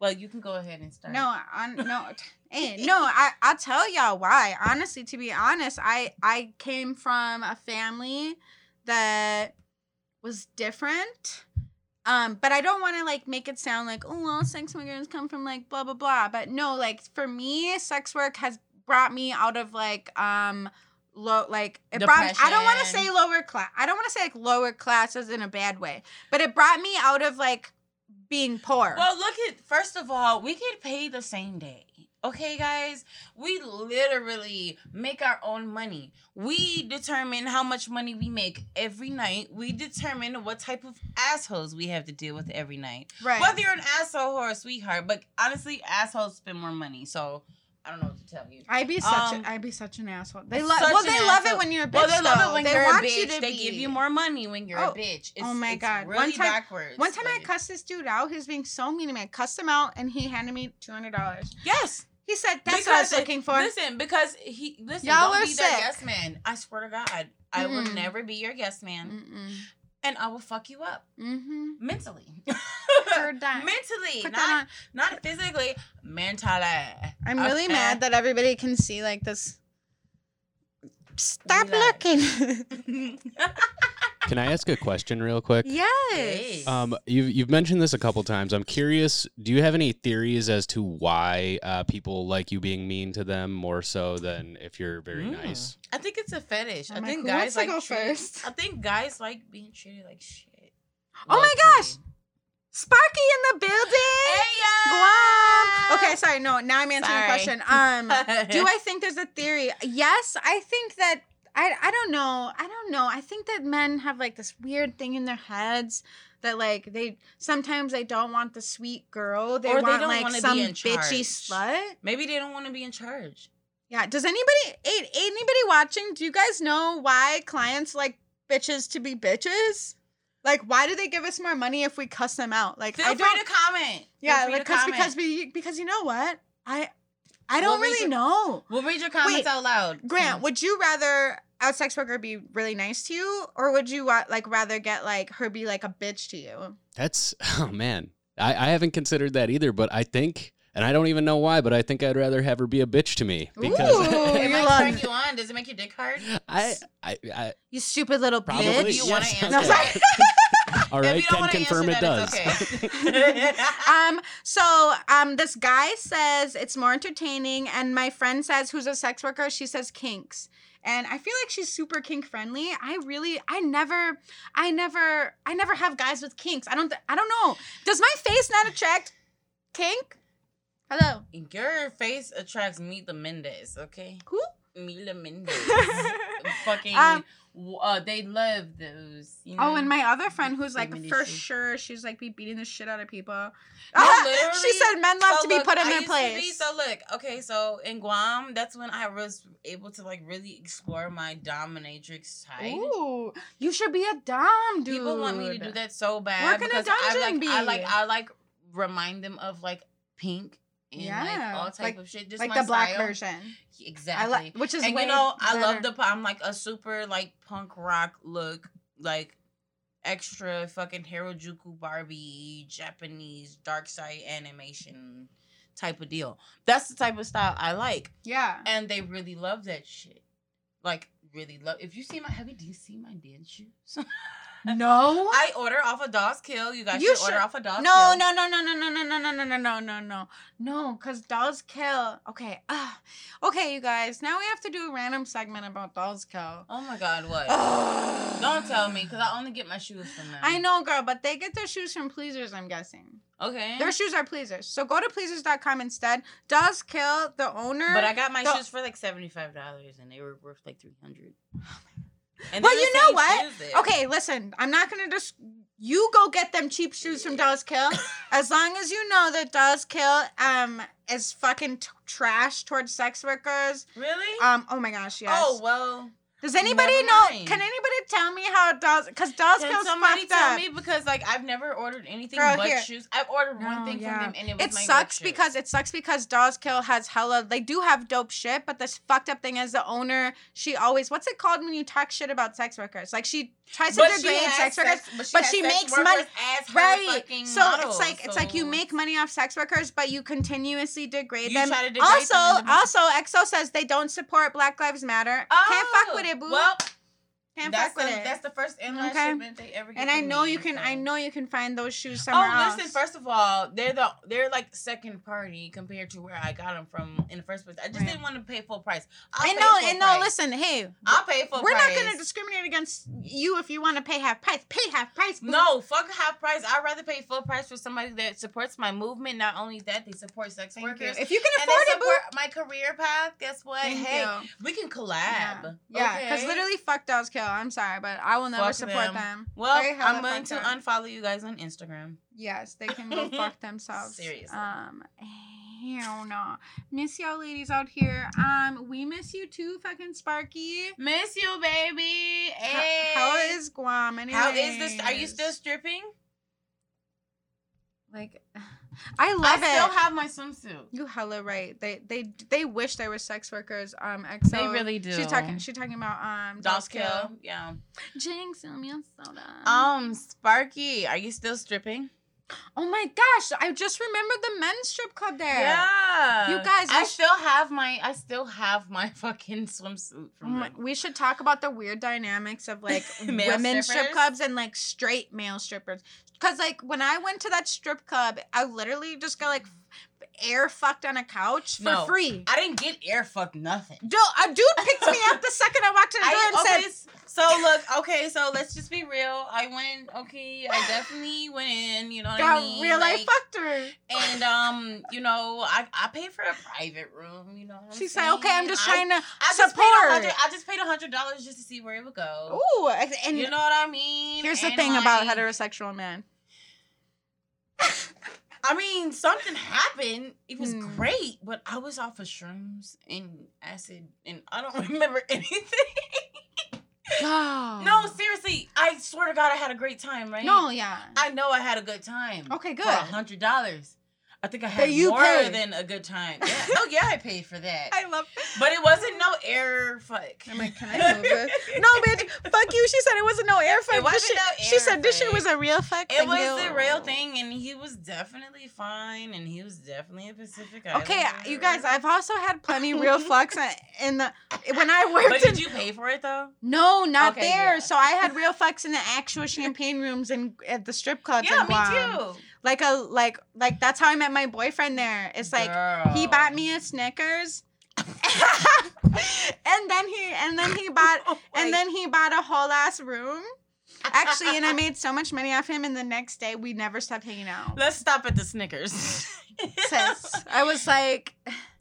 [SPEAKER 3] Well, you can go ahead and start.
[SPEAKER 1] No, on no, [laughs] eh, no. I I'll tell y'all why. Honestly, to be honest, I I came from a family that was different. Um, but I don't want to like make it sound like oh, all sex workers come from like blah blah blah. But no, like for me, sex work has brought me out of like um low like it brought me, I don't want to say lower class. I don't want to say like lower classes in a bad way, but it brought me out of like being poor.
[SPEAKER 3] Well, look at first of all, we get paid the same day. Okay, guys, we literally make our own money. We determine how much money we make every night. We determine what type of assholes we have to deal with every night.
[SPEAKER 1] right.
[SPEAKER 3] Whether you're an asshole or a sweetheart, but honestly, assholes spend more money. So I don't know what to tell you.
[SPEAKER 1] I'd be such
[SPEAKER 3] Um,
[SPEAKER 1] a, I'd be such an asshole. They love well, they love it when you're a bitch.
[SPEAKER 3] Well, they love
[SPEAKER 1] though.
[SPEAKER 3] it when
[SPEAKER 1] they
[SPEAKER 3] you're a bitch.
[SPEAKER 1] you to
[SPEAKER 3] they
[SPEAKER 1] be.
[SPEAKER 3] give you more money when you're
[SPEAKER 1] Oh.
[SPEAKER 3] a bitch. It's,
[SPEAKER 1] Oh my God.
[SPEAKER 3] Really
[SPEAKER 1] One time-
[SPEAKER 3] backwards.
[SPEAKER 1] One time I cussed this dude out. He was being so mean to me. I cussed him out, and he handed me two hundred dollars.
[SPEAKER 3] Yes.
[SPEAKER 1] He said, "That's what I was looking for."
[SPEAKER 3] Listen, because he listen,
[SPEAKER 1] Y'all
[SPEAKER 3] don't
[SPEAKER 1] are
[SPEAKER 3] be
[SPEAKER 1] sick.
[SPEAKER 3] yes man. I swear to God, I will
[SPEAKER 1] Mm-mm.
[SPEAKER 3] never be your yes man,
[SPEAKER 1] Mm-mm.
[SPEAKER 3] and I will fuck you up
[SPEAKER 1] Mm-hmm.
[SPEAKER 3] mentally. [laughs] Mentally,
[SPEAKER 1] Put
[SPEAKER 3] not not physically, mentally.
[SPEAKER 1] I'm really
[SPEAKER 3] Okay?
[SPEAKER 1] mad that everybody can see like this. Stop looking. [laughs] [laughs]
[SPEAKER 2] Can I ask a question real quick?
[SPEAKER 1] yes.
[SPEAKER 2] Um, you've you've mentioned this a couple times. I'm curious. Do you have any theories as to why uh, people like you being mean to them more so than if you're very
[SPEAKER 3] Mm.
[SPEAKER 2] nice?
[SPEAKER 3] I think it's a fetish. I
[SPEAKER 1] I'm like,
[SPEAKER 3] think
[SPEAKER 1] who wants
[SPEAKER 3] guys like
[SPEAKER 1] go
[SPEAKER 3] treated-
[SPEAKER 1] first?
[SPEAKER 3] I think guys like being treated like shit.
[SPEAKER 1] Oh my
[SPEAKER 3] Low-key.
[SPEAKER 1] gosh. Sparky in the building. Hey, yeah. Guam. Okay, sorry. No, now I'm answering
[SPEAKER 3] Sorry.
[SPEAKER 1] the question. Um, [laughs] do I think there's a theory? Yes, I think that I I don't know. I don't know. I think that men have like this weird thing in their heads that like they sometimes they don't want the sweet girl. They
[SPEAKER 3] Or they
[SPEAKER 1] want
[SPEAKER 3] don't
[SPEAKER 1] like
[SPEAKER 3] wanna be
[SPEAKER 1] some
[SPEAKER 3] in
[SPEAKER 1] bitchy
[SPEAKER 3] charge.
[SPEAKER 1] slut.
[SPEAKER 3] Maybe they don't want to be in charge.
[SPEAKER 1] Yeah. Does anybody anybody watching? Do you guys know why clients like bitches to be bitches? Like, why do they give us more money if we cuss them out? Like,
[SPEAKER 3] Feel
[SPEAKER 1] I
[SPEAKER 3] free
[SPEAKER 1] don't.
[SPEAKER 3] to comment.
[SPEAKER 1] Yeah,
[SPEAKER 3] to
[SPEAKER 1] like, cause, because we because you know what I I don't
[SPEAKER 3] We'll
[SPEAKER 1] really
[SPEAKER 3] your-
[SPEAKER 1] know.
[SPEAKER 3] We'll read your comments
[SPEAKER 1] Wait,
[SPEAKER 3] out loud.
[SPEAKER 1] Grant, mm. would you rather a sex worker be really nice to you, or would you like rather get like her be like a bitch to you?
[SPEAKER 2] That's [laughs] oh man. I, I haven't considered that either, but I think and I don't even know why, but I think I'd rather have her be a bitch to me because
[SPEAKER 1] Ooh,
[SPEAKER 3] it
[SPEAKER 1] you
[SPEAKER 3] might turn you on. Does it make your dick hard?
[SPEAKER 2] I, I, I
[SPEAKER 1] You stupid little
[SPEAKER 2] probably
[SPEAKER 1] bitch.
[SPEAKER 3] you wanna answer
[SPEAKER 2] okay. [laughs]
[SPEAKER 1] that. [laughs]
[SPEAKER 2] All
[SPEAKER 3] If
[SPEAKER 2] right,
[SPEAKER 3] you don't
[SPEAKER 2] can confirm it
[SPEAKER 3] answer
[SPEAKER 2] does.
[SPEAKER 3] okay. [laughs] [laughs]
[SPEAKER 1] um so um this guy says it's more entertaining and my friend says who's a sex worker she says kinks and i feel like she's super kink friendly i really i never i never i never have guys with kinks i don't th- i don't know does my face not attract kink hello
[SPEAKER 3] Your face attracts Mila Mendez, okay?
[SPEAKER 1] who
[SPEAKER 3] Mila Mendez. Fucking.
[SPEAKER 1] Um,
[SPEAKER 3] w- uh, they love those. You know?
[SPEAKER 1] Oh, and my other friend who's like
[SPEAKER 3] Feminist
[SPEAKER 1] for sure she's like be beating the shit out of people. [laughs]
[SPEAKER 3] literally.
[SPEAKER 1] she said men love
[SPEAKER 3] So
[SPEAKER 1] to be
[SPEAKER 3] look,
[SPEAKER 1] put in
[SPEAKER 3] I
[SPEAKER 1] their
[SPEAKER 3] to be-
[SPEAKER 1] place.
[SPEAKER 3] so look, okay, so in Guam, that's when I was able to like really explore my dominatrix side.
[SPEAKER 1] Ooh, you should be a dom, dude.
[SPEAKER 3] People want me to do that so bad
[SPEAKER 1] Where can a
[SPEAKER 3] because I
[SPEAKER 1] dungeon
[SPEAKER 3] like I
[SPEAKER 1] be?
[SPEAKER 3] like I like remind them of like pink and
[SPEAKER 1] Yeah,
[SPEAKER 3] like all type
[SPEAKER 1] like-
[SPEAKER 3] of shit. Just
[SPEAKER 1] like the black
[SPEAKER 3] style.
[SPEAKER 1] version.
[SPEAKER 3] Exactly.
[SPEAKER 1] I like, which is
[SPEAKER 3] and you know, I love the I'm like a super like punk rock look, like extra fucking Harajuku Barbie Japanese dark side animation type of deal. That's the type of style I like,
[SPEAKER 1] yeah.
[SPEAKER 3] and they really love that shit. Like really love. If you see my, have you do you see my dance shoes? [laughs]
[SPEAKER 1] No.
[SPEAKER 3] I order off of Dolls Kill. You guys
[SPEAKER 1] You
[SPEAKER 3] should order
[SPEAKER 1] should-
[SPEAKER 3] off of Dolls
[SPEAKER 1] No,
[SPEAKER 3] Kill.
[SPEAKER 1] no, no, no, no, no, no, no, no, no, no, no, no, no, no, because dolls kill. Okay, uh, okay, you guys. Now we have to do a random segment about dolls kill.
[SPEAKER 3] Oh my god, what? Don't tell me, cause I only get my shoes from them.
[SPEAKER 1] I know, girl, but they get their shoes from Pleasers. I'm guessing
[SPEAKER 3] Okay.
[SPEAKER 1] their shoes are Pleasers. So go to Pleasers.com instead. Dolls kill the owner.
[SPEAKER 3] But I got my
[SPEAKER 1] the-
[SPEAKER 3] shoes for like seventy five dollars, and they were worth like three hundred. And
[SPEAKER 1] Well, you know what? Okay, listen. I'm not gonna just. You go get them cheap shoes from Dolls Kill. [laughs] as long as you know that Dolls Kill um is fucking t- trash towards sex workers.
[SPEAKER 3] Really?
[SPEAKER 1] Um. Oh my gosh. Yes.
[SPEAKER 3] Oh well.
[SPEAKER 1] Does anybody
[SPEAKER 3] never
[SPEAKER 1] know?
[SPEAKER 3] mind.
[SPEAKER 1] Can anybody tell me how Dolls? Because Dolls
[SPEAKER 3] Can
[SPEAKER 1] Kill's
[SPEAKER 3] somebody
[SPEAKER 1] fucked
[SPEAKER 3] tell
[SPEAKER 1] up.
[SPEAKER 3] me because like I've never ordered anything
[SPEAKER 1] Girl,
[SPEAKER 3] but
[SPEAKER 1] here.
[SPEAKER 3] shoes. I've ordered
[SPEAKER 1] No,
[SPEAKER 3] one thing
[SPEAKER 1] yeah.
[SPEAKER 3] from them, and it was
[SPEAKER 1] It
[SPEAKER 3] my
[SPEAKER 1] sucks
[SPEAKER 3] work shoe.
[SPEAKER 1] because it sucks because Dolls Kill has hella. They do have dope shit, but this fucked up thing is the owner. She always what's it called when you talk shit about sex workers? Like she tries to degrade
[SPEAKER 3] has
[SPEAKER 1] sex workers.
[SPEAKER 3] sex-
[SPEAKER 1] but
[SPEAKER 3] has
[SPEAKER 1] she makes money-
[SPEAKER 3] as her
[SPEAKER 1] Right.
[SPEAKER 3] fucking
[SPEAKER 1] So
[SPEAKER 3] models,
[SPEAKER 1] it's like it's like you make money off sex workers, but you continuously degrade
[SPEAKER 3] You
[SPEAKER 1] them.
[SPEAKER 3] try to degrade
[SPEAKER 1] also,
[SPEAKER 3] them the-
[SPEAKER 1] also, EXO says they don't support Black Lives Matter. Can't fuck with it, it,
[SPEAKER 3] boo. Well,
[SPEAKER 1] can't
[SPEAKER 3] that's
[SPEAKER 1] fuck with
[SPEAKER 3] the,
[SPEAKER 1] it.
[SPEAKER 3] that's the first and last
[SPEAKER 1] Okay.
[SPEAKER 3] shipment they ever get
[SPEAKER 1] and I know
[SPEAKER 3] me,
[SPEAKER 1] you can. I know you can find those shoes oh, somewhere
[SPEAKER 3] Oh,
[SPEAKER 1] else.
[SPEAKER 3] listen! First of all, they're the they're like second party compared to where I got them from in the first place. I just
[SPEAKER 1] Right.
[SPEAKER 3] didn't want to pay full price. I'll
[SPEAKER 1] I know. And no, listen. Hey,
[SPEAKER 3] I'll pay full
[SPEAKER 1] we're
[SPEAKER 3] price.
[SPEAKER 1] not gonna discriminate against you if you want to pay half price. Pay half price.
[SPEAKER 3] No, fuck half price. I'd rather pay full price for somebody that supports my movement. Not only that, they support sex
[SPEAKER 1] Thank you.
[SPEAKER 3] workers.
[SPEAKER 1] If you can afford it, boo.
[SPEAKER 3] support my career path. Guess what?
[SPEAKER 1] Thank
[SPEAKER 3] hey,
[SPEAKER 1] you.
[SPEAKER 3] we can collab.
[SPEAKER 1] yeah. Because
[SPEAKER 3] okay?
[SPEAKER 1] literally, fuck dolls kill. I'm sorry, but I will never
[SPEAKER 3] Fuck
[SPEAKER 1] support
[SPEAKER 3] them.
[SPEAKER 1] them.
[SPEAKER 3] Well, I'm going to
[SPEAKER 1] up.
[SPEAKER 3] unfollow you guys on Instagram.
[SPEAKER 1] Yes, they can go fuck [laughs] themselves.
[SPEAKER 3] Seriously.
[SPEAKER 1] Um, hell no. Miss y'all ladies out here. Um, we miss you too, fucking Sparky.
[SPEAKER 3] Miss you, baby.
[SPEAKER 1] How- how is Guam? Anyways?
[SPEAKER 3] How is this? Are you still stripping?
[SPEAKER 1] like? I love
[SPEAKER 3] I
[SPEAKER 1] it.
[SPEAKER 3] I still have my swimsuit.
[SPEAKER 1] you hella right. They they they wish they were sex workers. Um, EXO.
[SPEAKER 3] They really do.
[SPEAKER 1] She's talking. She's talking about um.
[SPEAKER 3] Dolls kill. Yeah.
[SPEAKER 1] Jinx, sell me a soda.
[SPEAKER 3] Um, Sparky, are you still stripping?
[SPEAKER 1] Oh my gosh! I just remembered the men's strip club there.
[SPEAKER 3] Yeah.
[SPEAKER 1] You guys,
[SPEAKER 3] I
[SPEAKER 1] sh-
[SPEAKER 3] still have my I still have my [laughs] fucking swimsuit
[SPEAKER 1] Oh
[SPEAKER 3] from
[SPEAKER 1] mm,
[SPEAKER 3] my-
[SPEAKER 1] we should talk about the weird dynamics of like [laughs] women strip clubs and like straight male strippers. Because like when I went to that strip club, I literally just got like air fucked on a couch for
[SPEAKER 3] No.
[SPEAKER 1] free.
[SPEAKER 3] I didn't get air fucked nothing.
[SPEAKER 1] Dude, a dude [laughs] picked me up the second I walked in the door and
[SPEAKER 3] I, okay,
[SPEAKER 1] said,
[SPEAKER 3] so look, okay, so let's just be real. I went, okay, I definitely went in, you know what I
[SPEAKER 1] "Got
[SPEAKER 3] mean?
[SPEAKER 1] real
[SPEAKER 3] Like,
[SPEAKER 1] fucked her."
[SPEAKER 3] and um, you know, I I paid for a private room, you know.
[SPEAKER 1] She said, "Okay, I'm just
[SPEAKER 3] I-
[SPEAKER 1] trying to
[SPEAKER 3] I just
[SPEAKER 1] support."
[SPEAKER 3] hundred. I just paid a hundred dollars just to see where it would go.
[SPEAKER 1] Ooh, and
[SPEAKER 3] you know what I mean?
[SPEAKER 1] here's the
[SPEAKER 3] And,
[SPEAKER 1] thing about heterosexual men.
[SPEAKER 3] I mean, something happened. It was
[SPEAKER 1] Hmm.
[SPEAKER 3] great, but I was off of shrooms and acid, and I don't [laughs] remember anything.
[SPEAKER 1] Oh.
[SPEAKER 3] no, seriously, I swear to God, I had a great time, right?
[SPEAKER 1] No, yeah.
[SPEAKER 3] I know I had a good time.
[SPEAKER 1] Okay, good.
[SPEAKER 3] For a hundred dollars. I think I had
[SPEAKER 1] you
[SPEAKER 3] more
[SPEAKER 1] paid.
[SPEAKER 3] than a good time. [laughs] Yeah. Oh yeah, I paid for that.
[SPEAKER 1] I love.
[SPEAKER 3] but it wasn't no air fuck.
[SPEAKER 1] I'm like, can I move it? [laughs] No, bitch. Fuck you. She said it wasn't no air fuck.
[SPEAKER 3] It wasn't
[SPEAKER 1] shit-
[SPEAKER 3] no
[SPEAKER 1] she
[SPEAKER 3] air
[SPEAKER 1] said this shit was a real fuck.
[SPEAKER 3] It was
[SPEAKER 1] you.
[SPEAKER 3] the real thing, and he was definitely fine, and he was definitely a Pacific
[SPEAKER 1] Okay, you guys, I've also had plenty real [laughs] fucks in the when I worked.
[SPEAKER 3] But
[SPEAKER 1] in,
[SPEAKER 3] did you pay for it though?
[SPEAKER 1] No, not
[SPEAKER 3] Okay,
[SPEAKER 1] there.
[SPEAKER 3] yeah.
[SPEAKER 1] So I had real fucks in the actual champagne rooms and at the strip clubs.
[SPEAKER 3] Yeah,
[SPEAKER 1] in Guam.
[SPEAKER 3] me too.
[SPEAKER 1] Like a like like that's how I met my boyfriend there. It's like he bought me a Snickers. [laughs] and then he and then he bought [laughs]
[SPEAKER 3] Oh
[SPEAKER 1] and then he bought a whole ass room. Actually, and I made so much money off him and the next day we never stopped hanging out.
[SPEAKER 3] Let's stop at the Snickers. [laughs]
[SPEAKER 1] Sis, I was like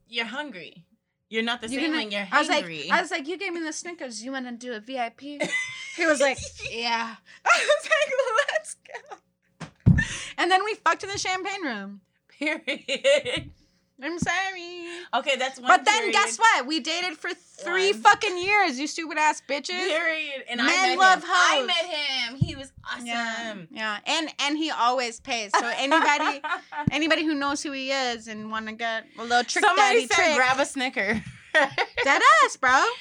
[SPEAKER 3] You're hungry. You're not the
[SPEAKER 1] You
[SPEAKER 3] same
[SPEAKER 1] gonna-
[SPEAKER 3] when you're
[SPEAKER 1] I was like,
[SPEAKER 3] hungry.
[SPEAKER 1] I was like, you gave me the Snickers. You want to do a VIP? He was like, yeah. I was like, let's go. And then we fucked in the champagne room.
[SPEAKER 3] period.
[SPEAKER 1] I'm sorry.
[SPEAKER 3] Okay, that's one.
[SPEAKER 1] But then
[SPEAKER 3] period.
[SPEAKER 1] guess what? We dated for three
[SPEAKER 3] One.
[SPEAKER 1] fucking years, you stupid ass bitches.
[SPEAKER 3] Period. And I met
[SPEAKER 1] love
[SPEAKER 3] him. I met him. He was awesome.
[SPEAKER 1] Yeah. Yeah. And and he always pays. So anybody [laughs] anybody who knows who he is and want to get a little trick
[SPEAKER 3] Somebody
[SPEAKER 1] daddy
[SPEAKER 3] said
[SPEAKER 1] trick.
[SPEAKER 3] grab a Snicker.
[SPEAKER 1] Dead ass, bro. [laughs]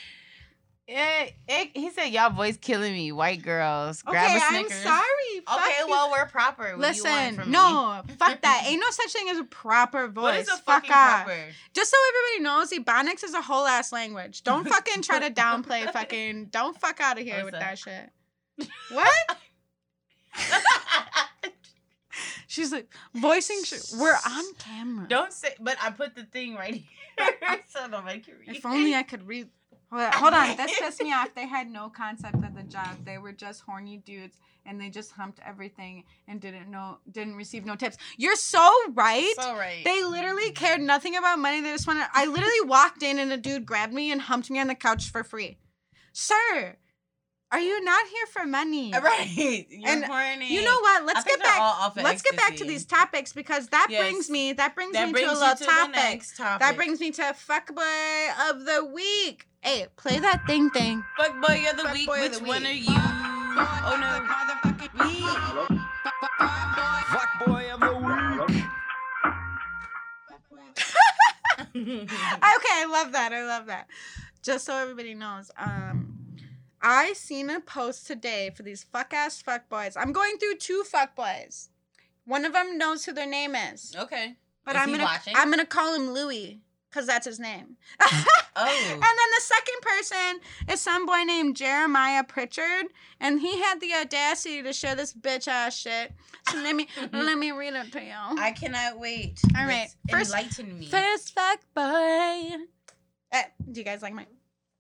[SPEAKER 3] Yeah, it, he said y'all boys killing me, white girls. Grab
[SPEAKER 1] okay,
[SPEAKER 3] a
[SPEAKER 1] I'm sorry. Fuck
[SPEAKER 3] Okay,
[SPEAKER 1] you.
[SPEAKER 3] well we're proper. What do you want
[SPEAKER 1] Listen,
[SPEAKER 3] from me?
[SPEAKER 1] no, fuck that. [laughs] Ain't no such thing as a proper voice.
[SPEAKER 3] What is a
[SPEAKER 1] fuck
[SPEAKER 3] fucking
[SPEAKER 1] off.
[SPEAKER 3] proper?
[SPEAKER 1] Just so everybody knows, Ebonics is a whole ass language. Don't [laughs] fucking try to downplay fucking. Don't fuck out of here with
[SPEAKER 3] What's
[SPEAKER 1] that shit. What? [laughs] She's like voicing. Sh- we're on camera.
[SPEAKER 3] Don't say, but I put the thing right here so nobody can read.
[SPEAKER 1] If only I could read. Hold on, hold on. This pissed me off. They had no concept of the job. They were just horny dudes, and they just humped everything and didn't know, didn't receive no tips. You're so right.
[SPEAKER 3] So right.
[SPEAKER 1] They literally cared nothing about money. They just wanted. I literally walked in and a dude grabbed me and humped me on the couch for free. Sir, are you not here for money? [laughs]
[SPEAKER 3] right. You're
[SPEAKER 1] And
[SPEAKER 3] horny.
[SPEAKER 1] You know what? Let's get back. Let's get back to these topics because that
[SPEAKER 3] Yes.
[SPEAKER 1] brings me. That brings
[SPEAKER 3] That
[SPEAKER 1] me
[SPEAKER 3] brings
[SPEAKER 1] to a little
[SPEAKER 3] to
[SPEAKER 1] topic.
[SPEAKER 3] topic.
[SPEAKER 1] That brings me to fuckboy of the week. Hey, play that thing thing.
[SPEAKER 3] Fuck boy of the
[SPEAKER 1] Fuck
[SPEAKER 3] week.
[SPEAKER 1] boy
[SPEAKER 3] Which
[SPEAKER 1] the
[SPEAKER 3] one
[SPEAKER 1] week.
[SPEAKER 3] are you? Oh no. Me.
[SPEAKER 5] Fuck boy of the week. [laughs]
[SPEAKER 1] Okay, I love that. I love that. Just so everybody knows, um, I seen a post today for these fuck ass fuck boys. I'm going through two fuck boys. One of them knows who their name is,
[SPEAKER 3] okay.
[SPEAKER 1] but
[SPEAKER 3] Is
[SPEAKER 1] I'm gonna
[SPEAKER 3] watching?
[SPEAKER 1] I'm gonna call him Louis because that's his name. [laughs]
[SPEAKER 3] Oh.
[SPEAKER 1] And then the second person is some boy named Jeremiah Pritchard, and he had the audacity to share this bitch ass shit. So let me [laughs] let me read it to you.
[SPEAKER 3] I cannot wait.
[SPEAKER 1] All right,
[SPEAKER 3] Let's
[SPEAKER 1] first-
[SPEAKER 3] enlighten me.
[SPEAKER 1] First fuck boy. Uh, do you guys like my?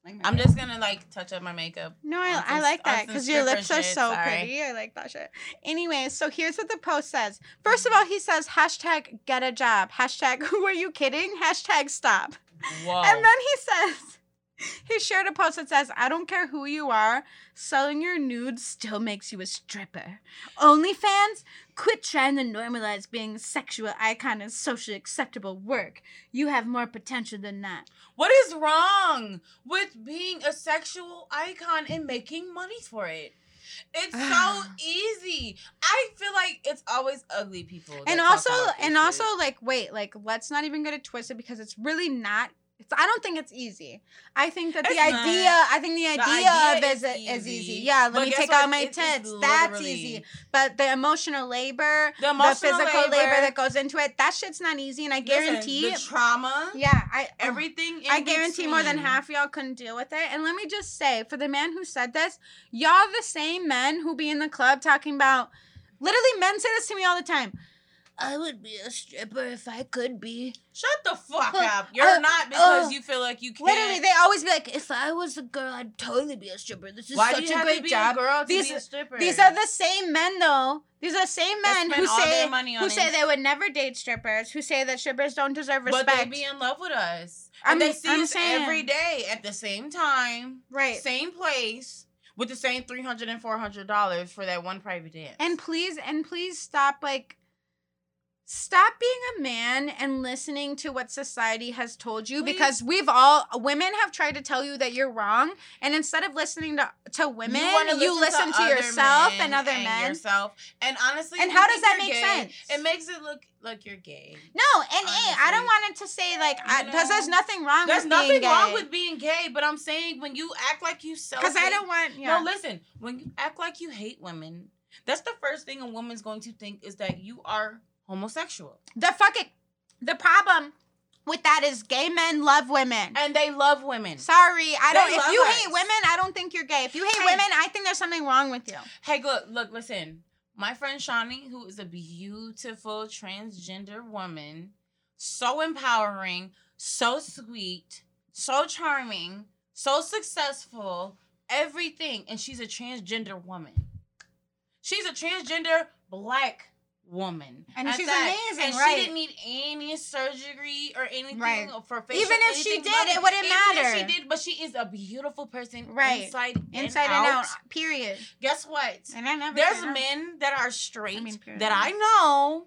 [SPEAKER 1] Like
[SPEAKER 3] I'm just gonna like touch up my makeup.
[SPEAKER 1] No, I, I like that because your lips are
[SPEAKER 3] shit,
[SPEAKER 1] so
[SPEAKER 3] sorry.
[SPEAKER 1] pretty. I like that shit. Anyways, so here's what the post says. First of all, he says hashtag get a job. Hashtag [laughs] who are you kidding? Hashtag stop.
[SPEAKER 3] Whoa.
[SPEAKER 1] And then he says, he shared a post that says, I don't care who you are, selling your nudes still makes you a stripper. OnlyFans, quit trying to normalize being a sexual icon as socially acceptable work. You have more potential than that.
[SPEAKER 3] What is wrong with being a sexual icon and making money for it? It's [sighs] so easy. I feel like it's always ugly people.
[SPEAKER 1] and also and
[SPEAKER 3] shit.
[SPEAKER 1] also like wait like let's not even get it twisted because it's really not it's, I don't think it's easy. I think that the
[SPEAKER 3] It's
[SPEAKER 1] idea,
[SPEAKER 3] not.
[SPEAKER 1] I think the idea,
[SPEAKER 3] idea
[SPEAKER 1] of
[SPEAKER 3] is
[SPEAKER 1] is is
[SPEAKER 3] easy.
[SPEAKER 1] easy. Yeah, let me take
[SPEAKER 3] what?
[SPEAKER 1] out my
[SPEAKER 3] It
[SPEAKER 1] tits. That's easy. But the emotional labor,
[SPEAKER 3] The
[SPEAKER 1] the, physical labor.
[SPEAKER 3] labor-
[SPEAKER 1] that goes into it, that shit's not easy. And I
[SPEAKER 3] Listen,
[SPEAKER 1] guarantee,
[SPEAKER 3] the trauma,
[SPEAKER 1] yeah, I oh,
[SPEAKER 3] everything. In
[SPEAKER 1] I guarantee more than half of y'all couldn't deal with it. And let me just say, for the man who said this, y'all the same men who be in the club talking about. Literally, men say this to me all the time. I would be a stripper if I could be.
[SPEAKER 3] Shut the fuck up. You're
[SPEAKER 1] uh,
[SPEAKER 3] not because
[SPEAKER 1] uh,
[SPEAKER 3] you feel like you can't.
[SPEAKER 1] Literally, they always be like, "If I was a girl, I'd totally be a stripper. This is
[SPEAKER 3] Why
[SPEAKER 1] such a great job."
[SPEAKER 3] a girl to
[SPEAKER 1] These-
[SPEAKER 3] be a stripper?
[SPEAKER 1] These are the same men, though. These are the same men who say who say they would never date strippers, who say that strippers don't deserve respect.
[SPEAKER 3] But they be in love with us.
[SPEAKER 1] I'm-
[SPEAKER 3] they see
[SPEAKER 1] I'm
[SPEAKER 3] us
[SPEAKER 1] saying-
[SPEAKER 3] every day at the same time,
[SPEAKER 1] right.
[SPEAKER 3] same place, with the same $300 and $400 for that one private dance.
[SPEAKER 1] And please, and please stop like Stop being a man and listening to what society has told you because we've all women have tried to tell you that you're wrong and instead of listening to to women you,
[SPEAKER 3] wanna
[SPEAKER 1] listen, to,
[SPEAKER 3] other
[SPEAKER 1] yourself and other men.
[SPEAKER 3] Yourself. And honestly,
[SPEAKER 1] And how does that make
[SPEAKER 3] gay,
[SPEAKER 1] sense?
[SPEAKER 3] It makes it look like you're gay.
[SPEAKER 1] No, and hey, I don't want it to say like I, cause there's nothing wrong
[SPEAKER 3] There's
[SPEAKER 1] with
[SPEAKER 3] nothing
[SPEAKER 1] being gay.
[SPEAKER 3] wrong with being gay, but I'm saying when you act like you selfish.
[SPEAKER 1] Cause I don't want yeah.
[SPEAKER 3] No, listen. When you act like you hate women, that's the first thing a woman's going to think is that you are homosexual,
[SPEAKER 1] the fucking the problem with that is gay men love women.
[SPEAKER 3] and they love women.
[SPEAKER 1] Sorry, I
[SPEAKER 3] They
[SPEAKER 1] don't. If you
[SPEAKER 3] us.
[SPEAKER 1] hate women, I don't think you're gay. If you hate
[SPEAKER 3] Hey.
[SPEAKER 1] women, I think there's something wrong with you.
[SPEAKER 3] Hey, look, look, listen. My friend Shawnee, who is a beautiful transgender woman, so empowering, so sweet, so charming, so successful, everything. And she's a transgender woman. She's a transgender black woman.
[SPEAKER 1] And
[SPEAKER 3] At
[SPEAKER 1] she's
[SPEAKER 3] that.
[SPEAKER 1] amazing,
[SPEAKER 3] And
[SPEAKER 1] right.
[SPEAKER 3] she didn't need any surgery or anything
[SPEAKER 1] Right.
[SPEAKER 3] for facial.
[SPEAKER 1] Even if she did, it wouldn't
[SPEAKER 3] Even if
[SPEAKER 1] matter.
[SPEAKER 3] she did, but she is a beautiful person,
[SPEAKER 1] Right.
[SPEAKER 3] Inside, and
[SPEAKER 1] Inside
[SPEAKER 3] out.
[SPEAKER 1] and out. Period.
[SPEAKER 3] Guess what?
[SPEAKER 1] And I never.
[SPEAKER 3] There's
[SPEAKER 1] no.
[SPEAKER 3] men that are straight
[SPEAKER 1] I mean,
[SPEAKER 3] that I know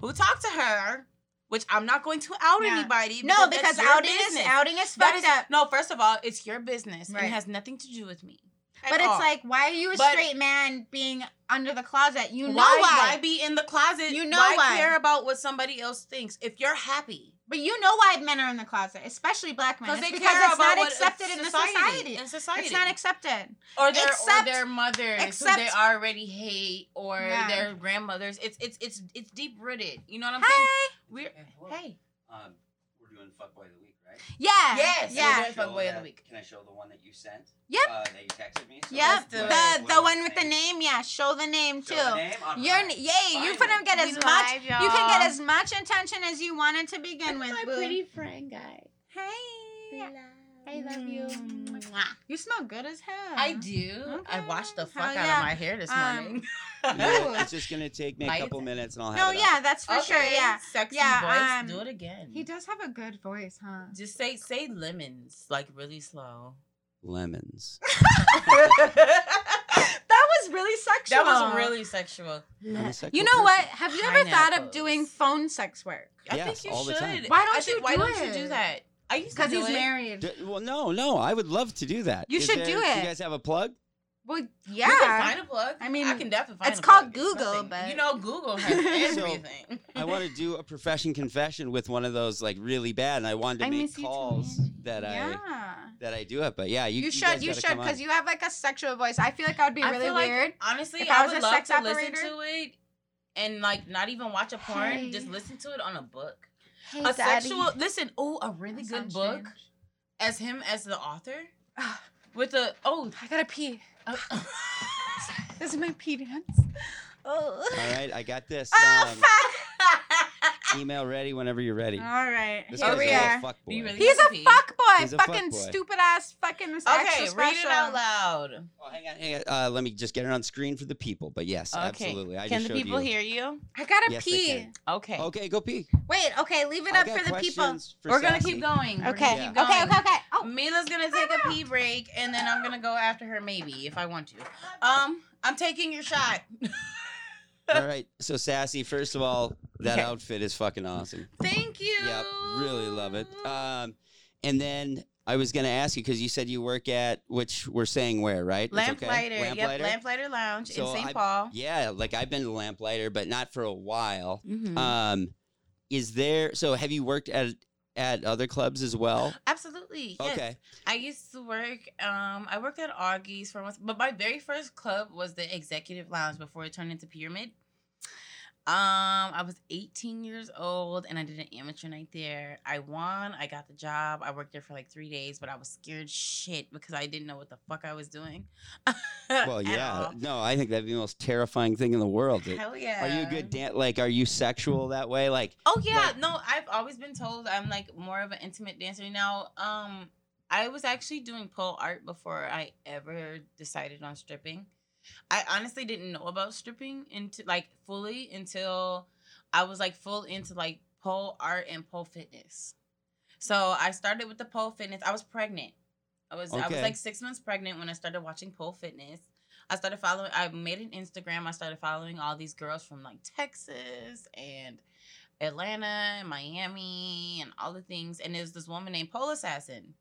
[SPEAKER 3] who talk to her, which I'm not going to out
[SPEAKER 1] Yeah.
[SPEAKER 3] anybody.
[SPEAKER 1] No,
[SPEAKER 3] that's
[SPEAKER 1] because outing
[SPEAKER 3] business.
[SPEAKER 1] is outing is
[SPEAKER 3] That
[SPEAKER 1] fucked up.
[SPEAKER 3] No, first of all, it's your business and
[SPEAKER 1] Right.
[SPEAKER 3] it has nothing to do with me. At
[SPEAKER 1] But it's
[SPEAKER 3] all.
[SPEAKER 1] like, why are you a
[SPEAKER 3] But-
[SPEAKER 1] straight man being under the closet? You know
[SPEAKER 3] why,
[SPEAKER 1] why.
[SPEAKER 3] why be in the closet?
[SPEAKER 1] You know
[SPEAKER 3] why,
[SPEAKER 1] why.
[SPEAKER 3] care about what somebody else thinks if you're happy?
[SPEAKER 1] But you know why men are in the closet, especially black men.
[SPEAKER 3] Because
[SPEAKER 1] It's
[SPEAKER 3] they
[SPEAKER 1] because
[SPEAKER 3] care
[SPEAKER 1] it's
[SPEAKER 3] about
[SPEAKER 1] not accepted in the society.
[SPEAKER 3] In society,
[SPEAKER 1] It's not accepted.
[SPEAKER 3] or their
[SPEAKER 1] Except-
[SPEAKER 3] or their mothers
[SPEAKER 1] except-
[SPEAKER 3] who they already hate, or
[SPEAKER 1] Yeah.
[SPEAKER 3] their grandmothers. It's it's it's it's deep rooted. You know what I'm
[SPEAKER 1] Hey.
[SPEAKER 3] saying? We're
[SPEAKER 5] Hey,
[SPEAKER 3] hey.
[SPEAKER 5] Um, we're doing fuckboy of the week, right?
[SPEAKER 1] Yeah.
[SPEAKER 3] Yes,
[SPEAKER 1] Yeah.
[SPEAKER 3] we're
[SPEAKER 5] Can I show
[SPEAKER 3] fuckboy of the week.
[SPEAKER 5] Can I show the one that you sent?
[SPEAKER 1] Yep.
[SPEAKER 5] Uh, that you texted me. So
[SPEAKER 1] Yep.
[SPEAKER 3] Let's do
[SPEAKER 1] The
[SPEAKER 3] it.
[SPEAKER 1] the one with the name. Yeah. Show the name
[SPEAKER 5] Show
[SPEAKER 1] too.
[SPEAKER 5] the name?
[SPEAKER 1] You're
[SPEAKER 5] right.
[SPEAKER 1] yay. You
[SPEAKER 5] Finally.
[SPEAKER 1] couldn't get
[SPEAKER 3] We
[SPEAKER 1] as much.
[SPEAKER 3] live,
[SPEAKER 1] You can get as much attention as you wanted to begin with. My boo.
[SPEAKER 3] Pretty friend guy.
[SPEAKER 1] Hey. I love you.
[SPEAKER 3] Mwah.
[SPEAKER 1] You smell good as hell.
[SPEAKER 3] I do. I washed the
[SPEAKER 1] Okay.
[SPEAKER 3] fuck
[SPEAKER 1] Hell
[SPEAKER 3] out
[SPEAKER 1] yeah.
[SPEAKER 3] of my hair this
[SPEAKER 1] Um,
[SPEAKER 3] morning. [laughs]
[SPEAKER 1] Ooh.
[SPEAKER 5] it's just gonna take me a couple minutes, and I'll have
[SPEAKER 1] No,
[SPEAKER 5] it up.
[SPEAKER 1] yeah, that's for sure. Yeah.
[SPEAKER 3] Sexy
[SPEAKER 1] Yeah,
[SPEAKER 3] voice.
[SPEAKER 1] um,
[SPEAKER 3] Do it again.
[SPEAKER 1] He does have a good voice, huh?
[SPEAKER 3] Just say say lemons like really slow.
[SPEAKER 5] Lemons. [laughs]
[SPEAKER 1] that was really sexual.
[SPEAKER 3] That was really sexual.
[SPEAKER 5] I'm sexual
[SPEAKER 1] You know what? Have you ever thought of doing phone sex work?
[SPEAKER 3] I
[SPEAKER 5] Yes,
[SPEAKER 3] think you
[SPEAKER 5] all the
[SPEAKER 3] should.
[SPEAKER 5] time.
[SPEAKER 1] Why don't
[SPEAKER 3] I think-
[SPEAKER 1] you
[SPEAKER 3] Why
[SPEAKER 1] do
[SPEAKER 3] don't you do that? I used to
[SPEAKER 1] Because
[SPEAKER 3] do
[SPEAKER 1] he's
[SPEAKER 3] it.
[SPEAKER 1] married.
[SPEAKER 5] D- well, no, no. I would love to do that.
[SPEAKER 1] You
[SPEAKER 5] Is
[SPEAKER 1] should
[SPEAKER 5] there-
[SPEAKER 1] do
[SPEAKER 5] Do
[SPEAKER 1] it.
[SPEAKER 5] you guys have a plug?
[SPEAKER 1] Well,
[SPEAKER 3] You can
[SPEAKER 1] yeah.
[SPEAKER 3] find a plug.
[SPEAKER 1] I mean,
[SPEAKER 3] I can definitely find
[SPEAKER 1] it's
[SPEAKER 3] a
[SPEAKER 1] called
[SPEAKER 3] plug.
[SPEAKER 1] Google,
[SPEAKER 3] nothing-
[SPEAKER 1] but-
[SPEAKER 3] you know, Google has [laughs]
[SPEAKER 5] So,
[SPEAKER 3] everything.
[SPEAKER 5] I want to do a profession confession with one of those like really bad, and I wanted to
[SPEAKER 1] I
[SPEAKER 5] make
[SPEAKER 1] miss you too,
[SPEAKER 5] calls
[SPEAKER 1] Mandy.
[SPEAKER 5] that I
[SPEAKER 1] yeah.
[SPEAKER 5] that I do it. But yeah, you,
[SPEAKER 1] You,
[SPEAKER 5] you
[SPEAKER 1] should.
[SPEAKER 5] guys
[SPEAKER 1] You
[SPEAKER 5] gotta
[SPEAKER 1] should
[SPEAKER 5] come on.
[SPEAKER 1] because you have like a sexual voice. I feel like I would be
[SPEAKER 3] I
[SPEAKER 1] really
[SPEAKER 3] feel like,
[SPEAKER 1] weird.
[SPEAKER 3] Honestly,
[SPEAKER 1] If
[SPEAKER 3] I,
[SPEAKER 1] I was
[SPEAKER 3] would
[SPEAKER 1] a
[SPEAKER 3] love
[SPEAKER 1] sex
[SPEAKER 3] to
[SPEAKER 1] operator-
[SPEAKER 3] listen to it and like not even watch a porn.
[SPEAKER 1] Hey.
[SPEAKER 3] Just listen to it on a book.
[SPEAKER 1] Hey,
[SPEAKER 3] a sexual listen. Oh, a really
[SPEAKER 1] That
[SPEAKER 3] good book
[SPEAKER 1] strange.
[SPEAKER 3] as him as the author
[SPEAKER 1] Ah,
[SPEAKER 3] with the oh.
[SPEAKER 1] I gotta pee.
[SPEAKER 3] uh,
[SPEAKER 1] This [laughs] is my pee dance. Oh.
[SPEAKER 5] All right, I got this.
[SPEAKER 1] Oh,
[SPEAKER 5] Um,
[SPEAKER 1] fuck. [laughs]
[SPEAKER 5] email ready whenever you're ready.
[SPEAKER 1] All right.
[SPEAKER 5] This
[SPEAKER 1] Here
[SPEAKER 5] guy's
[SPEAKER 1] we
[SPEAKER 5] a
[SPEAKER 1] are.
[SPEAKER 5] fuck boy.
[SPEAKER 3] really-
[SPEAKER 1] He's a
[SPEAKER 3] Happy.
[SPEAKER 1] fuck boy.
[SPEAKER 5] He's a
[SPEAKER 1] fucking
[SPEAKER 5] fuckboy.
[SPEAKER 1] stupid ass fucking
[SPEAKER 3] okay,
[SPEAKER 1] extra
[SPEAKER 3] read it
[SPEAKER 1] special.
[SPEAKER 3] out loud.
[SPEAKER 5] Oh, hang on, hang on. Uh, let me just get it on screen for the people. But yes,
[SPEAKER 3] Okay.
[SPEAKER 5] absolutely. I
[SPEAKER 3] Can
[SPEAKER 5] just
[SPEAKER 3] the
[SPEAKER 5] showed
[SPEAKER 3] people
[SPEAKER 5] you.
[SPEAKER 3] hear you?
[SPEAKER 1] I gotta
[SPEAKER 5] Yes, they
[SPEAKER 1] pee.
[SPEAKER 5] can.
[SPEAKER 3] Okay.
[SPEAKER 5] Okay, go pee.
[SPEAKER 1] Wait, okay, leave it
[SPEAKER 5] I
[SPEAKER 1] up
[SPEAKER 5] got
[SPEAKER 1] for the people.
[SPEAKER 5] questions for
[SPEAKER 3] We're gonna
[SPEAKER 5] Sassy.
[SPEAKER 3] keep going. We're
[SPEAKER 1] Okay.
[SPEAKER 3] gonna
[SPEAKER 5] Yeah.
[SPEAKER 3] keep
[SPEAKER 1] Okay, okay, okay. Oh,
[SPEAKER 3] Mila's gonna take a pee break, and then I'm gonna go after her maybe if I want to. Um, I'm taking your shot. [laughs]
[SPEAKER 5] All right. So sassy. First of all, that
[SPEAKER 3] Okay.
[SPEAKER 5] outfit is fucking awesome.
[SPEAKER 3] Thank you.
[SPEAKER 5] Yep, really love it. Um, and then I was gonna ask you because you said you work at which we're saying where, right? It's
[SPEAKER 3] Lamplighter.
[SPEAKER 5] okay?
[SPEAKER 3] Yep,
[SPEAKER 5] Lamplighter?
[SPEAKER 3] Lamplighter Lounge
[SPEAKER 5] So
[SPEAKER 3] in St.
[SPEAKER 5] I-
[SPEAKER 3] Paul.
[SPEAKER 5] Yeah, like I've been to Lamplighter, but not for a while.
[SPEAKER 3] Mhm.
[SPEAKER 5] Um, is there? So have you worked at at other clubs as well?
[SPEAKER 3] Absolutely. Yes.
[SPEAKER 5] Okay.
[SPEAKER 3] I used to work. Um, I worked at Augie's for once, but my very first club was the Executive Lounge before it turned into Pyramid. Um, I was 18 years old and I did an amateur night there. I won. I got the job. I worked there for like three days, but I was scared shit because I didn't know what the fuck I was doing. [laughs]
[SPEAKER 5] Well, yeah.
[SPEAKER 3] all.
[SPEAKER 5] No, I think that'd be the most terrifying thing in the world.
[SPEAKER 3] Hell yeah.
[SPEAKER 5] Are you a good dan- Like, are you sexual that way? Like,
[SPEAKER 3] Oh yeah,
[SPEAKER 5] Like-
[SPEAKER 3] no, I've always been told I'm like more of an intimate dancer now. Um, I was actually doing pole art before I ever decided on stripping. I honestly didn't know about stripping into like fully until I was like full into like pole art and pole fitness. So I started with the pole fitness. I was pregnant. I was I was like six months pregnant when I started watching pole fitness. I started following. I made an Instagram. I started following all these girls from like Texas and Atlanta and Miami and all the things. And there's this woman named Pole Assassin.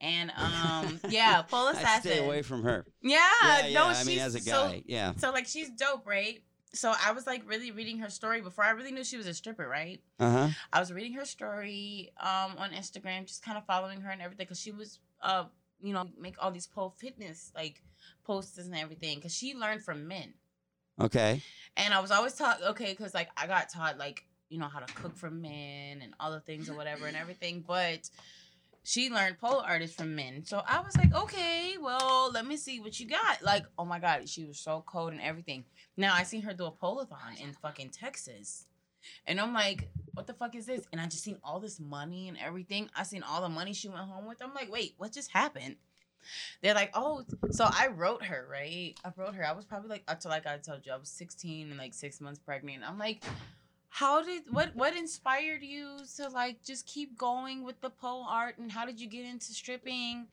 [SPEAKER 3] And um, [laughs] yeah, Pole
[SPEAKER 5] I
[SPEAKER 3] Assassin.
[SPEAKER 5] stay away from her.
[SPEAKER 3] Yeah,
[SPEAKER 5] Yeah, yeah.
[SPEAKER 3] no,
[SPEAKER 5] I mean, as a
[SPEAKER 3] so-
[SPEAKER 5] guy, yeah.
[SPEAKER 3] so like she's dope, right? So I was like really reading her story before I really knew she was a stripper, right?
[SPEAKER 5] Uh huh.
[SPEAKER 3] I was reading her story um on Instagram, just kind of following her and everything, because she was uh you know make all these pole fitness like posts and everything, because she learned from men,
[SPEAKER 5] Okay.
[SPEAKER 3] and I was always taught okay, because like I got taught like you know how to cook from men and all the things or whatever and everything, but she learned pole artists from men. So I was like, okay, well, let me see what you got. Like, oh my god, she was so cold and everything. Now I seen her do a polathon in fucking Texas. And I'm like, what the fuck is this? And I just seen all this money and everything. I seen all the money she went home with. I'm like, wait, what just happened? They're like, oh, so I wrote her, right? I wrote her. I was probably like, until like I told you, I was 16 and like six months pregnant. I'm like, how did what what inspired you to like just keep going with the pole art and how did you get into stripping?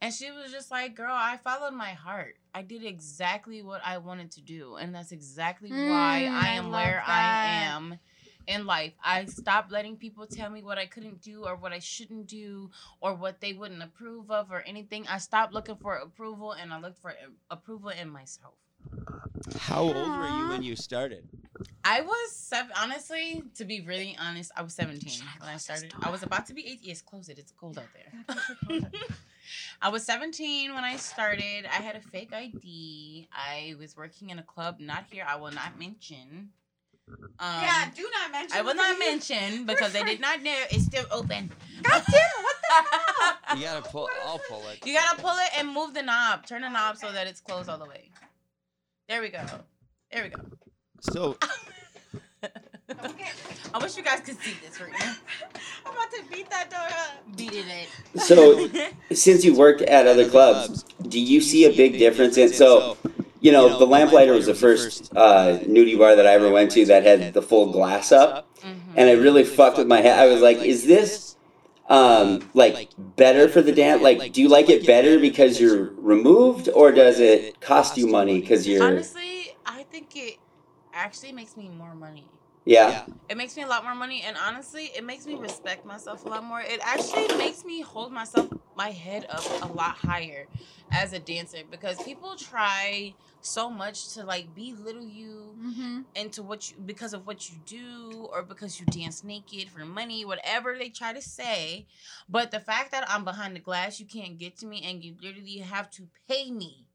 [SPEAKER 3] And she was just like, girl, I followed my heart. I did exactly what I wanted to do. And that's exactly why
[SPEAKER 1] Mm,
[SPEAKER 3] I
[SPEAKER 1] I
[SPEAKER 3] am
[SPEAKER 1] love
[SPEAKER 3] where I am in life. I stopped letting people tell me what I couldn't do or what I shouldn't do or what they wouldn't approve of or anything. I stopped looking for approval and I looked for a- approval in myself.
[SPEAKER 5] How old were you when you started?
[SPEAKER 3] I was seven. Honestly, to be really honest, I was seventeen when I started. I was about to be eight. Yes, close it. It's cold out there. [laughs] I was seventeen when I started. I had a fake ID. I was working in a club, not here. I will not mention. Um,
[SPEAKER 1] yeah, do not mention.
[SPEAKER 3] I will not mention [laughs] because they did not know it's still open.
[SPEAKER 1] God damn it! What the hell?
[SPEAKER 5] You gotta pull. I'll pull it.
[SPEAKER 3] You gotta pull it and move the knob. Turn the knob so that it's closed all the way. There we go. There we go.
[SPEAKER 5] So [laughs]
[SPEAKER 1] Okay.
[SPEAKER 3] I wish you guys could see this right [laughs] now.
[SPEAKER 1] I'm about to beat that door up.
[SPEAKER 3] Beating it.
[SPEAKER 6] So, [laughs] since you work at other clubs, do you see a big difference in? So, you know, the Lamplighter was the first uh, nudie bar that I ever went to that had the full glass up,
[SPEAKER 3] Mhm.
[SPEAKER 6] and it really fucked with my head. I was like, is this um, like better for the dance? Like, do you like it better because you're removed, or does it cost you money because you're?
[SPEAKER 3] Honestly, I think it actually makes me more money.
[SPEAKER 6] Yeah.
[SPEAKER 3] It makes me a lot more money, and honestly, it makes me respect myself a lot more. It actually makes me hold myself, my head up a lot higher as a dancer because people try so much to like belittle you
[SPEAKER 1] Mm-hmm.
[SPEAKER 3] into what you because of what you do or because you dance naked for money, whatever they try to say. But the fact that I'm behind the glass, you can't get to me, and you literally have to pay me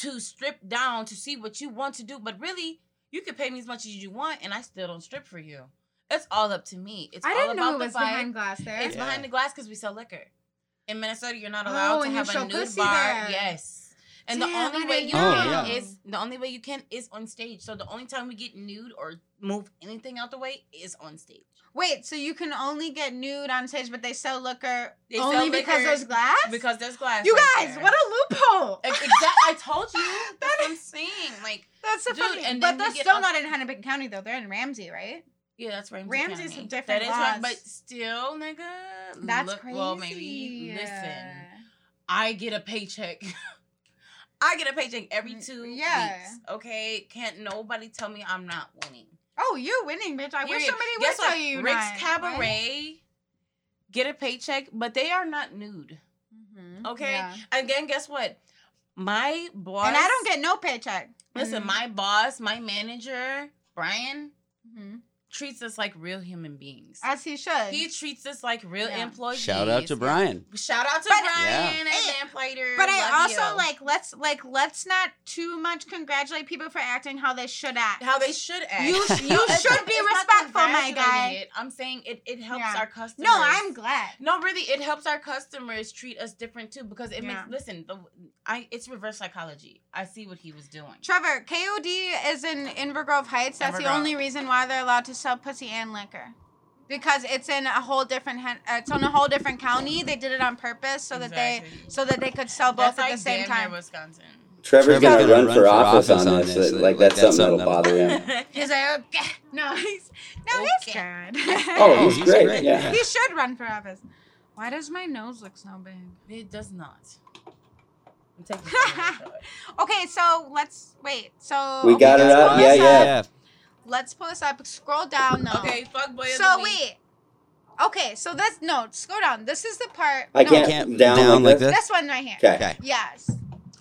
[SPEAKER 3] to strip down to see what you want to do. But really, you can pay me as much as you want, and I still don't strip for you. It's all up to me. It's
[SPEAKER 1] I
[SPEAKER 3] all
[SPEAKER 1] didn't
[SPEAKER 3] about
[SPEAKER 1] know it
[SPEAKER 3] the
[SPEAKER 1] was
[SPEAKER 3] vibe.
[SPEAKER 1] behind glass there.
[SPEAKER 3] It's
[SPEAKER 5] Yeah.
[SPEAKER 3] behind the glass because we sell liquor. In Minnesota, you're not
[SPEAKER 1] Oh,
[SPEAKER 3] allowed to have a nude bar.
[SPEAKER 1] there.
[SPEAKER 3] Yes. And
[SPEAKER 1] Damn,
[SPEAKER 3] the only way you
[SPEAKER 1] know.
[SPEAKER 3] Oh, can
[SPEAKER 5] Oh, yeah.
[SPEAKER 3] is the only way you can is on stage. So the only time we get nude or move anything out the way is on stage.
[SPEAKER 1] Wait, so you can only get nude on stage, but they sell liquor
[SPEAKER 3] They
[SPEAKER 1] only
[SPEAKER 3] sell
[SPEAKER 1] because
[SPEAKER 3] liquor
[SPEAKER 1] there's glass?
[SPEAKER 3] Because there's glass.
[SPEAKER 1] you
[SPEAKER 3] right
[SPEAKER 1] guys,
[SPEAKER 3] there.
[SPEAKER 1] what a loophole!
[SPEAKER 3] Exactly. I told you. [laughs] That's what I'm saying. Like,
[SPEAKER 1] That's so
[SPEAKER 3] Dude,
[SPEAKER 1] funny.
[SPEAKER 3] and
[SPEAKER 1] but that's still
[SPEAKER 3] off-
[SPEAKER 1] not in Hennepin County though. They're in Ramsey, right?
[SPEAKER 3] yeah, that's Ramsey
[SPEAKER 1] Ramsey's
[SPEAKER 3] County.
[SPEAKER 1] different
[SPEAKER 3] That is right,
[SPEAKER 1] laws.
[SPEAKER 3] but still, nigga.
[SPEAKER 1] That's
[SPEAKER 3] look,
[SPEAKER 1] crazy.
[SPEAKER 3] Well, maybe listen. I get a paycheck. [laughs] I get a paycheck every
[SPEAKER 1] Mm,
[SPEAKER 3] two
[SPEAKER 1] yeah.
[SPEAKER 3] weeks. Okay, can't nobody tell me I'm not winning.
[SPEAKER 1] Oh, you're winning, bitch. I wish
[SPEAKER 3] Period.
[SPEAKER 1] somebody
[SPEAKER 3] Guess
[SPEAKER 1] would tell
[SPEAKER 3] what?
[SPEAKER 1] you.
[SPEAKER 3] Rick's Cabaret
[SPEAKER 1] right?
[SPEAKER 3] get a paycheck, but they are not nude.
[SPEAKER 1] Mhm.
[SPEAKER 3] Okay.
[SPEAKER 1] Yeah.
[SPEAKER 3] Again, guess what? My boss
[SPEAKER 1] And I don't get no paycheck.
[SPEAKER 3] listen.
[SPEAKER 1] Mhm.
[SPEAKER 3] My boss, my manager, Brian. Treats us like real human beings.
[SPEAKER 1] As he should.
[SPEAKER 3] He treats us like real
[SPEAKER 1] Yeah.
[SPEAKER 3] employees.
[SPEAKER 5] shout out to Brian.
[SPEAKER 3] Shout out to
[SPEAKER 1] But-
[SPEAKER 3] Brian
[SPEAKER 1] Yeah.
[SPEAKER 3] and Lamplighter.
[SPEAKER 1] but I also
[SPEAKER 3] you.
[SPEAKER 1] like let's like let's not too much congratulate people for acting how they should act.
[SPEAKER 3] how they should act.
[SPEAKER 1] You- you [laughs] should be
[SPEAKER 3] it's not
[SPEAKER 1] respectful, my guy.
[SPEAKER 3] It. I'm saying it. It helps
[SPEAKER 1] Yeah.
[SPEAKER 3] our customers.
[SPEAKER 1] No, I'm glad.
[SPEAKER 3] No, really, it helps our customers treat us different too because it
[SPEAKER 1] Yeah.
[SPEAKER 3] makes. Listen, the, I it's reverse psychology. I see what he was doing.
[SPEAKER 1] Trevor, KOD is in Inver Grove Heights. That's the only reason why they're allowed to sell pussy and liquor. Because it's in a whole different uh, it's on a whole different county. They did it on purpose so that they so that they could sell both
[SPEAKER 3] That's
[SPEAKER 1] at
[SPEAKER 3] like
[SPEAKER 1] the same time.
[SPEAKER 3] Wisconsin.
[SPEAKER 6] Trevor's
[SPEAKER 5] Trevor's
[SPEAKER 6] gonna,
[SPEAKER 5] gonna
[SPEAKER 6] run, for office, on this.
[SPEAKER 5] this.
[SPEAKER 6] Like, that's, something that'll bother him. [laughs]
[SPEAKER 1] He's like, okay. No, he's no, he's
[SPEAKER 3] Okay.
[SPEAKER 1] good. [laughs]
[SPEAKER 6] Oh, he's,
[SPEAKER 5] he's
[SPEAKER 6] great.
[SPEAKER 5] great,
[SPEAKER 6] Yeah.
[SPEAKER 5] yeah.
[SPEAKER 1] he should run for office. Why does my nose look so big?
[SPEAKER 3] It does not. Take the camera, show it.
[SPEAKER 1] Okay, so let's wait. So
[SPEAKER 6] We got
[SPEAKER 1] okay,
[SPEAKER 6] it
[SPEAKER 1] let's
[SPEAKER 6] up? Yeah, yeah.
[SPEAKER 1] Let's pull this up. Scroll down though.
[SPEAKER 3] Okay, fuck boy.
[SPEAKER 1] So
[SPEAKER 3] the week.
[SPEAKER 1] wait. Okay, so that's no. Scroll down. This is the part.
[SPEAKER 6] I
[SPEAKER 1] no,
[SPEAKER 6] can't,
[SPEAKER 5] Can't
[SPEAKER 6] down,
[SPEAKER 5] down
[SPEAKER 6] like
[SPEAKER 5] like
[SPEAKER 6] this.
[SPEAKER 1] This one right here.
[SPEAKER 6] Okay.
[SPEAKER 5] Okay.
[SPEAKER 1] Yes.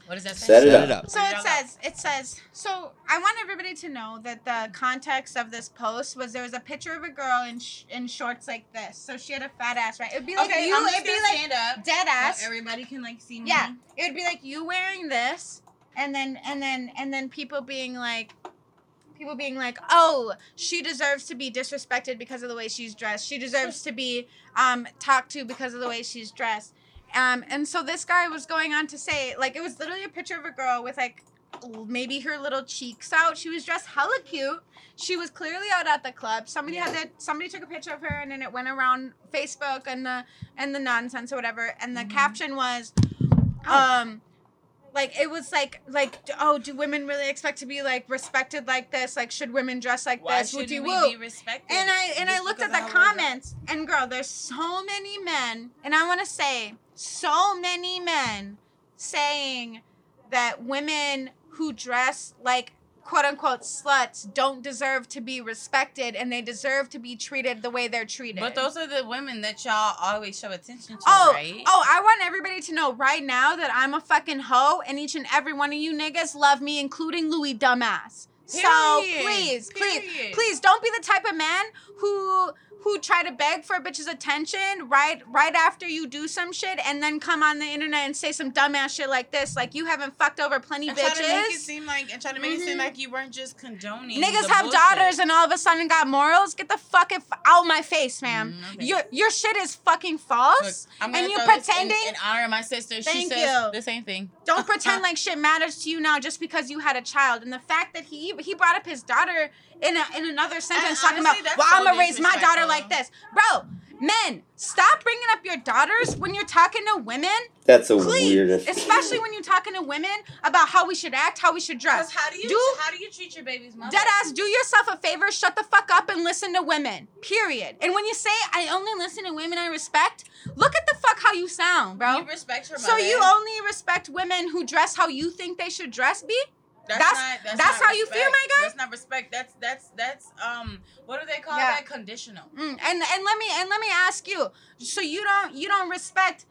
[SPEAKER 3] What does that say?
[SPEAKER 6] Set it
[SPEAKER 5] Set
[SPEAKER 6] up.
[SPEAKER 5] it up.
[SPEAKER 1] So it says, it says, so I want everybody to know that the context of this post was there was a picture of a girl in sh- in shorts like this. So she had a fat ass, right? It'd be like
[SPEAKER 3] Okay,
[SPEAKER 1] you,
[SPEAKER 3] I'm just
[SPEAKER 1] it'd be
[SPEAKER 3] gonna
[SPEAKER 1] like
[SPEAKER 3] stand up.
[SPEAKER 1] dead ass.
[SPEAKER 3] So everybody can like see me.
[SPEAKER 1] Yeah, it would be like you wearing this, and then and then and then people being like, people being like, oh, she deserves to be disrespected because of the way she's dressed. She deserves to be um talked to because of the way she's dressed. Um, and so this guy was going on to say, like, it was literally a picture of a girl with like maybe her little cheeks out. She was dressed hella cute. She was clearly out at the club. Somebody had that. Somebody took a picture of her, and then it went around Facebook and the and the nonsense or whatever. And the
[SPEAKER 3] Mhm.
[SPEAKER 1] caption was,
[SPEAKER 3] Oh.
[SPEAKER 1] Like it was like like oh, do women really expect to be like respected like this? Like, should women dress like
[SPEAKER 3] Why
[SPEAKER 1] this?
[SPEAKER 3] shouldn't we
[SPEAKER 1] woo.
[SPEAKER 3] be respected?
[SPEAKER 1] And I and I looked at the comments, and girl, there's so many men, and I want to say so many men saying that women who dress like quote unquote sluts don't deserve to be respected, and they deserve to be treated the way they're treated.
[SPEAKER 3] But those are the women that y'all always show attention to,
[SPEAKER 1] Oh,
[SPEAKER 3] right?
[SPEAKER 1] oh! I want everybody to know right now that I'm a fucking hoe, and each and every one of you niggas love me, including Louis dumbass. So
[SPEAKER 3] Period.
[SPEAKER 1] please, please,
[SPEAKER 3] Period.
[SPEAKER 1] please don't be the type of man who who try to beg for a bitch's attention right right after you do some shit and then come on the internet and say some dumbass shit like this like you haven't fucked over plenty
[SPEAKER 3] and try to make it
[SPEAKER 1] bitches
[SPEAKER 3] seem like and try to make it seem
[SPEAKER 1] Mhm.
[SPEAKER 3] like you weren't just condoning.
[SPEAKER 1] niggas have
[SPEAKER 3] bullshit.
[SPEAKER 1] daughters and all of a sudden got morals get the fuck f- out my face fam
[SPEAKER 3] Mm, okay.
[SPEAKER 1] your your shit is fucking
[SPEAKER 3] Look,
[SPEAKER 1] false
[SPEAKER 3] I'm
[SPEAKER 1] and you
[SPEAKER 3] throw this in-
[SPEAKER 1] pretending
[SPEAKER 3] in, honor of my sister. She
[SPEAKER 1] Thank
[SPEAKER 3] says
[SPEAKER 1] you.
[SPEAKER 3] the same thing.
[SPEAKER 1] don't [laughs] pretend like shit matters to you now just because you had a child and the fact that he he brought up his daughter in a, in another sentence talking
[SPEAKER 3] honestly,
[SPEAKER 1] about
[SPEAKER 3] that's
[SPEAKER 1] well
[SPEAKER 3] so
[SPEAKER 1] i'm gonna raise my daughter like this bro men stop bringing up your daughters when you're talking to women
[SPEAKER 6] That's the
[SPEAKER 1] please
[SPEAKER 6] weirdest.
[SPEAKER 1] especially when you're talking to women about how we should act how we should dress
[SPEAKER 3] how do you
[SPEAKER 1] Do-
[SPEAKER 3] how do you treat your baby's mother?
[SPEAKER 1] Dead ass, do yourself a favor, shut the fuck up and listen to women. Period. And when you say I only listen to women I respect, look at the fuck how you sound, bro.
[SPEAKER 3] You respect your mother.
[SPEAKER 1] So you only respect women who dress how you think they should dress be?
[SPEAKER 3] That's
[SPEAKER 1] That's-
[SPEAKER 3] not, that's,
[SPEAKER 1] that's how you feel, my guy?
[SPEAKER 3] That's not respect. That's that's that's um what do they call
[SPEAKER 1] Yeah.
[SPEAKER 3] that? Conditional.
[SPEAKER 1] Mm, and and let me and let me ask you. So you don't you don't respect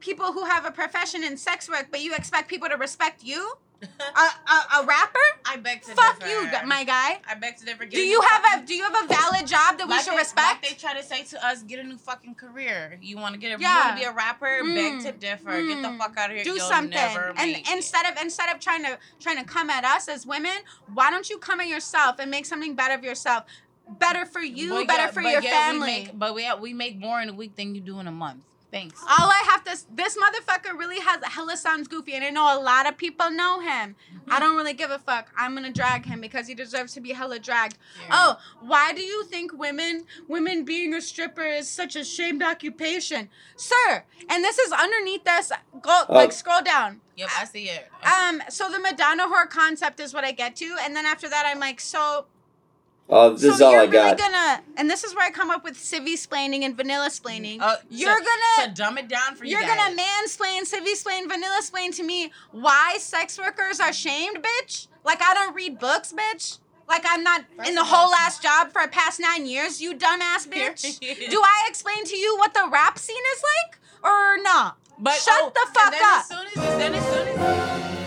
[SPEAKER 1] people who have a profession in sex work, but you expect people to respect you? [laughs] A a, a rapper?
[SPEAKER 3] I beg to differ.
[SPEAKER 1] Fuck
[SPEAKER 3] differ.
[SPEAKER 1] you, my guy.
[SPEAKER 3] I beg to differ. Get
[SPEAKER 1] Do you have
[SPEAKER 3] fucking-
[SPEAKER 1] a do you have a valid job that we should
[SPEAKER 3] they,
[SPEAKER 1] respect?
[SPEAKER 3] Like they try to say to us, get a new fucking career. You want to get a,
[SPEAKER 1] Yeah.
[SPEAKER 3] you want to be a rapper?
[SPEAKER 1] Mm,
[SPEAKER 3] Beg to differ. Get the
[SPEAKER 1] mm.
[SPEAKER 3] fuck out of here.
[SPEAKER 1] do
[SPEAKER 3] You'll
[SPEAKER 1] something and
[SPEAKER 3] make it.
[SPEAKER 1] instead of instead of trying to trying to come at us as women why don't you come at yourself and make something better of yourself better for you
[SPEAKER 3] But
[SPEAKER 1] better
[SPEAKER 3] yeah-
[SPEAKER 1] for your
[SPEAKER 3] yet
[SPEAKER 1] family
[SPEAKER 3] We make, but we we make more in a week than you do in a month. Thanks.
[SPEAKER 1] all I have to this motherfucker really has hella sounds goofy and I know a lot of people know him.
[SPEAKER 3] Mm-hmm.
[SPEAKER 1] I don't really give a fuck. I'm gonna drag him because he deserves to be hella dragged. Oh, why do you think women women being a stripper is such a shamed occupation? Sir, and this is underneath this go like scroll down.
[SPEAKER 3] Yep, I see it.
[SPEAKER 1] Um, so the Madonna whore concept is what I get to, and then after that, I'm like, so.
[SPEAKER 6] Oh, this
[SPEAKER 1] so
[SPEAKER 6] is all
[SPEAKER 1] you're
[SPEAKER 6] I
[SPEAKER 1] really
[SPEAKER 6] got.
[SPEAKER 1] gonna, and this is where I come up with civvy splaining and vanilla splaining.
[SPEAKER 3] Uh,
[SPEAKER 1] you're
[SPEAKER 3] to,
[SPEAKER 1] gonna,
[SPEAKER 3] to dumb it down for you
[SPEAKER 1] you're
[SPEAKER 3] guys.
[SPEAKER 1] gonna mansplain, civvy splain, vanilla splain to me why sex workers are shamed, bitch. Like I don't read books, bitch. Like I'm not
[SPEAKER 3] First
[SPEAKER 1] in the whole last job for the past nine years, you dumbass [laughs] bitch. Do I explain to you what the rap scene is like, or not?
[SPEAKER 3] But
[SPEAKER 1] Shut
[SPEAKER 3] oh,
[SPEAKER 1] the fuck
[SPEAKER 3] and then
[SPEAKER 1] up.
[SPEAKER 3] As soon as, then as soon as,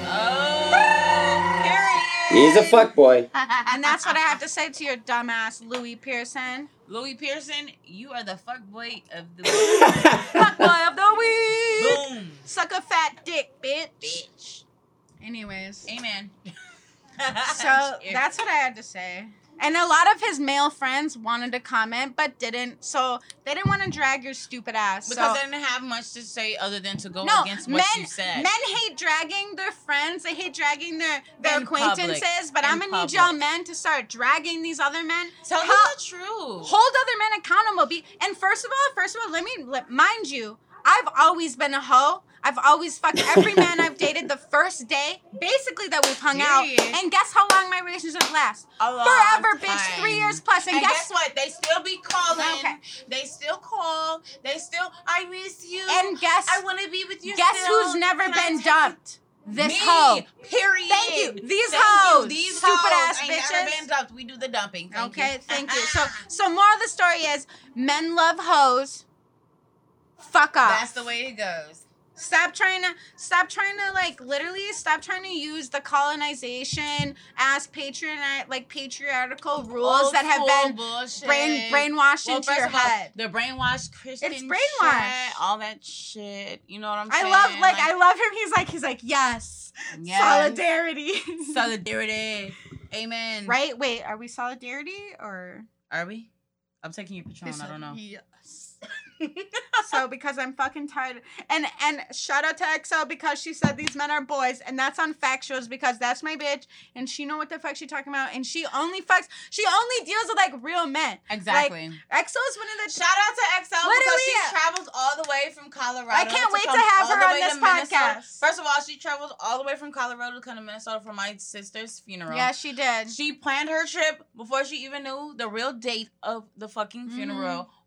[SPEAKER 3] oh, period.
[SPEAKER 6] He's a fuck boy. [laughs]
[SPEAKER 1] and that's what I have to say to your dumbass Louis Pearson.
[SPEAKER 3] Louis Pearson, you are the fuck boy of the [laughs] week.
[SPEAKER 1] Fuck boy of the week.
[SPEAKER 3] boom,
[SPEAKER 1] Suck a fat dick, bitch.
[SPEAKER 3] bitch.
[SPEAKER 1] Anyways,
[SPEAKER 3] Amen. [laughs]
[SPEAKER 1] so that's what I had to say. And a lot of his male friends wanted to comment, but didn't. So they didn't want to drag your stupid ass.
[SPEAKER 3] because
[SPEAKER 1] so.
[SPEAKER 3] they didn't have much to say other than to go
[SPEAKER 1] no,
[SPEAKER 3] against
[SPEAKER 1] men,
[SPEAKER 3] what you said.
[SPEAKER 1] men hate dragging their friends. They hate dragging their, their
[SPEAKER 3] In public.
[SPEAKER 1] acquaintances. But
[SPEAKER 3] In
[SPEAKER 1] I'm gonna need y'all men to start dragging these other men.
[SPEAKER 3] Tell them the truth.
[SPEAKER 1] hold other men accountable. Be and first of all, first of all, let me let, mind you, I've always been a hoe. I've always fucked every man I've dated the first day, basically that we've hung out. And guess how long my relationship lasts? Forever, bitch. Three years plus. And,
[SPEAKER 3] And
[SPEAKER 1] guess,
[SPEAKER 3] guess what? They still be calling.
[SPEAKER 1] Okay.
[SPEAKER 3] They still call. They still. I miss you.
[SPEAKER 1] and guess
[SPEAKER 3] I want to be with you.
[SPEAKER 1] guess
[SPEAKER 3] still.
[SPEAKER 1] who's never
[SPEAKER 3] Can
[SPEAKER 1] been dumped? This
[SPEAKER 3] Me,
[SPEAKER 1] hoe.
[SPEAKER 3] Period.
[SPEAKER 1] Thank you. These
[SPEAKER 3] Thank
[SPEAKER 1] hoes.
[SPEAKER 3] You. These
[SPEAKER 1] Stupid
[SPEAKER 3] hoes.
[SPEAKER 1] ass
[SPEAKER 3] ain't never
[SPEAKER 1] bitches.
[SPEAKER 3] been dumped. We do the dumping. Thank
[SPEAKER 1] okay,
[SPEAKER 3] you.
[SPEAKER 1] thank you. [laughs] So, so more of the story is men love hoes. Fuck off.
[SPEAKER 3] That's the way it goes.
[SPEAKER 1] Stop trying to stop trying to like literally stop trying to use the colonization as patriot like patriarchal rules
[SPEAKER 3] Old
[SPEAKER 1] that have been
[SPEAKER 3] bullshit.
[SPEAKER 1] brain brainwashed
[SPEAKER 3] Well,
[SPEAKER 1] into your
[SPEAKER 3] all,
[SPEAKER 1] head.
[SPEAKER 3] The brainwashed Christian It's
[SPEAKER 1] brainwashed.
[SPEAKER 3] shit, all that shit. You know what I'm saying?
[SPEAKER 1] I love like, I love him. He's like he's like yes,
[SPEAKER 3] yes.
[SPEAKER 1] solidarity.
[SPEAKER 3] Solidarity. Amen.
[SPEAKER 1] right? Wait, are we solidarity or?
[SPEAKER 3] Are we? I'm taking your Patron. I don't know.
[SPEAKER 1] Yes. So because I'm fucking tired, and and shout out to EXO because she said these men are boys, and that's on factuals because that's my bitch, and she know what the fuck she talking about, and she only fucks, she only deals with like real men.
[SPEAKER 3] Exactly.
[SPEAKER 1] EXO is one of the
[SPEAKER 3] Shout out to XL because
[SPEAKER 1] Literally,
[SPEAKER 3] she travels all the way from Colorado.
[SPEAKER 1] I can't wait to have her on this
[SPEAKER 3] to Minnesota.
[SPEAKER 1] podcast.
[SPEAKER 3] First of all, she travels all the way from Colorado to come to Minnesota for my sister's funeral.
[SPEAKER 1] yeah she did.
[SPEAKER 3] She planned her trip before she even knew the real date of the fucking
[SPEAKER 1] Mm-hmm.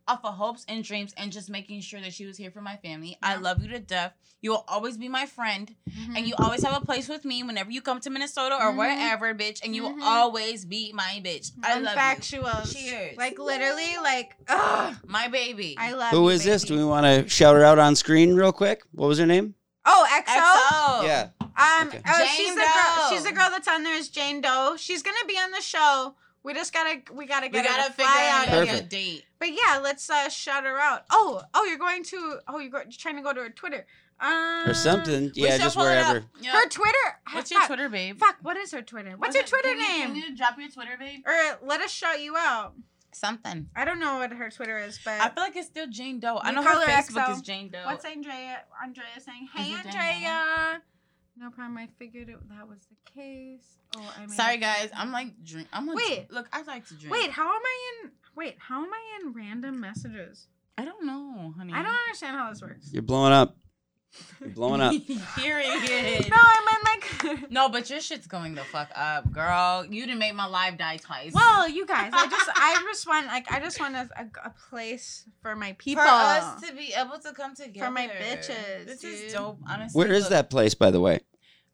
[SPEAKER 3] Funeral off of hopes and dreams and just making sure that she was here for my family. I love you to death. You will always be my friend
[SPEAKER 1] Mhm.
[SPEAKER 3] and you always have a place with me whenever you come to Minnesota or
[SPEAKER 1] Mhm.
[SPEAKER 3] wherever, bitch, and you
[SPEAKER 1] Mhm.
[SPEAKER 3] will always be my bitch. I
[SPEAKER 1] On
[SPEAKER 3] love
[SPEAKER 1] factuals.
[SPEAKER 3] Cheers.
[SPEAKER 1] Like literally, like ugh.
[SPEAKER 3] My baby.
[SPEAKER 1] I love.
[SPEAKER 5] Who
[SPEAKER 1] you,
[SPEAKER 5] is this? Do we want to shout her out on screen real quick? What was her name?
[SPEAKER 1] Oh, EXO.
[SPEAKER 3] XO.
[SPEAKER 5] Yeah.
[SPEAKER 1] Um,
[SPEAKER 5] Okay.
[SPEAKER 1] oh,
[SPEAKER 3] Jane
[SPEAKER 1] she's the girl.
[SPEAKER 3] Doe.
[SPEAKER 1] She's the girl that's on there is Jane Doe. She's gonna be on the show. We just gotta, we gotta get her
[SPEAKER 3] gotta
[SPEAKER 1] to
[SPEAKER 3] figure
[SPEAKER 1] fly
[SPEAKER 3] out
[SPEAKER 1] out
[SPEAKER 3] a date.
[SPEAKER 1] But yeah, let's uh, shout her out. Oh, oh, you're going to, oh, you're, go, you're trying to go to her Twitter, um,
[SPEAKER 5] Or something. Yeah, just
[SPEAKER 3] pull it up.
[SPEAKER 5] wherever.
[SPEAKER 3] Yep.
[SPEAKER 1] Her Twitter.
[SPEAKER 3] What's
[SPEAKER 1] fuck,
[SPEAKER 3] your Twitter, babe?
[SPEAKER 1] Fuck, what is her Twitter? What's her
[SPEAKER 3] it?
[SPEAKER 1] Twitter
[SPEAKER 3] Can you-
[SPEAKER 1] name?
[SPEAKER 3] Can you drop your Twitter, babe?
[SPEAKER 1] or let us shout you out.
[SPEAKER 3] Something.
[SPEAKER 1] I don't know what her Twitter is, but
[SPEAKER 3] I feel like it's still Jane Doe. I know
[SPEAKER 1] call
[SPEAKER 3] her
[SPEAKER 1] her
[SPEAKER 3] Facebook
[SPEAKER 1] XO.
[SPEAKER 3] is Jane Doe.
[SPEAKER 1] what's Andrea? Andrea saying, "Hey,
[SPEAKER 3] Is it
[SPEAKER 1] Andrea." No problem. I figured it, that was the case. Oh, I made
[SPEAKER 3] Sorry, guys. I'm like drink. I'm like
[SPEAKER 1] Wait.
[SPEAKER 3] Look, I like to drink.
[SPEAKER 1] Wait, how am I in? Wait, how am I in random messages?
[SPEAKER 3] I don't know, honey.
[SPEAKER 1] I don't understand how this works.
[SPEAKER 5] You're blowing up. You're blowing up. [laughs]
[SPEAKER 3] Period.
[SPEAKER 1] No, I meant like. [laughs]
[SPEAKER 3] No, but your shit's going the fuck up, girl. You didn't make my live die twice.
[SPEAKER 1] Well, you guys, I just, I [laughs] just want, like, I just want a, a, a place for my people.
[SPEAKER 3] for us to be able to come together.
[SPEAKER 1] For my bitches,
[SPEAKER 3] This
[SPEAKER 1] dude.
[SPEAKER 3] is dope. Honestly,
[SPEAKER 5] Where is
[SPEAKER 3] look,
[SPEAKER 5] that place, by the way?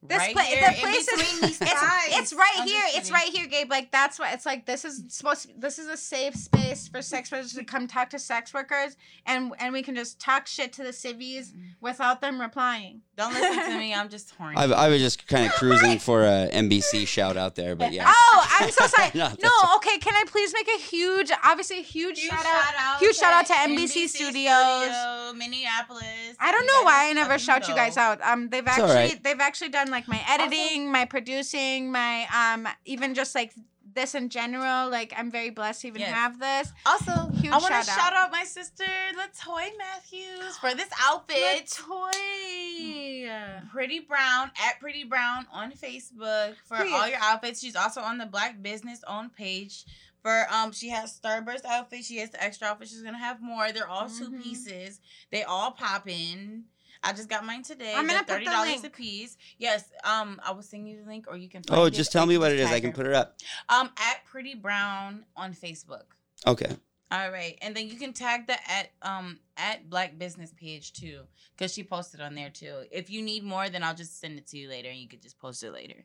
[SPEAKER 1] This
[SPEAKER 3] right
[SPEAKER 1] pla-
[SPEAKER 3] here,
[SPEAKER 1] the
[SPEAKER 3] in
[SPEAKER 1] place is
[SPEAKER 3] between these [laughs]
[SPEAKER 1] it's,
[SPEAKER 3] thighs.
[SPEAKER 1] it's right
[SPEAKER 3] I'm
[SPEAKER 1] here. It's right here, Gabe. Like that's what it's like. This is supposed. To, this is a safe space for sex workers to come talk to sex workers, and and we can just talk shit to the civvies without them replying.
[SPEAKER 3] Don't listen to me. I'm just horny.
[SPEAKER 5] I, I was just kind of [laughs] cruising for a NBC shout out there, but yeah.
[SPEAKER 1] Oh, I'm so sorry. [laughs]
[SPEAKER 5] No,
[SPEAKER 1] no, okay. Can I please make a huge, obviously a huge,
[SPEAKER 3] Huge
[SPEAKER 1] shout out? huge shout out to NBC Studios.
[SPEAKER 3] Minneapolis.
[SPEAKER 1] I don't know why I never
[SPEAKER 3] fucking
[SPEAKER 1] shout you guys out. Um, they've
[SPEAKER 5] It's
[SPEAKER 1] actually
[SPEAKER 5] alright.
[SPEAKER 1] they've actually done like my editing, my producing, my um, even just like this in general. Like I'm very blessed to even
[SPEAKER 3] Yes.
[SPEAKER 1] have this.
[SPEAKER 3] Also,
[SPEAKER 1] Huge
[SPEAKER 3] I want to
[SPEAKER 1] shout out.
[SPEAKER 3] my sister Latoy Matthews for this outfit.
[SPEAKER 1] toy.
[SPEAKER 3] Pretty Brown at Pretty Brown on Facebook for
[SPEAKER 1] Period.
[SPEAKER 3] all your outfits. She's also on the Black Business own page. For um, she has Starburst outfit. She has the extra outfit. She's gonna have more. They're all two
[SPEAKER 1] Mhm.
[SPEAKER 3] pieces. They all pop in. I just got mine today.
[SPEAKER 1] I'm
[SPEAKER 3] They're
[SPEAKER 1] gonna put
[SPEAKER 3] thirty dollars a piece. Yes. Um, I will send you the link, or you can.
[SPEAKER 5] Oh, just
[SPEAKER 3] it,
[SPEAKER 5] tell me what
[SPEAKER 3] can
[SPEAKER 5] it is. I can put it up.
[SPEAKER 3] Um, at Pretty Brown on Facebook.
[SPEAKER 5] Okay.
[SPEAKER 3] All right, and then you can tag the at um at Black Business page too, because she posted on there too. If you need more, then I'll just send it to you later, and you could just post it later.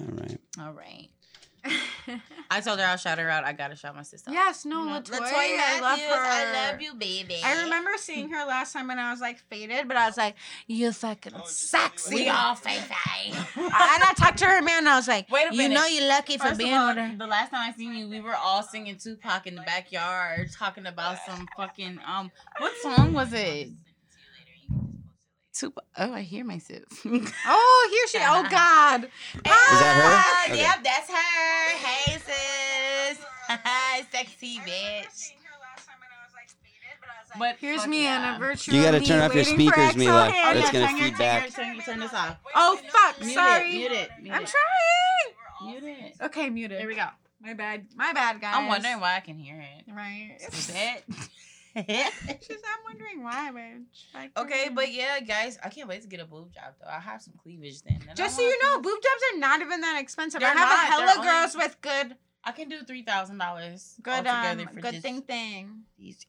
[SPEAKER 5] All right.
[SPEAKER 3] All right. I told her I'll shout her out. I gotta shout my sister. out.
[SPEAKER 1] yes, no,
[SPEAKER 3] You know,
[SPEAKER 1] Latoya,
[SPEAKER 3] Latoya
[SPEAKER 1] I love
[SPEAKER 3] Matthews,
[SPEAKER 1] her.
[SPEAKER 3] I love you, baby.
[SPEAKER 1] I remember seeing her last time when I was like faded, but I was like, "You fucking sexy."
[SPEAKER 3] We all fey [laughs]
[SPEAKER 1] and I talked to her man, and I was like,
[SPEAKER 3] Wait a minute,
[SPEAKER 1] "You know, you're lucky for
[SPEAKER 3] First of
[SPEAKER 1] being
[SPEAKER 3] all,
[SPEAKER 1] with her."
[SPEAKER 3] the last time I seen you, we were all singing Tupac in the backyard, talking about some fucking um. What song was it? Tupac. Oh, I hear myself. [laughs]
[SPEAKER 1] Oh, here she. Oh God.
[SPEAKER 5] Is that her?
[SPEAKER 3] Ah,
[SPEAKER 5] Okay.
[SPEAKER 3] Yep, that's her. Hey, sis. Hi, [laughs] sexy bitch. But
[SPEAKER 1] Here's me
[SPEAKER 3] yeah.
[SPEAKER 1] on a virtual.
[SPEAKER 5] You gotta turn off your speakers,
[SPEAKER 1] XO
[SPEAKER 5] Mila.
[SPEAKER 1] hand.
[SPEAKER 5] That's gonna
[SPEAKER 3] turn
[SPEAKER 5] feed back.
[SPEAKER 3] Turn, turn this off.
[SPEAKER 1] Oh fuck!
[SPEAKER 3] Mute
[SPEAKER 1] Sorry.
[SPEAKER 3] it. Mute it. Mute
[SPEAKER 1] I'm
[SPEAKER 3] it.
[SPEAKER 1] trying.
[SPEAKER 3] Mute it.
[SPEAKER 1] Okay, muted.
[SPEAKER 3] Here we go.
[SPEAKER 1] My bad. My bad, guys.
[SPEAKER 3] I'm wondering why I can hear it.
[SPEAKER 1] Right.
[SPEAKER 3] Is [laughs] it? [laughs]
[SPEAKER 1] She's, I'm wondering why, bitch. Like,
[SPEAKER 3] okay,
[SPEAKER 1] mm.
[SPEAKER 3] but yeah, guys, I can't wait to get a boob job though. I'll have some cleavage then.
[SPEAKER 1] just so you know, boob jobs are not even that expensive. I
[SPEAKER 3] They're
[SPEAKER 1] have
[SPEAKER 3] not.
[SPEAKER 1] a hella
[SPEAKER 3] They're only-
[SPEAKER 1] girls with good
[SPEAKER 3] I can do three thousand dollars.
[SPEAKER 1] Good um good thing thing.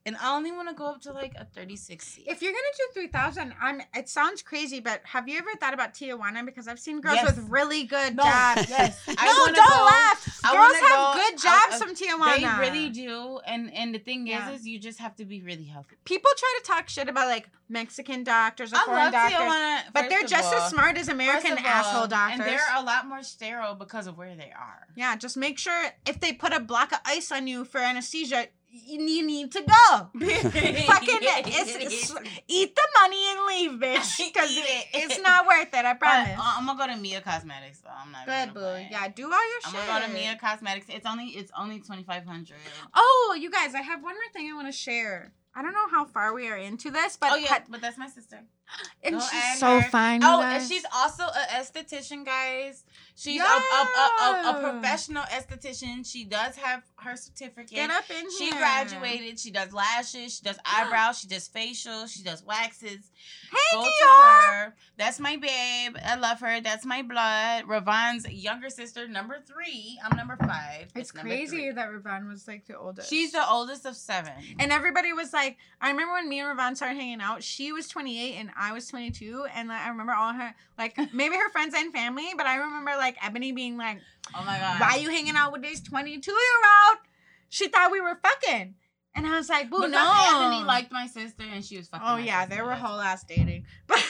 [SPEAKER 3] and I only want to go up to like a thirty six C.
[SPEAKER 1] If you're gonna do three thousand, I'm. It sounds crazy, but have you ever thought about Tijuana? Because I've seen girls
[SPEAKER 3] Yes.
[SPEAKER 1] with really good
[SPEAKER 3] No,
[SPEAKER 1] jobs.
[SPEAKER 3] yes, [laughs]
[SPEAKER 1] no, don't
[SPEAKER 3] go-
[SPEAKER 1] laugh.
[SPEAKER 3] I
[SPEAKER 1] Girls have
[SPEAKER 3] go-
[SPEAKER 1] good jobs
[SPEAKER 3] I-
[SPEAKER 1] from Tijuana.
[SPEAKER 3] They really do, and and the thing
[SPEAKER 1] Yeah.
[SPEAKER 3] is, is you just have to be really healthy.
[SPEAKER 1] People try to talk shit about like Mexican doctors or
[SPEAKER 3] I
[SPEAKER 1] foreign doctors,
[SPEAKER 3] Tijuana,
[SPEAKER 1] but they're just
[SPEAKER 3] all.
[SPEAKER 1] as smart as American
[SPEAKER 3] all,
[SPEAKER 1] asshole doctors.
[SPEAKER 3] and they're a lot more sterile because of where they are.
[SPEAKER 1] yeah, just make sure if they put a block of ice on you for anesthesia, you, need to go. [laughs] Fucking it's, [laughs] it's- eat the money and leave, bitch, [laughs] because
[SPEAKER 3] it.
[SPEAKER 1] it's not worth it. I
[SPEAKER 3] But,
[SPEAKER 1] promise.
[SPEAKER 3] uh, I'm gonna go to Mia Cosmetics though. I'm not
[SPEAKER 1] Good boo.
[SPEAKER 3] play.
[SPEAKER 1] Yeah, do all your
[SPEAKER 3] I'm
[SPEAKER 1] shit.
[SPEAKER 3] gonna go to Mia Cosmetics. It's only it's only twenty five hundred.
[SPEAKER 1] Oh, you guys, I have one more thing I want to share. I don't know how far we are into this, but
[SPEAKER 3] Oh yeah, but that's my sister. [gasps]
[SPEAKER 1] and
[SPEAKER 3] Go
[SPEAKER 1] she's so
[SPEAKER 3] her.
[SPEAKER 1] fine.
[SPEAKER 3] Oh, and she's also a esthetician, guys. She's a, a, a, a, a professional esthetician. She does have her certificate.
[SPEAKER 1] get up in
[SPEAKER 3] She
[SPEAKER 1] here.
[SPEAKER 3] She graduated. She does lashes. She does [gasps] eyebrows. She does facials. She does waxes.
[SPEAKER 1] Hey,
[SPEAKER 3] Go to her. That's my babe. I love her. That's my blood. Ravon's younger sister, number three. I'm number five.
[SPEAKER 1] It's
[SPEAKER 3] number
[SPEAKER 1] crazy that Ravon was like the oldest.
[SPEAKER 3] She's the oldest of seven.
[SPEAKER 1] and everybody was like, I remember when me and Ravon started hanging out. She was 28 and I was 22, and like, I remember all her like maybe her friends and family, but I remember like Ebony being like,
[SPEAKER 3] oh my god.
[SPEAKER 1] "Why are you hanging out with this 22 year old?" She thought we were fucking, and I was like, "Boo,
[SPEAKER 3] Because
[SPEAKER 1] no."
[SPEAKER 3] Ebony liked my sister and she was fucking.
[SPEAKER 1] Oh yeah,
[SPEAKER 3] sister.
[SPEAKER 1] they were whole ass dating. [laughs] But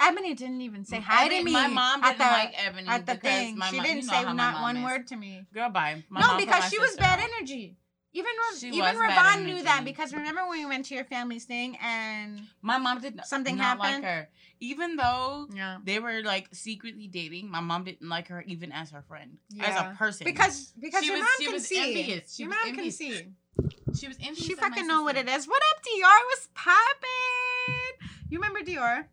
[SPEAKER 1] Ebony didn't even say hi to me.
[SPEAKER 3] My mom
[SPEAKER 1] at
[SPEAKER 3] didn't
[SPEAKER 1] the,
[SPEAKER 3] like Ebony
[SPEAKER 1] at the thing. she
[SPEAKER 3] mom,
[SPEAKER 1] didn't
[SPEAKER 3] you know
[SPEAKER 1] say not one
[SPEAKER 3] is.
[SPEAKER 1] word to me.
[SPEAKER 3] Girl, bye. My
[SPEAKER 1] no, because she was
[SPEAKER 3] sister
[SPEAKER 1] bad energy. Even Ra-
[SPEAKER 3] She
[SPEAKER 1] even Ravon knew that because remember when we went to your family's thing and
[SPEAKER 3] My mom did not,
[SPEAKER 1] Something
[SPEAKER 3] not
[SPEAKER 1] happened?
[SPEAKER 3] like her. Even though
[SPEAKER 1] yeah.
[SPEAKER 3] they were like secretly dating, my mom didn't like her even as her friend, as a person.
[SPEAKER 1] Because because
[SPEAKER 3] She
[SPEAKER 1] your
[SPEAKER 3] was-
[SPEAKER 1] mom
[SPEAKER 3] she
[SPEAKER 1] can
[SPEAKER 3] was
[SPEAKER 1] see.
[SPEAKER 3] envious. She
[SPEAKER 1] your
[SPEAKER 3] was
[SPEAKER 1] mom
[SPEAKER 3] envious.
[SPEAKER 1] can see.
[SPEAKER 3] she was envious.
[SPEAKER 1] She fucking know what it is. What up, Dior? Was poppin'? You remember Dior?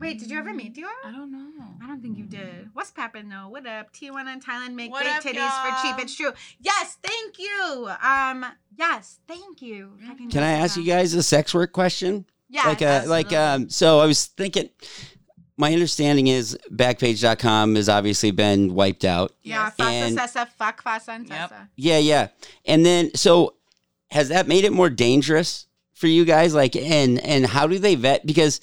[SPEAKER 1] Wait, did you ever meet Dior?
[SPEAKER 3] I don't know.
[SPEAKER 1] I don't think you did. What's poppin' though? What up? Tijuana and Thailand make
[SPEAKER 3] What
[SPEAKER 1] big
[SPEAKER 3] up,
[SPEAKER 1] titties for cheap. It's true. Yes, thank you. Um, yes, thank you. Fucking
[SPEAKER 5] Can I ask you guys a sex work question?
[SPEAKER 1] Yeah.
[SPEAKER 5] like uh, like um so I was thinking my understanding is backpage.com has obviously been wiped out.
[SPEAKER 1] yeah,
[SPEAKER 3] Yes.
[SPEAKER 1] FOSTA
[SPEAKER 5] And-
[SPEAKER 1] SESTA, fuck FOSTA and
[SPEAKER 3] Yep.
[SPEAKER 1] SESTA.
[SPEAKER 5] Yeah, yeah. And then so has that made it more dangerous for you guys like and and how do they vet because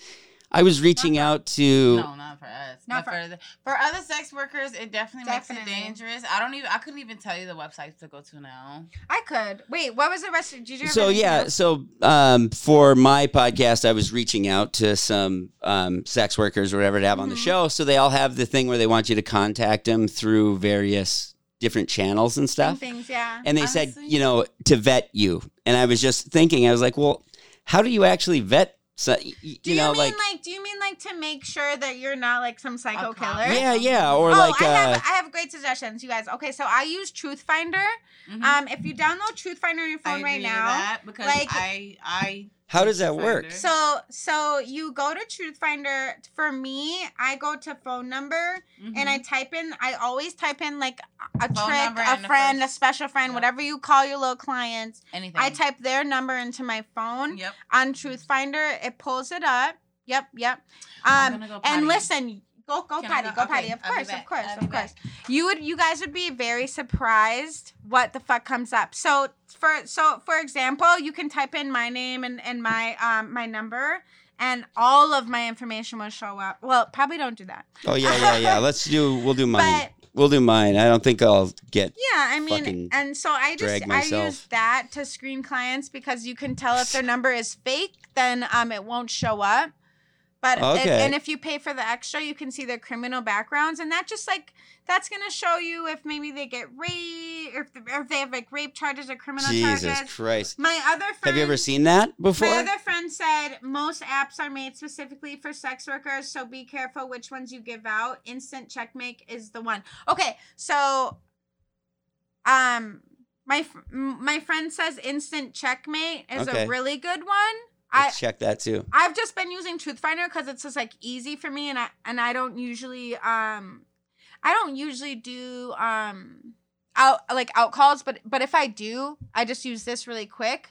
[SPEAKER 5] I was reaching out to
[SPEAKER 3] No, not for us.
[SPEAKER 1] Not
[SPEAKER 3] Not
[SPEAKER 1] for-
[SPEAKER 3] for the, for other sex workers. It definitely,
[SPEAKER 1] Definitely.
[SPEAKER 3] makes it dangerous. I don't even. I couldn't even tell you the websites to go to now.
[SPEAKER 1] I could. Wait, what was the rest? Did you ever
[SPEAKER 5] so yeah,
[SPEAKER 1] else?
[SPEAKER 5] so um, for my podcast, I was reaching out to some um, sex workers or whatever to have on the
[SPEAKER 1] Mhm.
[SPEAKER 5] show. So they all have the thing where they want you to contact them through various different channels and
[SPEAKER 1] Same
[SPEAKER 5] stuff.
[SPEAKER 1] things, yeah.
[SPEAKER 5] And they said, you know, to vet you. And I was just thinking, I was like, well, how do you actually vet? So, y- y-
[SPEAKER 1] Do
[SPEAKER 5] you
[SPEAKER 1] you,
[SPEAKER 5] know,
[SPEAKER 1] mean
[SPEAKER 5] like,
[SPEAKER 1] like, Do you mean like to make sure that you're not like some psycho killer?
[SPEAKER 5] yeah, yeah, or
[SPEAKER 1] oh,
[SPEAKER 5] like,
[SPEAKER 1] I
[SPEAKER 5] uh,
[SPEAKER 1] have I have great suggestions, you guys. Okay, so I use Truthfinder.
[SPEAKER 3] Mhm.
[SPEAKER 1] Um, if you download Truth Finder on your iPhone right now,
[SPEAKER 3] that because
[SPEAKER 1] like-
[SPEAKER 3] I I.
[SPEAKER 5] how does that work?
[SPEAKER 1] So so you go to Truthfinder. For me, I go to phone number and I type in. I always type in like a
[SPEAKER 3] Phone
[SPEAKER 1] trick, a friend, a
[SPEAKER 3] first-
[SPEAKER 1] special friend,
[SPEAKER 3] Yep.
[SPEAKER 1] whatever you call your little clients.
[SPEAKER 3] anything.
[SPEAKER 1] I type their number into my phone
[SPEAKER 3] Yep.
[SPEAKER 1] on Truthfinder. It pulls it up. Yep, yep.
[SPEAKER 3] I'm
[SPEAKER 1] Um,
[SPEAKER 3] gonna go
[SPEAKER 1] and listen, go go
[SPEAKER 3] Can I go?
[SPEAKER 1] go
[SPEAKER 3] Okay,
[SPEAKER 1] potty. Of
[SPEAKER 3] I'll
[SPEAKER 1] course, of course,
[SPEAKER 3] I'll
[SPEAKER 1] of course.
[SPEAKER 3] back.
[SPEAKER 1] You would, you guys would be very surprised what the fuck comes up. So for so for example, you can type in my name and and my um my number. And all of my information will show up. Well, probably don't do that.
[SPEAKER 5] oh, yeah, yeah, yeah. [laughs] Let's do, we'll do mine.
[SPEAKER 1] But
[SPEAKER 5] we'll do mine. I don't think I'll get,
[SPEAKER 1] Yeah, I mean, and so I just I use that to screen clients because you can tell if their number is fake, then um it won't show up. But
[SPEAKER 5] Okay.
[SPEAKER 1] and if you pay for the extra, you can see their criminal backgrounds, and that just like that's gonna show you if maybe they get raped, or if, or if they have like rape charges or criminal
[SPEAKER 5] Jesus
[SPEAKER 1] charges.
[SPEAKER 5] Jesus Christ.
[SPEAKER 1] My other friend,
[SPEAKER 5] Have you ever seen that before?
[SPEAKER 1] my other friend said most apps are made specifically for sex workers, so be careful which ones you give out. Instant Checkmate is the one. Okay, so um my my friend says Instant Checkmate is
[SPEAKER 5] Okay.
[SPEAKER 1] a really good one. I
[SPEAKER 5] check that too.
[SPEAKER 1] I've just been using Truthfinder because it's just like easy for me, and I and I don't usually um I don't usually do um out like out calls, but but if I do, I just use this really quick.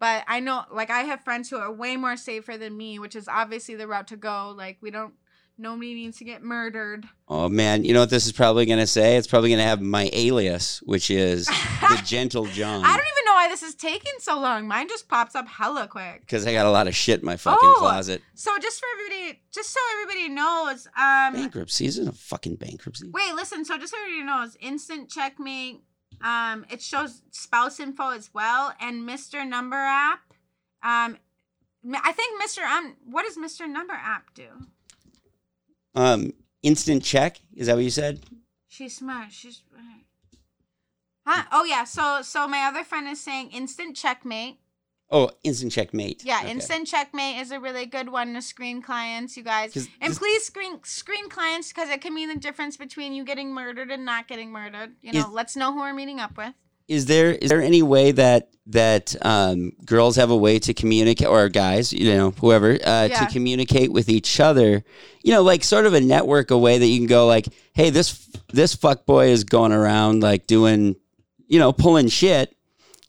[SPEAKER 1] But I know like I have friends who are way more safer than me, which is obviously the route to go. Like we don't Nobody needs to get murdered.
[SPEAKER 5] Oh man, you know what this is probably gonna say? It's probably gonna have my alias, which is [laughs] the Gentle John.
[SPEAKER 1] I don't even why this is taking so long. Mine just pops up hella quick.
[SPEAKER 5] because I got a lot of shit in my fucking
[SPEAKER 1] Oh.
[SPEAKER 5] closet.
[SPEAKER 1] So just for everybody, just so everybody knows, um,
[SPEAKER 5] Bankruptcy isn't a fucking bankruptcy.
[SPEAKER 1] wait, listen. So just so everybody knows, instant checkmate. Um, it shows spouse info as well, and Mr. Number app. Um, I think Mr. Um, what does Mr. Number app do?
[SPEAKER 5] Um, instant check. Is that what you said?
[SPEAKER 1] She's smart. She's. Huh? Oh yeah. So so my other friend is saying instant checkmate.
[SPEAKER 5] Oh, instant checkmate.
[SPEAKER 1] Yeah,
[SPEAKER 5] Okay.
[SPEAKER 1] instant checkmate is a really good one to screen clients, you guys. And
[SPEAKER 5] this-
[SPEAKER 1] please screen screen clients because it can mean the difference between you getting murdered and not getting murdered. You know,
[SPEAKER 5] Is-
[SPEAKER 1] let's know who we're meeting up with.
[SPEAKER 5] Is there is there any way that that um, girls have a way to communicate or guys, you know, whoever, uh,
[SPEAKER 1] Yeah.
[SPEAKER 5] to communicate with each other? You know, like sort of a network, a way that you can go like, hey, this this fuck boy is going around like doing, you know, pulling shit.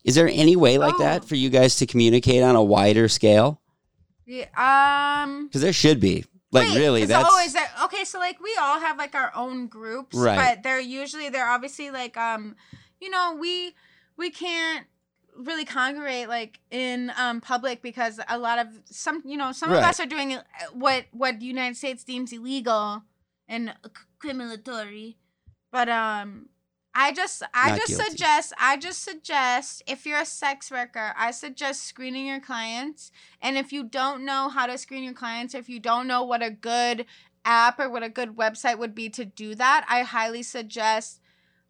[SPEAKER 5] Is there any way like
[SPEAKER 1] Oh.
[SPEAKER 5] that for you guys to communicate on a wider scale?
[SPEAKER 1] Yeah. Um.
[SPEAKER 5] Because there should be. Like
[SPEAKER 1] wait,
[SPEAKER 5] really, that's
[SPEAKER 1] oh, that okay? So like we all have like our own groups,
[SPEAKER 5] Right.
[SPEAKER 1] But they're usually they're obviously like um, you know, we we can't really congregate like in um public because a lot of some you know some of us are doing uh, what what the United States deems illegal and criminatory, but um. I just I
[SPEAKER 5] Not
[SPEAKER 1] just
[SPEAKER 5] guilty.
[SPEAKER 1] suggest I just suggest if you're a sex worker, I suggest screening your clients. And if you don't know how to screen your clients, or if you don't know what a good app or what a good website would be to do that, I highly suggest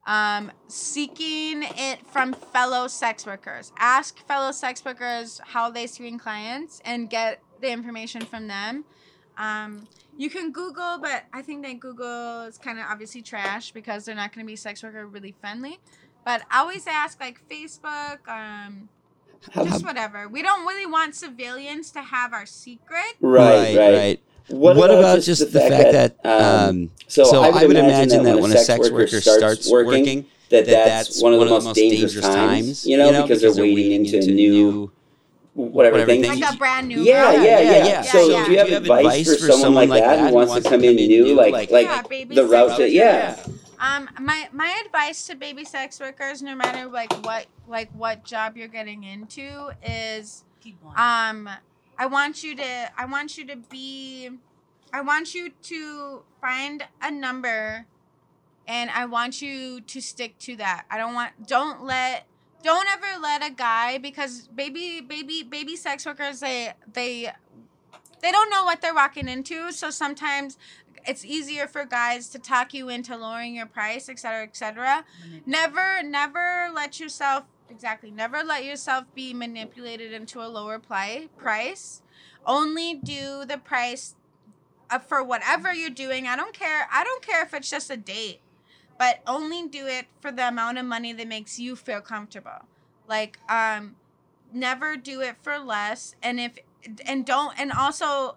[SPEAKER 1] um, seeking it from fellow sex workers. Ask fellow sex workers how they screen clients and get the information from them. Um, you can Google, but I think that Google is kind of obviously trash because they're not going to be sex worker really friendly. But I always ask like Facebook, um, just whatever. We don't really want civilians to have our secret.
[SPEAKER 6] right, right. right.
[SPEAKER 5] What, about, just the fact, that, um,
[SPEAKER 6] so,
[SPEAKER 5] so,
[SPEAKER 6] I would, imagine, that
[SPEAKER 5] when a sex worker starts working,
[SPEAKER 6] that that's, one of the most dangerous times, you know, because they're wading into new whatever,
[SPEAKER 5] whatever
[SPEAKER 6] things.
[SPEAKER 5] things
[SPEAKER 1] Like a brand new
[SPEAKER 6] yeah,
[SPEAKER 1] girl.
[SPEAKER 6] yeah, yeah,
[SPEAKER 5] yeah.
[SPEAKER 6] So,
[SPEAKER 1] yeah.
[SPEAKER 6] do you have advice, for someone like that who wants to come in new, like like
[SPEAKER 1] Yeah,
[SPEAKER 6] the route to yeah,
[SPEAKER 1] Um, my my advice to baby sex workers, no matter like what like what job you're getting into, is um, I want you to I want you to be, I want you to find a number, and I want you to stick to that. I don't want don't let don't ever let a guy because baby baby baby sex workers they they they don't know what they're walking into. So sometimes it's easier for guys to talk you into lowering your price et cetera et cetera. Never never let yourself exactly never let yourself be manipulated into a lower pli- price. Only do the price uh, for whatever you're doing. I don't care i don't care if it's just a date but only do it for the amount of money that makes you feel comfortable like um never do it for less and if and don't and also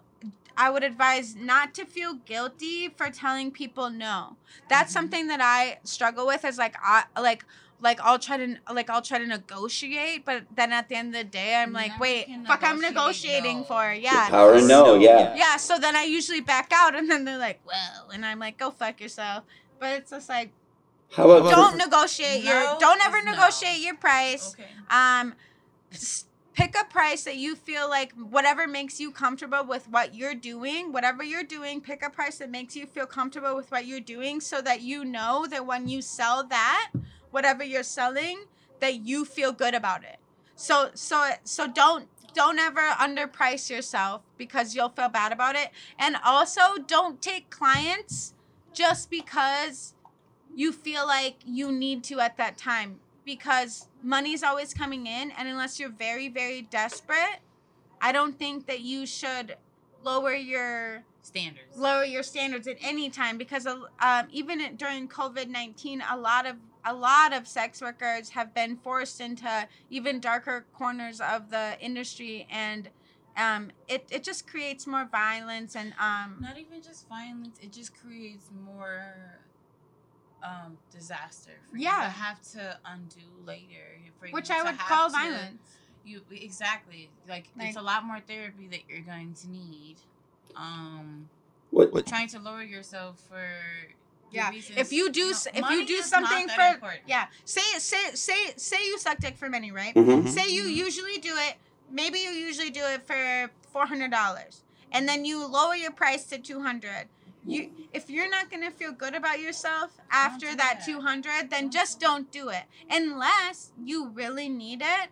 [SPEAKER 1] I would advise not to feel guilty for telling people no. That's
[SPEAKER 3] Mhm.
[SPEAKER 1] something that I struggle with is like I like like I'll try to like I'll try to negotiate, but then at the end of the day I'm like, wait, fuck I'm negotiating
[SPEAKER 3] no.
[SPEAKER 1] for. Yeah.
[SPEAKER 6] power and no, yeah.
[SPEAKER 1] Yeah, so then I usually back out and then they're like, well, and I'm like, go fuck yourself. But it's just like
[SPEAKER 6] How about
[SPEAKER 1] don't negotiate your don't ever
[SPEAKER 3] is no.
[SPEAKER 1] negotiate your price
[SPEAKER 3] Okay.
[SPEAKER 1] um pick a price that you feel like whatever makes you comfortable with what you're doing whatever you're doing pick a price that makes you feel comfortable with what you're doing so that you know that when you sell that whatever you're selling that you feel good about it so so so don't don't ever underprice yourself because you'll feel bad about it and also don't take clients just because you feel like you need to at that time because money's always coming in and unless you're very very desperate i don't think that you should lower your
[SPEAKER 3] Standards.
[SPEAKER 1] lower your standards at any time because uh, um, even during covid-19 a lot of a lot of sex workers have been forced into even darker corners of the industry and um, it, it just creates more violence and um,
[SPEAKER 3] Not even just violence. It just creates more um, disaster for you
[SPEAKER 1] Yeah.
[SPEAKER 3] to have to undo later. For
[SPEAKER 1] which
[SPEAKER 3] you
[SPEAKER 1] i would call
[SPEAKER 3] to-
[SPEAKER 1] violence
[SPEAKER 3] You exactly like,
[SPEAKER 1] Like-
[SPEAKER 3] it's a lot more therapy that you're going to need. Um,
[SPEAKER 6] What?
[SPEAKER 3] trying to lower yourself for
[SPEAKER 1] Yeah.
[SPEAKER 3] reasons-
[SPEAKER 1] If you do
[SPEAKER 3] No,
[SPEAKER 1] if you do something for
[SPEAKER 3] important.
[SPEAKER 1] yeah, say say say say you suck dick for money, right?
[SPEAKER 6] Mhm.
[SPEAKER 1] Say you usually do it. Maybe you usually do it for four hundred dollars, and then you lower your price to two hundred. You, if you're not gonna feel good about yourself after that
[SPEAKER 3] that.
[SPEAKER 1] two hundred, then just don't do it unless you really need it.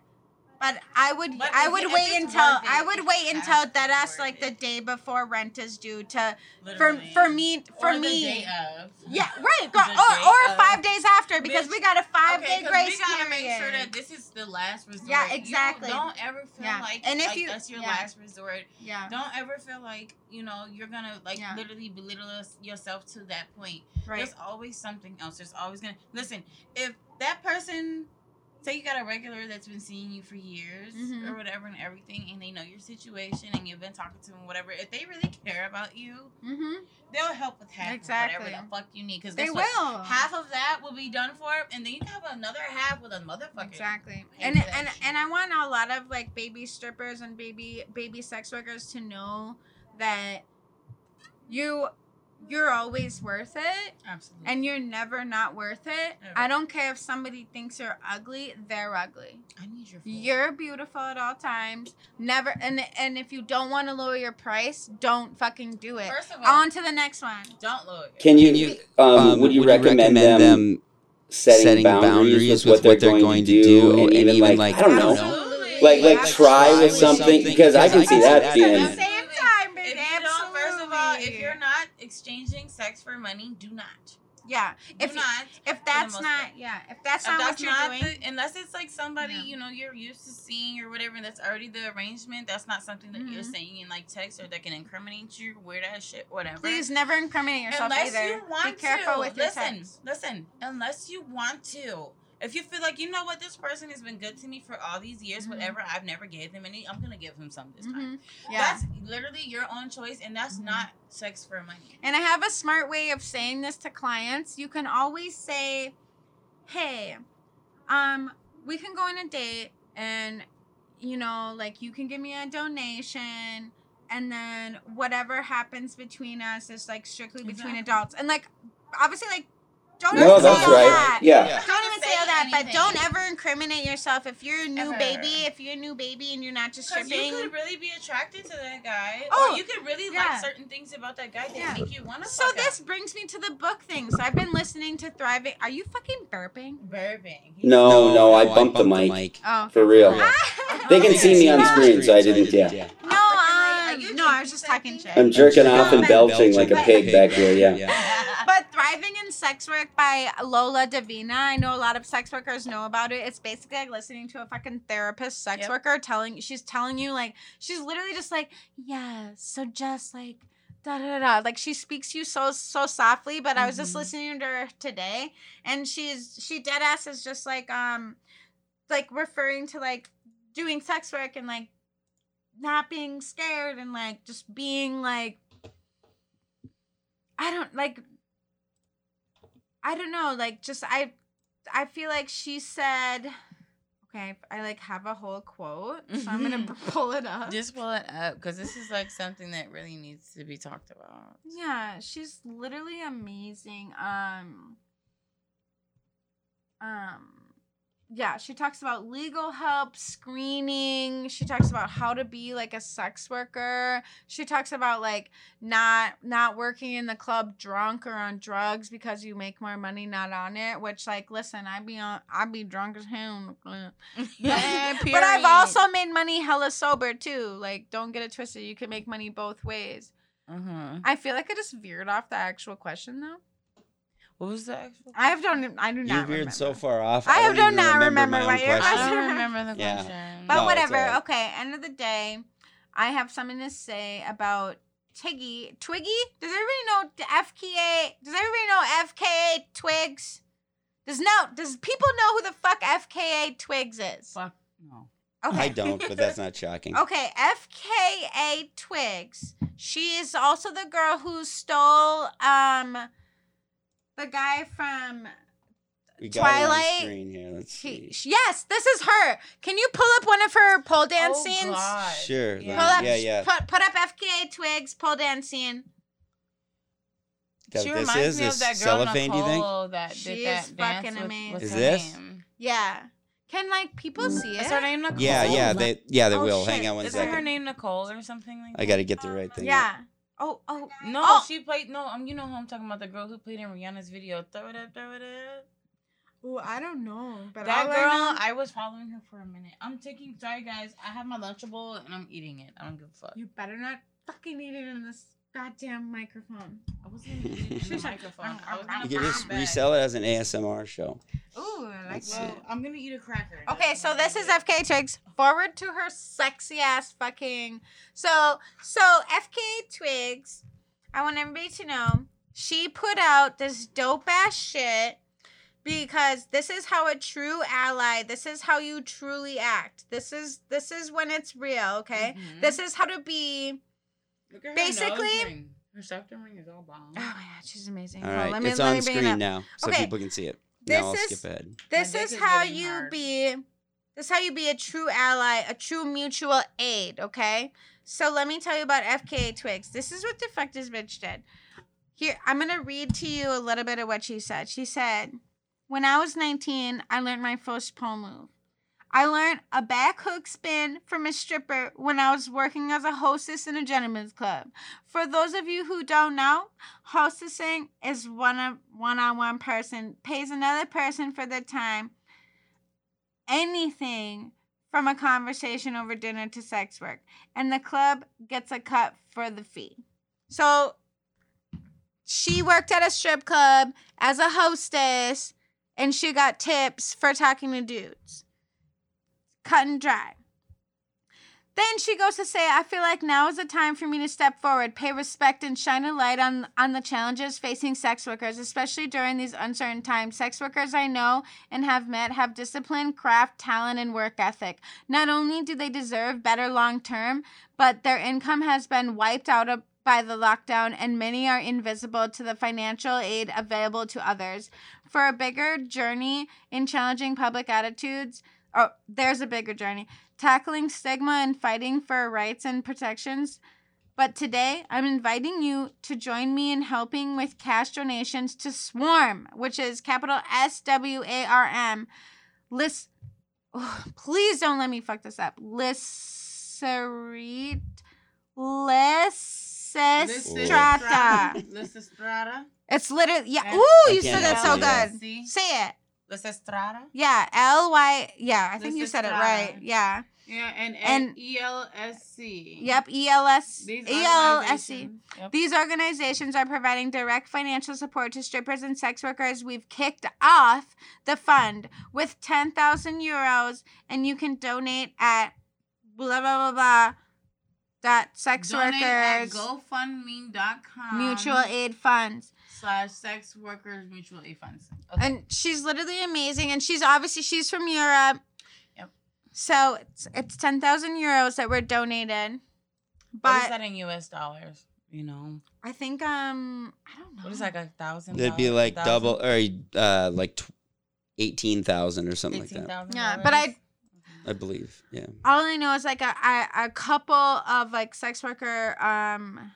[SPEAKER 1] But I would
[SPEAKER 3] But
[SPEAKER 1] I would wait until I would wait until that
[SPEAKER 3] worth
[SPEAKER 1] like the day before rent is due to for
[SPEAKER 3] Literally.
[SPEAKER 1] for me for
[SPEAKER 3] Or the
[SPEAKER 1] me
[SPEAKER 3] day of.
[SPEAKER 1] yeah, right. [laughs] Or or five days after because
[SPEAKER 3] Bitch,
[SPEAKER 1] we got a five
[SPEAKER 3] Okay,
[SPEAKER 1] day grace
[SPEAKER 3] we gotta
[SPEAKER 1] period.
[SPEAKER 3] make sure that this is the last resort.
[SPEAKER 1] Yeah,
[SPEAKER 3] You
[SPEAKER 1] exactly.
[SPEAKER 3] don't ever feel
[SPEAKER 1] Yeah.
[SPEAKER 3] like
[SPEAKER 1] And if
[SPEAKER 3] like
[SPEAKER 1] you-
[SPEAKER 3] that's your
[SPEAKER 1] yeah.
[SPEAKER 3] last resort.
[SPEAKER 1] yeah,
[SPEAKER 3] Don't ever feel like you know you're gonna like
[SPEAKER 1] Yeah.
[SPEAKER 3] literally belittle yourself to that point.
[SPEAKER 1] right.
[SPEAKER 3] There's always something else. There's always gonna listen. If that person, say you got a regular that's been seeing you for years
[SPEAKER 1] Mhm.
[SPEAKER 3] or whatever and everything, and they know your situation and you've been talking to them, whatever. If they really care about you,
[SPEAKER 1] Mm-hmm.
[SPEAKER 3] they'll help with half
[SPEAKER 1] Exactly.
[SPEAKER 3] whatever the fuck you need. Because
[SPEAKER 1] They will.
[SPEAKER 3] Half of that will be done for, and then you have another half with a motherfucker.
[SPEAKER 1] Exactly.
[SPEAKER 3] Pay
[SPEAKER 1] And and and I want a lot of like baby strippers and baby baby sex workers to know that you you're always worth it
[SPEAKER 3] Absolutely.
[SPEAKER 1] and you're never not worth it.
[SPEAKER 3] Ever.
[SPEAKER 1] I don't care if somebody thinks you're ugly, they're ugly.
[SPEAKER 3] I need your. Phone.
[SPEAKER 1] You're beautiful at all times. Never and and if you don't want to lower your price, don't fucking do it.
[SPEAKER 3] First of all,
[SPEAKER 1] On to the next one.
[SPEAKER 3] don't lower. it.
[SPEAKER 6] Can you,
[SPEAKER 5] Can you,
[SPEAKER 6] um, would you recommend, them, setting, boundaries, with what they're going, to do, and, even like, I don't know,
[SPEAKER 3] Absolutely.
[SPEAKER 6] like like try
[SPEAKER 5] Try
[SPEAKER 6] with
[SPEAKER 5] with
[SPEAKER 6] something
[SPEAKER 5] something,
[SPEAKER 6] because I can
[SPEAKER 5] because
[SPEAKER 6] see
[SPEAKER 5] I can
[SPEAKER 6] that
[SPEAKER 5] see that
[SPEAKER 6] being
[SPEAKER 1] At the same time, baby.
[SPEAKER 3] If you don't, first of all, if
[SPEAKER 1] absolutely.
[SPEAKER 3] you're not exchanging sex for money, do not.
[SPEAKER 1] yeah,
[SPEAKER 3] Do
[SPEAKER 1] if
[SPEAKER 3] not.
[SPEAKER 1] if that's not
[SPEAKER 3] part.
[SPEAKER 1] yeah, if that's
[SPEAKER 3] If
[SPEAKER 1] not
[SPEAKER 3] that's
[SPEAKER 1] what you're
[SPEAKER 3] not
[SPEAKER 1] doing,
[SPEAKER 3] the, unless it's like somebody
[SPEAKER 1] Yeah.
[SPEAKER 3] you know you're used to seeing or whatever, and that's already the arrangement. That's not something that you're
[SPEAKER 1] Mhm.
[SPEAKER 3] saying in like text or that can incriminate you, weird ass shit, whatever.
[SPEAKER 1] please never incriminate yourself
[SPEAKER 3] unless
[SPEAKER 1] either.
[SPEAKER 3] you want
[SPEAKER 1] Be careful
[SPEAKER 3] to.
[SPEAKER 1] with your
[SPEAKER 3] listen,
[SPEAKER 1] text.
[SPEAKER 3] listen. Unless you want to. If you feel like you know what this person has been good to me for all these years,
[SPEAKER 1] Mhm.
[SPEAKER 3] whatever, I've never gave them any. I'm gonna give him some this time.
[SPEAKER 1] Mhm. Yeah.
[SPEAKER 3] That's literally your own choice, and that's
[SPEAKER 1] Mhm.
[SPEAKER 3] not sex for money.
[SPEAKER 1] And I have a smart way of saying this to clients. You can always say, "Hey, um, we can go on a date, and you know, like you can give me a donation, and then whatever happens between us is like strictly between
[SPEAKER 3] Exactly.
[SPEAKER 1] adults." And like, obviously, like, don't
[SPEAKER 6] no,
[SPEAKER 1] even say
[SPEAKER 6] that's
[SPEAKER 1] all
[SPEAKER 6] right.
[SPEAKER 1] that.
[SPEAKER 6] Yeah.
[SPEAKER 5] Yeah.
[SPEAKER 1] Don't even say all
[SPEAKER 3] Say
[SPEAKER 1] that, but don't ever incriminate yourself if you're a new
[SPEAKER 3] Ever.
[SPEAKER 1] baby. If you're a new baby and you're not just
[SPEAKER 3] Because
[SPEAKER 1] stripping.
[SPEAKER 3] you could really be attracted to that guy,
[SPEAKER 1] Oh,
[SPEAKER 3] or you could really
[SPEAKER 1] yeah.
[SPEAKER 3] like certain things about that guy that
[SPEAKER 1] Yeah.
[SPEAKER 3] make you want to.
[SPEAKER 1] So this brings me to the book thing. So I've been listening to Thriving. Are you fucking burping?
[SPEAKER 3] Burping.
[SPEAKER 6] No, no, I bumped the mic
[SPEAKER 1] Oh.
[SPEAKER 6] for real. [laughs] They can see me on screen, so I didn't. Yeah,
[SPEAKER 1] No,
[SPEAKER 3] Are
[SPEAKER 1] um, no, I was just talking shit.
[SPEAKER 6] I'm jerking off and belching like a pig back here. Yeah.
[SPEAKER 1] Thriving in Sex Work by Lola Davina. I know a lot of sex workers know about it. It's basically like listening to a fucking therapist sex
[SPEAKER 3] Yep.
[SPEAKER 1] worker telling she's telling you like she's literally just like, yeah, so just like da da da. Like she speaks to you so so softly, but I was just
[SPEAKER 3] Mhm.
[SPEAKER 1] listening to her today and she's she dead ass is just like um like referring to like doing sex work and like not being scared and like just being like I don't like I don't know, like just I I feel like she said okay, I like have a whole quote, so I'm gonna
[SPEAKER 3] Mhm. [laughs]
[SPEAKER 1] pull it up.
[SPEAKER 3] Just pull it up because this is like something that really needs to be talked about.
[SPEAKER 1] Yeah, she's literally amazing. Um um yeah, she talks about legal help, screening. She talks about how to be like a sex worker. She talks about like not not working in the club drunk or on drugs because you make more money not on it. Which like, listen, I'd be on, I'd be drunk as hell. in the club. [laughs]
[SPEAKER 3] yeah,
[SPEAKER 1] But I've also made money hella sober too. Like, don't get it twisted. You can make money both ways.
[SPEAKER 3] Uh-huh.
[SPEAKER 1] I feel like I just veered off the actual question though.
[SPEAKER 3] What was the actual?
[SPEAKER 1] I have don't. I do not.
[SPEAKER 5] You
[SPEAKER 1] not.
[SPEAKER 5] veered
[SPEAKER 1] remember.
[SPEAKER 5] so far off.
[SPEAKER 1] I
[SPEAKER 5] don't
[SPEAKER 1] do
[SPEAKER 5] even
[SPEAKER 1] not remember
[SPEAKER 5] my
[SPEAKER 1] what your
[SPEAKER 3] I
[SPEAKER 5] question.
[SPEAKER 1] question-
[SPEAKER 3] don't remember the [laughs]
[SPEAKER 5] Yeah.
[SPEAKER 3] question.
[SPEAKER 1] But
[SPEAKER 5] No,
[SPEAKER 1] whatever.
[SPEAKER 5] alright.
[SPEAKER 1] Okay. End of the day, I have something to say about Tiggy. Twiggy. Does everybody know FKA? Does everybody know FKA Twigs? Does no? Does people know who the fuck FKA Twigs is?
[SPEAKER 3] Fuck no.
[SPEAKER 1] Okay.
[SPEAKER 5] I don't, but that's [laughs] not shocking.
[SPEAKER 1] Okay, FKA Twigs. She is also the girl who stole um the guy from
[SPEAKER 5] We got it on
[SPEAKER 1] Twilight.
[SPEAKER 5] screen here. Let's
[SPEAKER 1] she,
[SPEAKER 5] see.
[SPEAKER 1] Yes, this is her. Can you pull up one of her pole oh, dance
[SPEAKER 3] oh,
[SPEAKER 1] scenes?
[SPEAKER 3] God.
[SPEAKER 5] Sure.
[SPEAKER 3] Yeah.
[SPEAKER 1] Pull up
[SPEAKER 5] Yeah, yeah.
[SPEAKER 1] Put, put up FKA Twigs pole dance scene.
[SPEAKER 5] that
[SPEAKER 3] she
[SPEAKER 5] this
[SPEAKER 3] reminds
[SPEAKER 5] is?
[SPEAKER 3] me
[SPEAKER 5] This
[SPEAKER 3] of that girl
[SPEAKER 5] cellophane, do you think?
[SPEAKER 3] Nicole that
[SPEAKER 1] She
[SPEAKER 3] did that
[SPEAKER 1] is
[SPEAKER 3] dance
[SPEAKER 1] fucking
[SPEAKER 3] with,
[SPEAKER 1] amazing.
[SPEAKER 3] what's
[SPEAKER 5] Is
[SPEAKER 3] her
[SPEAKER 5] this?
[SPEAKER 3] name?
[SPEAKER 1] Yeah. Can like people mm. see
[SPEAKER 3] Is her name Nicole?
[SPEAKER 5] Yeah, yeah, they yeah they
[SPEAKER 1] Oh,
[SPEAKER 5] will.
[SPEAKER 1] shit.
[SPEAKER 5] Hang on one
[SPEAKER 3] Isn't her name Nicole or something like that?
[SPEAKER 5] I got to get the right thing.
[SPEAKER 1] Yeah. Oh, oh.
[SPEAKER 3] No,
[SPEAKER 1] Oh.
[SPEAKER 3] she played. No, um, you know who I'm talking about. The girl who played in Rihanna's video. Throw it up, throw it up.
[SPEAKER 1] Oh, I don't know. But
[SPEAKER 3] That
[SPEAKER 1] I
[SPEAKER 3] girl, I was following her for a minute. I'm taking. Sorry guys, I have my Lunchable and I'm eating it. I don't give a fuck.
[SPEAKER 1] You better not fucking eat it in this goddamn microphone.
[SPEAKER 3] I wasn't gonna eat it in the microphone. I was
[SPEAKER 1] You
[SPEAKER 3] gonna
[SPEAKER 5] You can just
[SPEAKER 3] it
[SPEAKER 5] resell it as an ASMR show.
[SPEAKER 1] Ooh, I like
[SPEAKER 5] Let's
[SPEAKER 1] that.
[SPEAKER 5] see.
[SPEAKER 3] Well, I'm gonna eat a cracker.
[SPEAKER 1] Okay,
[SPEAKER 3] That's
[SPEAKER 1] so
[SPEAKER 3] what
[SPEAKER 1] this
[SPEAKER 3] I'm
[SPEAKER 1] is
[SPEAKER 3] gonna.
[SPEAKER 1] FK Twigs. Forward to her sexy ass fucking. So so FK Twigs. I want everybody to know she put out this dope ass shit because this is how a true ally. This is how you truly act. This is this is when it's real. Okay.
[SPEAKER 3] Mhm.
[SPEAKER 1] This is how to be.
[SPEAKER 3] Look at her
[SPEAKER 1] basically-
[SPEAKER 3] nose ring. her septum ring is all bomb.
[SPEAKER 1] Oh my god, she's amazing.
[SPEAKER 5] All
[SPEAKER 1] Hold on,
[SPEAKER 5] right,
[SPEAKER 1] let me,
[SPEAKER 5] it's
[SPEAKER 1] let
[SPEAKER 5] on
[SPEAKER 1] me bring it
[SPEAKER 5] screen
[SPEAKER 1] up.
[SPEAKER 5] now, so
[SPEAKER 1] Okay,
[SPEAKER 5] people can see it.
[SPEAKER 1] this
[SPEAKER 5] now I'll
[SPEAKER 1] is-
[SPEAKER 5] skip ahead.
[SPEAKER 1] This
[SPEAKER 3] My
[SPEAKER 1] is
[SPEAKER 3] is
[SPEAKER 1] how
[SPEAKER 3] getting
[SPEAKER 1] you
[SPEAKER 3] hard.
[SPEAKER 1] be this is how you be a true ally, a true mutual aid, okay? So let me tell you about FKA Twigs. This is what the fuck this bitch did. Here, I'm gonna read to you a little bit of what she said. She said, When I was 19, I learned my first pole move. I learned a back hook spin from a stripper when I was working as a hostess in a gentleman's club. For those of you who don't know, hostessing is one of one-on-one person pays another person for their time. Anything from a conversation over dinner to sex work, and the club gets a cut for the fee. So she worked at a strip club as a hostess and she got tips for talking to dudes. Cut and dry. Then she goes to say, I feel like now is the time for me to step forward, pay respect, and shine a light on, on the challenges facing sex workers, especially during these uncertain times. Sex workers I know and have met have discipline, craft, talent, and work ethic. Not only do they deserve better long term, but their income has been wiped out of, by the lockdown, and many are invisible to the financial aid available to others. For a bigger journey in challenging public attitudes, oh, there's a bigger journey tackling stigma and fighting for rights and protections. But today, I'm inviting you to join me in helping with cash donations to Swarm, which is capital S W A R M. List. Oh, please don't let me fuck this up. Lisserit. Lysistrata.
[SPEAKER 3] Lysistrata.
[SPEAKER 1] It's literally yeah. Ooh, you said
[SPEAKER 5] that
[SPEAKER 1] so good. Say it.
[SPEAKER 3] Lysistrata.
[SPEAKER 1] Yeah, L Y. Yeah, I think you said it right. Yeah.
[SPEAKER 3] Yeah, and
[SPEAKER 1] And-
[SPEAKER 3] and E L S C.
[SPEAKER 1] Yep. E L S
[SPEAKER 3] These
[SPEAKER 1] E L S C.
[SPEAKER 3] organizations- Yep.
[SPEAKER 1] These organizations are providing direct financial support to strippers and sex workers. We've kicked off the fund with 10,000 euros, and you can donate at blah, blah, blah, blah, dot sex
[SPEAKER 3] Donate at
[SPEAKER 1] workers
[SPEAKER 3] GoFundMe.com
[SPEAKER 1] mutual aid funds.
[SPEAKER 3] Slash sex workers mutual aid funds. Okay.
[SPEAKER 1] And she's literally amazing, and she's obviously, she's from Europe.
[SPEAKER 3] Yep.
[SPEAKER 1] So it's, it's 10,000 euros that were donated.
[SPEAKER 3] what is
[SPEAKER 1] But
[SPEAKER 3] that in US dollars? You know,
[SPEAKER 1] I think, um, I don't know.
[SPEAKER 3] what is that, like a thousand?
[SPEAKER 5] It'd be like double or uh, like tw- eighteen thousand or something like that.
[SPEAKER 1] Yeah, but I-
[SPEAKER 5] I believe. Yeah.
[SPEAKER 1] all I know is like a, a, a couple of like sex worker um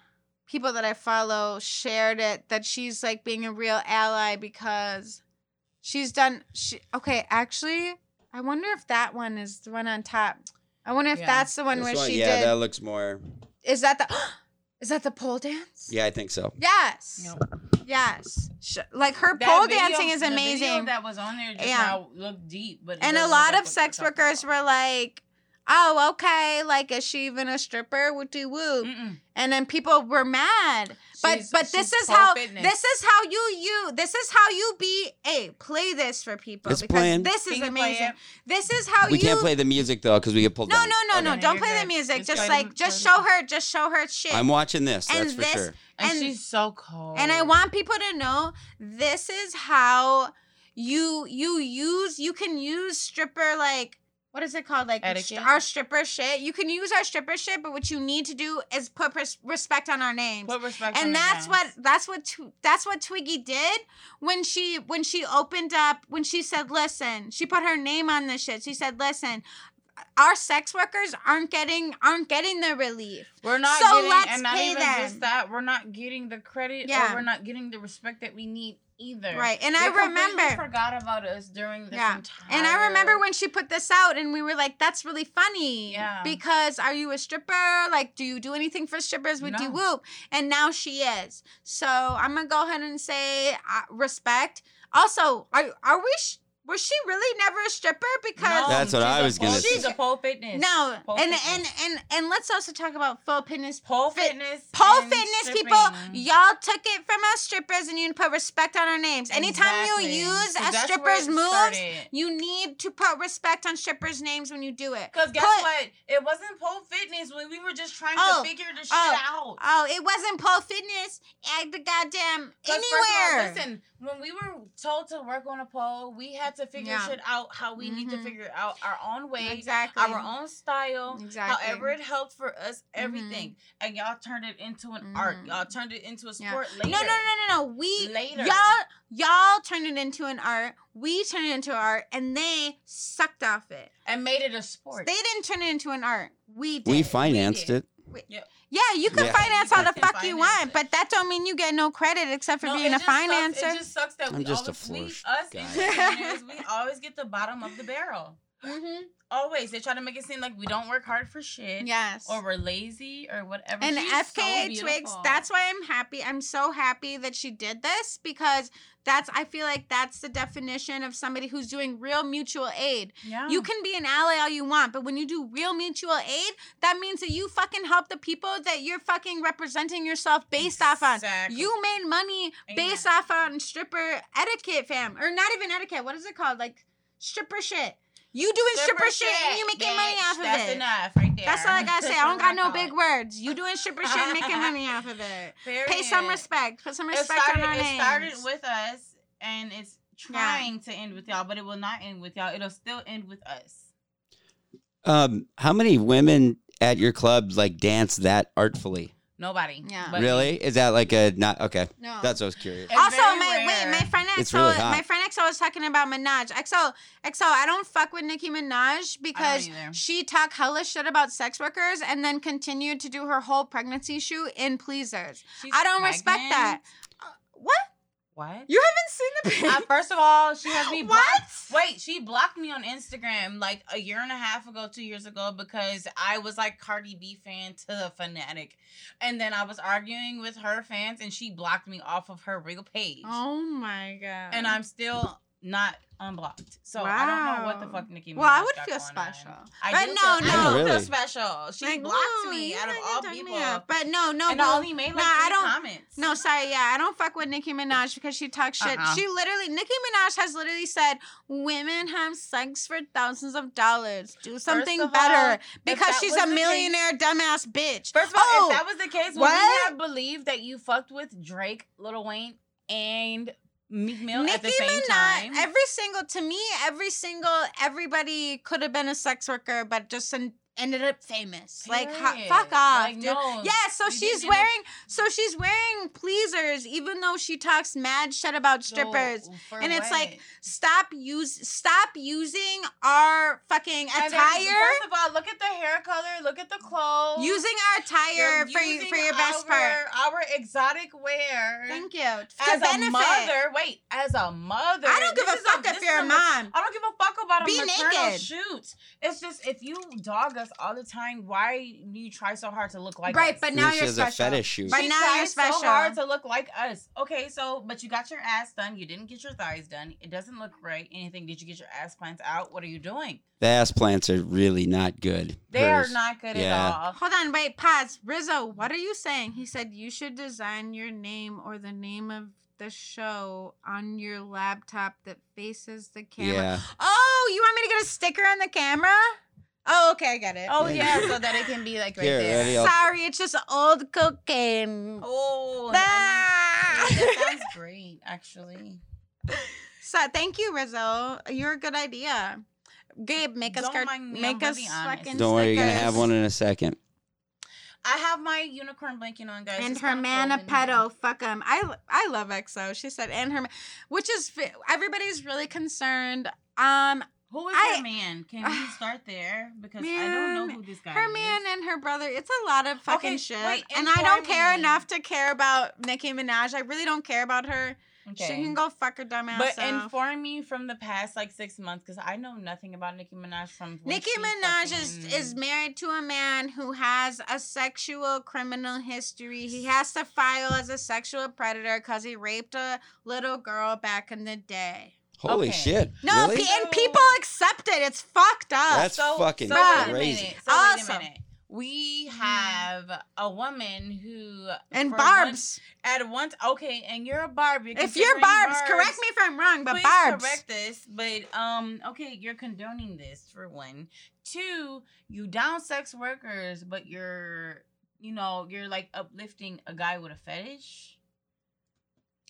[SPEAKER 1] people that I follow shared it that she's like being a real ally because she's done she okay actually I wonder if that one is the one on top. I wonder if
[SPEAKER 3] Yeah.
[SPEAKER 1] that's the one
[SPEAKER 5] This
[SPEAKER 1] where
[SPEAKER 5] one-
[SPEAKER 1] she
[SPEAKER 5] yeah,
[SPEAKER 1] did.
[SPEAKER 5] that looks more.
[SPEAKER 1] Is that the [gasps] is that the pole dance?
[SPEAKER 5] Yeah, I think so.
[SPEAKER 1] Yes.
[SPEAKER 3] Yep.
[SPEAKER 1] Yes. Sh- Like her
[SPEAKER 3] That
[SPEAKER 1] pole
[SPEAKER 3] video-
[SPEAKER 1] dancing is
[SPEAKER 3] the video
[SPEAKER 1] amazing.
[SPEAKER 3] that was on there just
[SPEAKER 1] Yeah.
[SPEAKER 3] now looked deep, but
[SPEAKER 1] and a lot of sex workers
[SPEAKER 3] about.
[SPEAKER 1] were like, "Oh, okay, like is she even a stripper? Woody woo."
[SPEAKER 3] Mm-mm.
[SPEAKER 1] And then people were mad. But
[SPEAKER 3] She's-
[SPEAKER 1] but this is how
[SPEAKER 3] fitness.
[SPEAKER 1] this is how you you this is how you be a play this for people
[SPEAKER 5] It's
[SPEAKER 1] because
[SPEAKER 5] playing.
[SPEAKER 1] this is
[SPEAKER 3] Can you play
[SPEAKER 1] amazing. This is how
[SPEAKER 5] we
[SPEAKER 1] you
[SPEAKER 5] can't play the music though because we get pulled
[SPEAKER 1] No,
[SPEAKER 5] down.
[SPEAKER 1] no, no, no. Don't play the music.
[SPEAKER 3] Just
[SPEAKER 1] Just like just show her just show her shit.
[SPEAKER 5] I'm watching this.
[SPEAKER 1] And
[SPEAKER 5] That's for
[SPEAKER 1] this-
[SPEAKER 5] sure.
[SPEAKER 3] And,
[SPEAKER 1] and-
[SPEAKER 3] she's so cold.
[SPEAKER 1] And I want people to know this is how you you use you can use stripper like what is it called like
[SPEAKER 3] Etiquette?
[SPEAKER 1] our stripper shit. You can use our stripper shit, but what you need to do is put pers- respect on our names.
[SPEAKER 3] put respect. on
[SPEAKER 1] and that's
[SPEAKER 3] names.
[SPEAKER 1] what that's what Tw- that's what Twiggy did when she when she opened up when she said listen she put her name on this shit she said listen our sex workers aren't getting aren't getting the relief.
[SPEAKER 3] We're not
[SPEAKER 1] So
[SPEAKER 3] getting,
[SPEAKER 1] let's
[SPEAKER 3] and not
[SPEAKER 1] pay
[SPEAKER 3] even
[SPEAKER 1] them.
[SPEAKER 3] just that. We're not getting the credit,
[SPEAKER 1] Yeah.
[SPEAKER 3] or we're not getting the respect that we need either.
[SPEAKER 1] Right. And
[SPEAKER 3] They
[SPEAKER 1] I remember
[SPEAKER 3] forgot about us during this
[SPEAKER 1] Yeah.
[SPEAKER 3] entire.
[SPEAKER 1] And I remember when she put this out, and we were like, "That's really funny."
[SPEAKER 3] Yeah.
[SPEAKER 1] Because are you a stripper? Like, do you do anything for strippers? You
[SPEAKER 3] No.
[SPEAKER 1] whoop? And now she is. So I'm gonna go ahead and say uh, respect. Also, are are we? Sh- was she really never a stripper? Because
[SPEAKER 5] That's what I was gonna
[SPEAKER 3] pole-
[SPEAKER 5] say.
[SPEAKER 3] She's a pole fitness.
[SPEAKER 1] no,
[SPEAKER 3] Pole
[SPEAKER 1] and,
[SPEAKER 3] fitness.
[SPEAKER 1] and and and let's also talk about full fitness.
[SPEAKER 3] pole
[SPEAKER 1] fit-
[SPEAKER 3] fitness.
[SPEAKER 1] Pole fitness
[SPEAKER 3] stripping.
[SPEAKER 1] people, y'all took it from us strippers, and you put respect on our names. Anytime you use a stripper's moves,
[SPEAKER 3] started.
[SPEAKER 1] you need to put respect on strippers' names when you do it.
[SPEAKER 3] Cause guess
[SPEAKER 1] Put-
[SPEAKER 3] what? It wasn't pole fitness when we were just trying
[SPEAKER 1] Oh,
[SPEAKER 3] to figure this
[SPEAKER 1] oh,
[SPEAKER 3] shit out.
[SPEAKER 1] Oh, it wasn't pole fitness at the goddamn
[SPEAKER 3] 'Cause first of all,
[SPEAKER 1] anywhere.
[SPEAKER 3] listen, when we were told to work on a pole, we had to figure
[SPEAKER 1] Yeah.
[SPEAKER 3] shit out how we need to
[SPEAKER 1] Mhm.
[SPEAKER 3] figure out our own way,
[SPEAKER 1] exactly.
[SPEAKER 3] our own style,
[SPEAKER 1] Exactly. Mm-hmm.
[SPEAKER 3] however it helped for us, everything. And y'all turned it into an art.
[SPEAKER 1] Mhm.
[SPEAKER 3] Y'all turned it into a
[SPEAKER 1] Yeah.
[SPEAKER 3] sport later.
[SPEAKER 1] No, no, no, no, no. We
[SPEAKER 3] Later.
[SPEAKER 1] y'all y'all turned it into an art. We turned it into art, and they sucked off it.
[SPEAKER 3] And made it a sport.
[SPEAKER 1] They didn't turn it into an art. We did.
[SPEAKER 5] We financed
[SPEAKER 3] did.
[SPEAKER 5] it.
[SPEAKER 1] Yeah, you can
[SPEAKER 5] Yeah.
[SPEAKER 1] finance all the fuck you want,
[SPEAKER 3] it.
[SPEAKER 1] but that don't mean you get no credit except for
[SPEAKER 3] No,
[SPEAKER 1] being a
[SPEAKER 3] just sucks- It just sucks that
[SPEAKER 5] I'm
[SPEAKER 3] we
[SPEAKER 5] just a
[SPEAKER 3] always, we, us
[SPEAKER 5] guy.
[SPEAKER 3] entertainers, we always get the bottom of the barrel.
[SPEAKER 1] mm-hmm.
[SPEAKER 3] Always. They try to make it seem like we don't work hard for shit.
[SPEAKER 1] Yes.
[SPEAKER 3] Or we're lazy or whatever.
[SPEAKER 1] and
[SPEAKER 3] She's
[SPEAKER 1] FKA
[SPEAKER 3] so
[SPEAKER 1] Twigs, that's why I'm happy. I'm so happy that she did this because that's I feel like that's the definition of somebody who's doing real mutual aid.
[SPEAKER 3] yeah.
[SPEAKER 1] You can be an ally all you want, but when you do real mutual aid, that means that you fucking help the people that you're fucking representing yourself based off on. You made money based off on stripper etiquette, fam. Or not even etiquette. What is it called? Like stripper shit. You doing stripper, shit, and you making money off of
[SPEAKER 3] That's
[SPEAKER 1] it.
[SPEAKER 3] enough right there.
[SPEAKER 1] That's all I gotta say. I don't got no big words. You doing stripper shit, and making money [laughs] off of it.
[SPEAKER 3] Period.
[SPEAKER 1] Pay some respect. Put some respect
[SPEAKER 3] started,
[SPEAKER 1] on our name.
[SPEAKER 3] it
[SPEAKER 1] names.
[SPEAKER 3] started with us, and it's trying to end with y'all, but it will not end with y'all. It'll still end with us.
[SPEAKER 5] Um, how many women at your club like dance that artfully?
[SPEAKER 3] Nobody.
[SPEAKER 1] Yeah.
[SPEAKER 3] but
[SPEAKER 5] really? Is that like a not okay?
[SPEAKER 1] no.
[SPEAKER 5] That's what I was curious.
[SPEAKER 3] It's
[SPEAKER 1] also,
[SPEAKER 3] very
[SPEAKER 1] my my friend
[SPEAKER 5] It's
[SPEAKER 1] XO,
[SPEAKER 5] really
[SPEAKER 1] my friend XO was talking about Minaj. XO, XO, I don't fuck with Nicki Minaj because she talked hella shit about sex workers and then continued to do her whole pregnancy shoot in pleasers.
[SPEAKER 3] She's
[SPEAKER 1] I don't respect that. Uh, what?
[SPEAKER 3] What?
[SPEAKER 1] You haven't seen the
[SPEAKER 3] Uh, first of all, she has me [laughs] blocked. What? Wait, she blocked me on Instagram like a year and a half ago, two years ago, because I was like Cardi B fan to the fanatic, and then I was arguing with her fans, and she blocked me off of her real page,
[SPEAKER 1] Oh my god.
[SPEAKER 3] and I'm still not unblocked. So I don't know what the fuck Nicki Minaj
[SPEAKER 1] Well, I would feel special.
[SPEAKER 3] On. I
[SPEAKER 1] But no,
[SPEAKER 3] feel,
[SPEAKER 1] no.
[SPEAKER 3] Oh, do
[SPEAKER 5] Really?
[SPEAKER 3] feel special. She
[SPEAKER 1] Like,
[SPEAKER 3] blocked
[SPEAKER 1] no,
[SPEAKER 3] me out of all people.
[SPEAKER 1] up. But no, no,
[SPEAKER 3] and
[SPEAKER 1] boo.
[SPEAKER 3] I only made like
[SPEAKER 1] Nah, I don't-
[SPEAKER 3] comments.
[SPEAKER 1] No, sorry, yeah, I don't fuck with Nicki Minaj because she talks shit.
[SPEAKER 3] Uh-uh.
[SPEAKER 1] She literally, Nicki Minaj has literally said, "Women have sex for thousands of dollars. Do something
[SPEAKER 3] of
[SPEAKER 1] better
[SPEAKER 3] all,
[SPEAKER 1] because she's a
[SPEAKER 3] the case-
[SPEAKER 1] millionaire dumbass bitch."
[SPEAKER 3] First of all,
[SPEAKER 1] Oh,
[SPEAKER 3] if that was the case, would
[SPEAKER 1] what?
[SPEAKER 3] we have believed that you fucked with Drake, Lil Wayne, and Meek Mill
[SPEAKER 1] Nicki
[SPEAKER 3] at the same
[SPEAKER 1] Minaj,
[SPEAKER 3] time?
[SPEAKER 1] every single to me, every single everybody could have been a sex worker, but just en- ended up famous. Like,
[SPEAKER 3] Period.
[SPEAKER 1] fuck off,
[SPEAKER 3] Like,
[SPEAKER 1] dude.
[SPEAKER 3] no,
[SPEAKER 1] Yeah, so she's wearing so she's wearing pleasers even though she talks mad shit about strippers. and it's like stop use stop using our fucking
[SPEAKER 3] then,
[SPEAKER 1] attire.
[SPEAKER 3] First of all, look at the hair color, look at the clothes.
[SPEAKER 1] Using our attire for you, for your best part.
[SPEAKER 3] our, Our exotic wear.
[SPEAKER 1] Thank you.
[SPEAKER 3] as
[SPEAKER 1] benefit.
[SPEAKER 3] a mother, wait, as a mother,
[SPEAKER 1] I don't give a fuck if you're a mom.
[SPEAKER 3] I don't give a fuck about a
[SPEAKER 1] Be
[SPEAKER 3] maternal
[SPEAKER 1] naked.
[SPEAKER 3] shoot. It's just if you dog us all the time, why do you try so hard to look like
[SPEAKER 1] Right,
[SPEAKER 3] us?
[SPEAKER 1] but now
[SPEAKER 5] This
[SPEAKER 1] you're
[SPEAKER 5] is a
[SPEAKER 1] special.
[SPEAKER 5] fetish shoot.
[SPEAKER 1] But
[SPEAKER 3] she
[SPEAKER 1] now
[SPEAKER 3] tries
[SPEAKER 1] you're special.
[SPEAKER 3] so hard to look like us. Okay, so but you got your ass done. You didn't get your thighs done. It doesn't look right. Anything? Did you get your ass plants out? What are you doing?
[SPEAKER 5] The ass plants are really not good.
[SPEAKER 3] They
[SPEAKER 5] Hers.
[SPEAKER 3] are not good
[SPEAKER 5] Yeah.
[SPEAKER 3] at all.
[SPEAKER 1] Hold on, wait, pause. Rizzo, what are you saying? He said you should design your name or the name of the show on your laptop that faces the camera.
[SPEAKER 5] Yeah.
[SPEAKER 1] Oh, you want me to get a sticker on the camera? Oh, okay, I get it.
[SPEAKER 3] Oh
[SPEAKER 5] Yeah.
[SPEAKER 3] yeah, so [laughs] that it can be like right
[SPEAKER 5] Here,
[SPEAKER 3] there.
[SPEAKER 5] ready? I'll-
[SPEAKER 1] Sorry, it's just old cocaine.
[SPEAKER 3] Oh,
[SPEAKER 1] Ah!
[SPEAKER 3] I that sounds great, actually.
[SPEAKER 1] So thank you, Rizzo. You're a good idea. Gabe, make us
[SPEAKER 3] Don't
[SPEAKER 1] cart-
[SPEAKER 3] mind me,
[SPEAKER 1] make
[SPEAKER 3] I'm
[SPEAKER 1] us
[SPEAKER 3] really honest.
[SPEAKER 1] fucking
[SPEAKER 5] Don't worry, you're gonna
[SPEAKER 1] stickers.
[SPEAKER 5] have one in a second.
[SPEAKER 3] I have my unicorn blanket on, guys.
[SPEAKER 1] And
[SPEAKER 3] It's
[SPEAKER 1] her
[SPEAKER 3] kinda
[SPEAKER 1] man a
[SPEAKER 3] cold in here.
[SPEAKER 1] pedo. Fuck him. I I love XO. She said, and her, ma- which is fi- everybody's really concerned. Um,
[SPEAKER 3] Who is
[SPEAKER 1] I-
[SPEAKER 3] her man? Can we start there? Because I don't know who this guy
[SPEAKER 1] Her
[SPEAKER 3] is.
[SPEAKER 1] Her man and her brother. It's a lot of fucking
[SPEAKER 3] Okay,
[SPEAKER 1] shit.
[SPEAKER 3] wait,
[SPEAKER 1] and I don't care
[SPEAKER 3] me.
[SPEAKER 1] enough to care about Nicki Minaj. I really don't care about her.
[SPEAKER 3] Okay.
[SPEAKER 1] She can go fuck her dumb ass
[SPEAKER 3] But
[SPEAKER 1] self.
[SPEAKER 3] inform me from the past like six months because I know nothing about Nicki Minaj from.
[SPEAKER 1] Nicki Minaj is, is married to a man who has a sexual criminal history. He has to file as a sexual predator because he raped a little girl back in the day.
[SPEAKER 5] Holy
[SPEAKER 3] Okay.
[SPEAKER 5] shit!
[SPEAKER 1] No,
[SPEAKER 5] really?
[SPEAKER 1] pe- and people accept it. It's fucked up.
[SPEAKER 5] That's fucking
[SPEAKER 3] so wait a
[SPEAKER 5] crazy.
[SPEAKER 3] minute. So
[SPEAKER 1] Awesome.
[SPEAKER 3] wait a minute. We have a woman who
[SPEAKER 1] and Barb's.
[SPEAKER 3] one- at once okay, and you're a Barb. You're
[SPEAKER 1] if you're
[SPEAKER 3] considering
[SPEAKER 1] Barb's, correct me if I'm wrong, but
[SPEAKER 3] Please
[SPEAKER 1] Barb's.
[SPEAKER 3] correct this, but um, okay, you're condoning this for one. Two, you down sex workers, but you're, you know, you're like uplifting a guy with a fetish.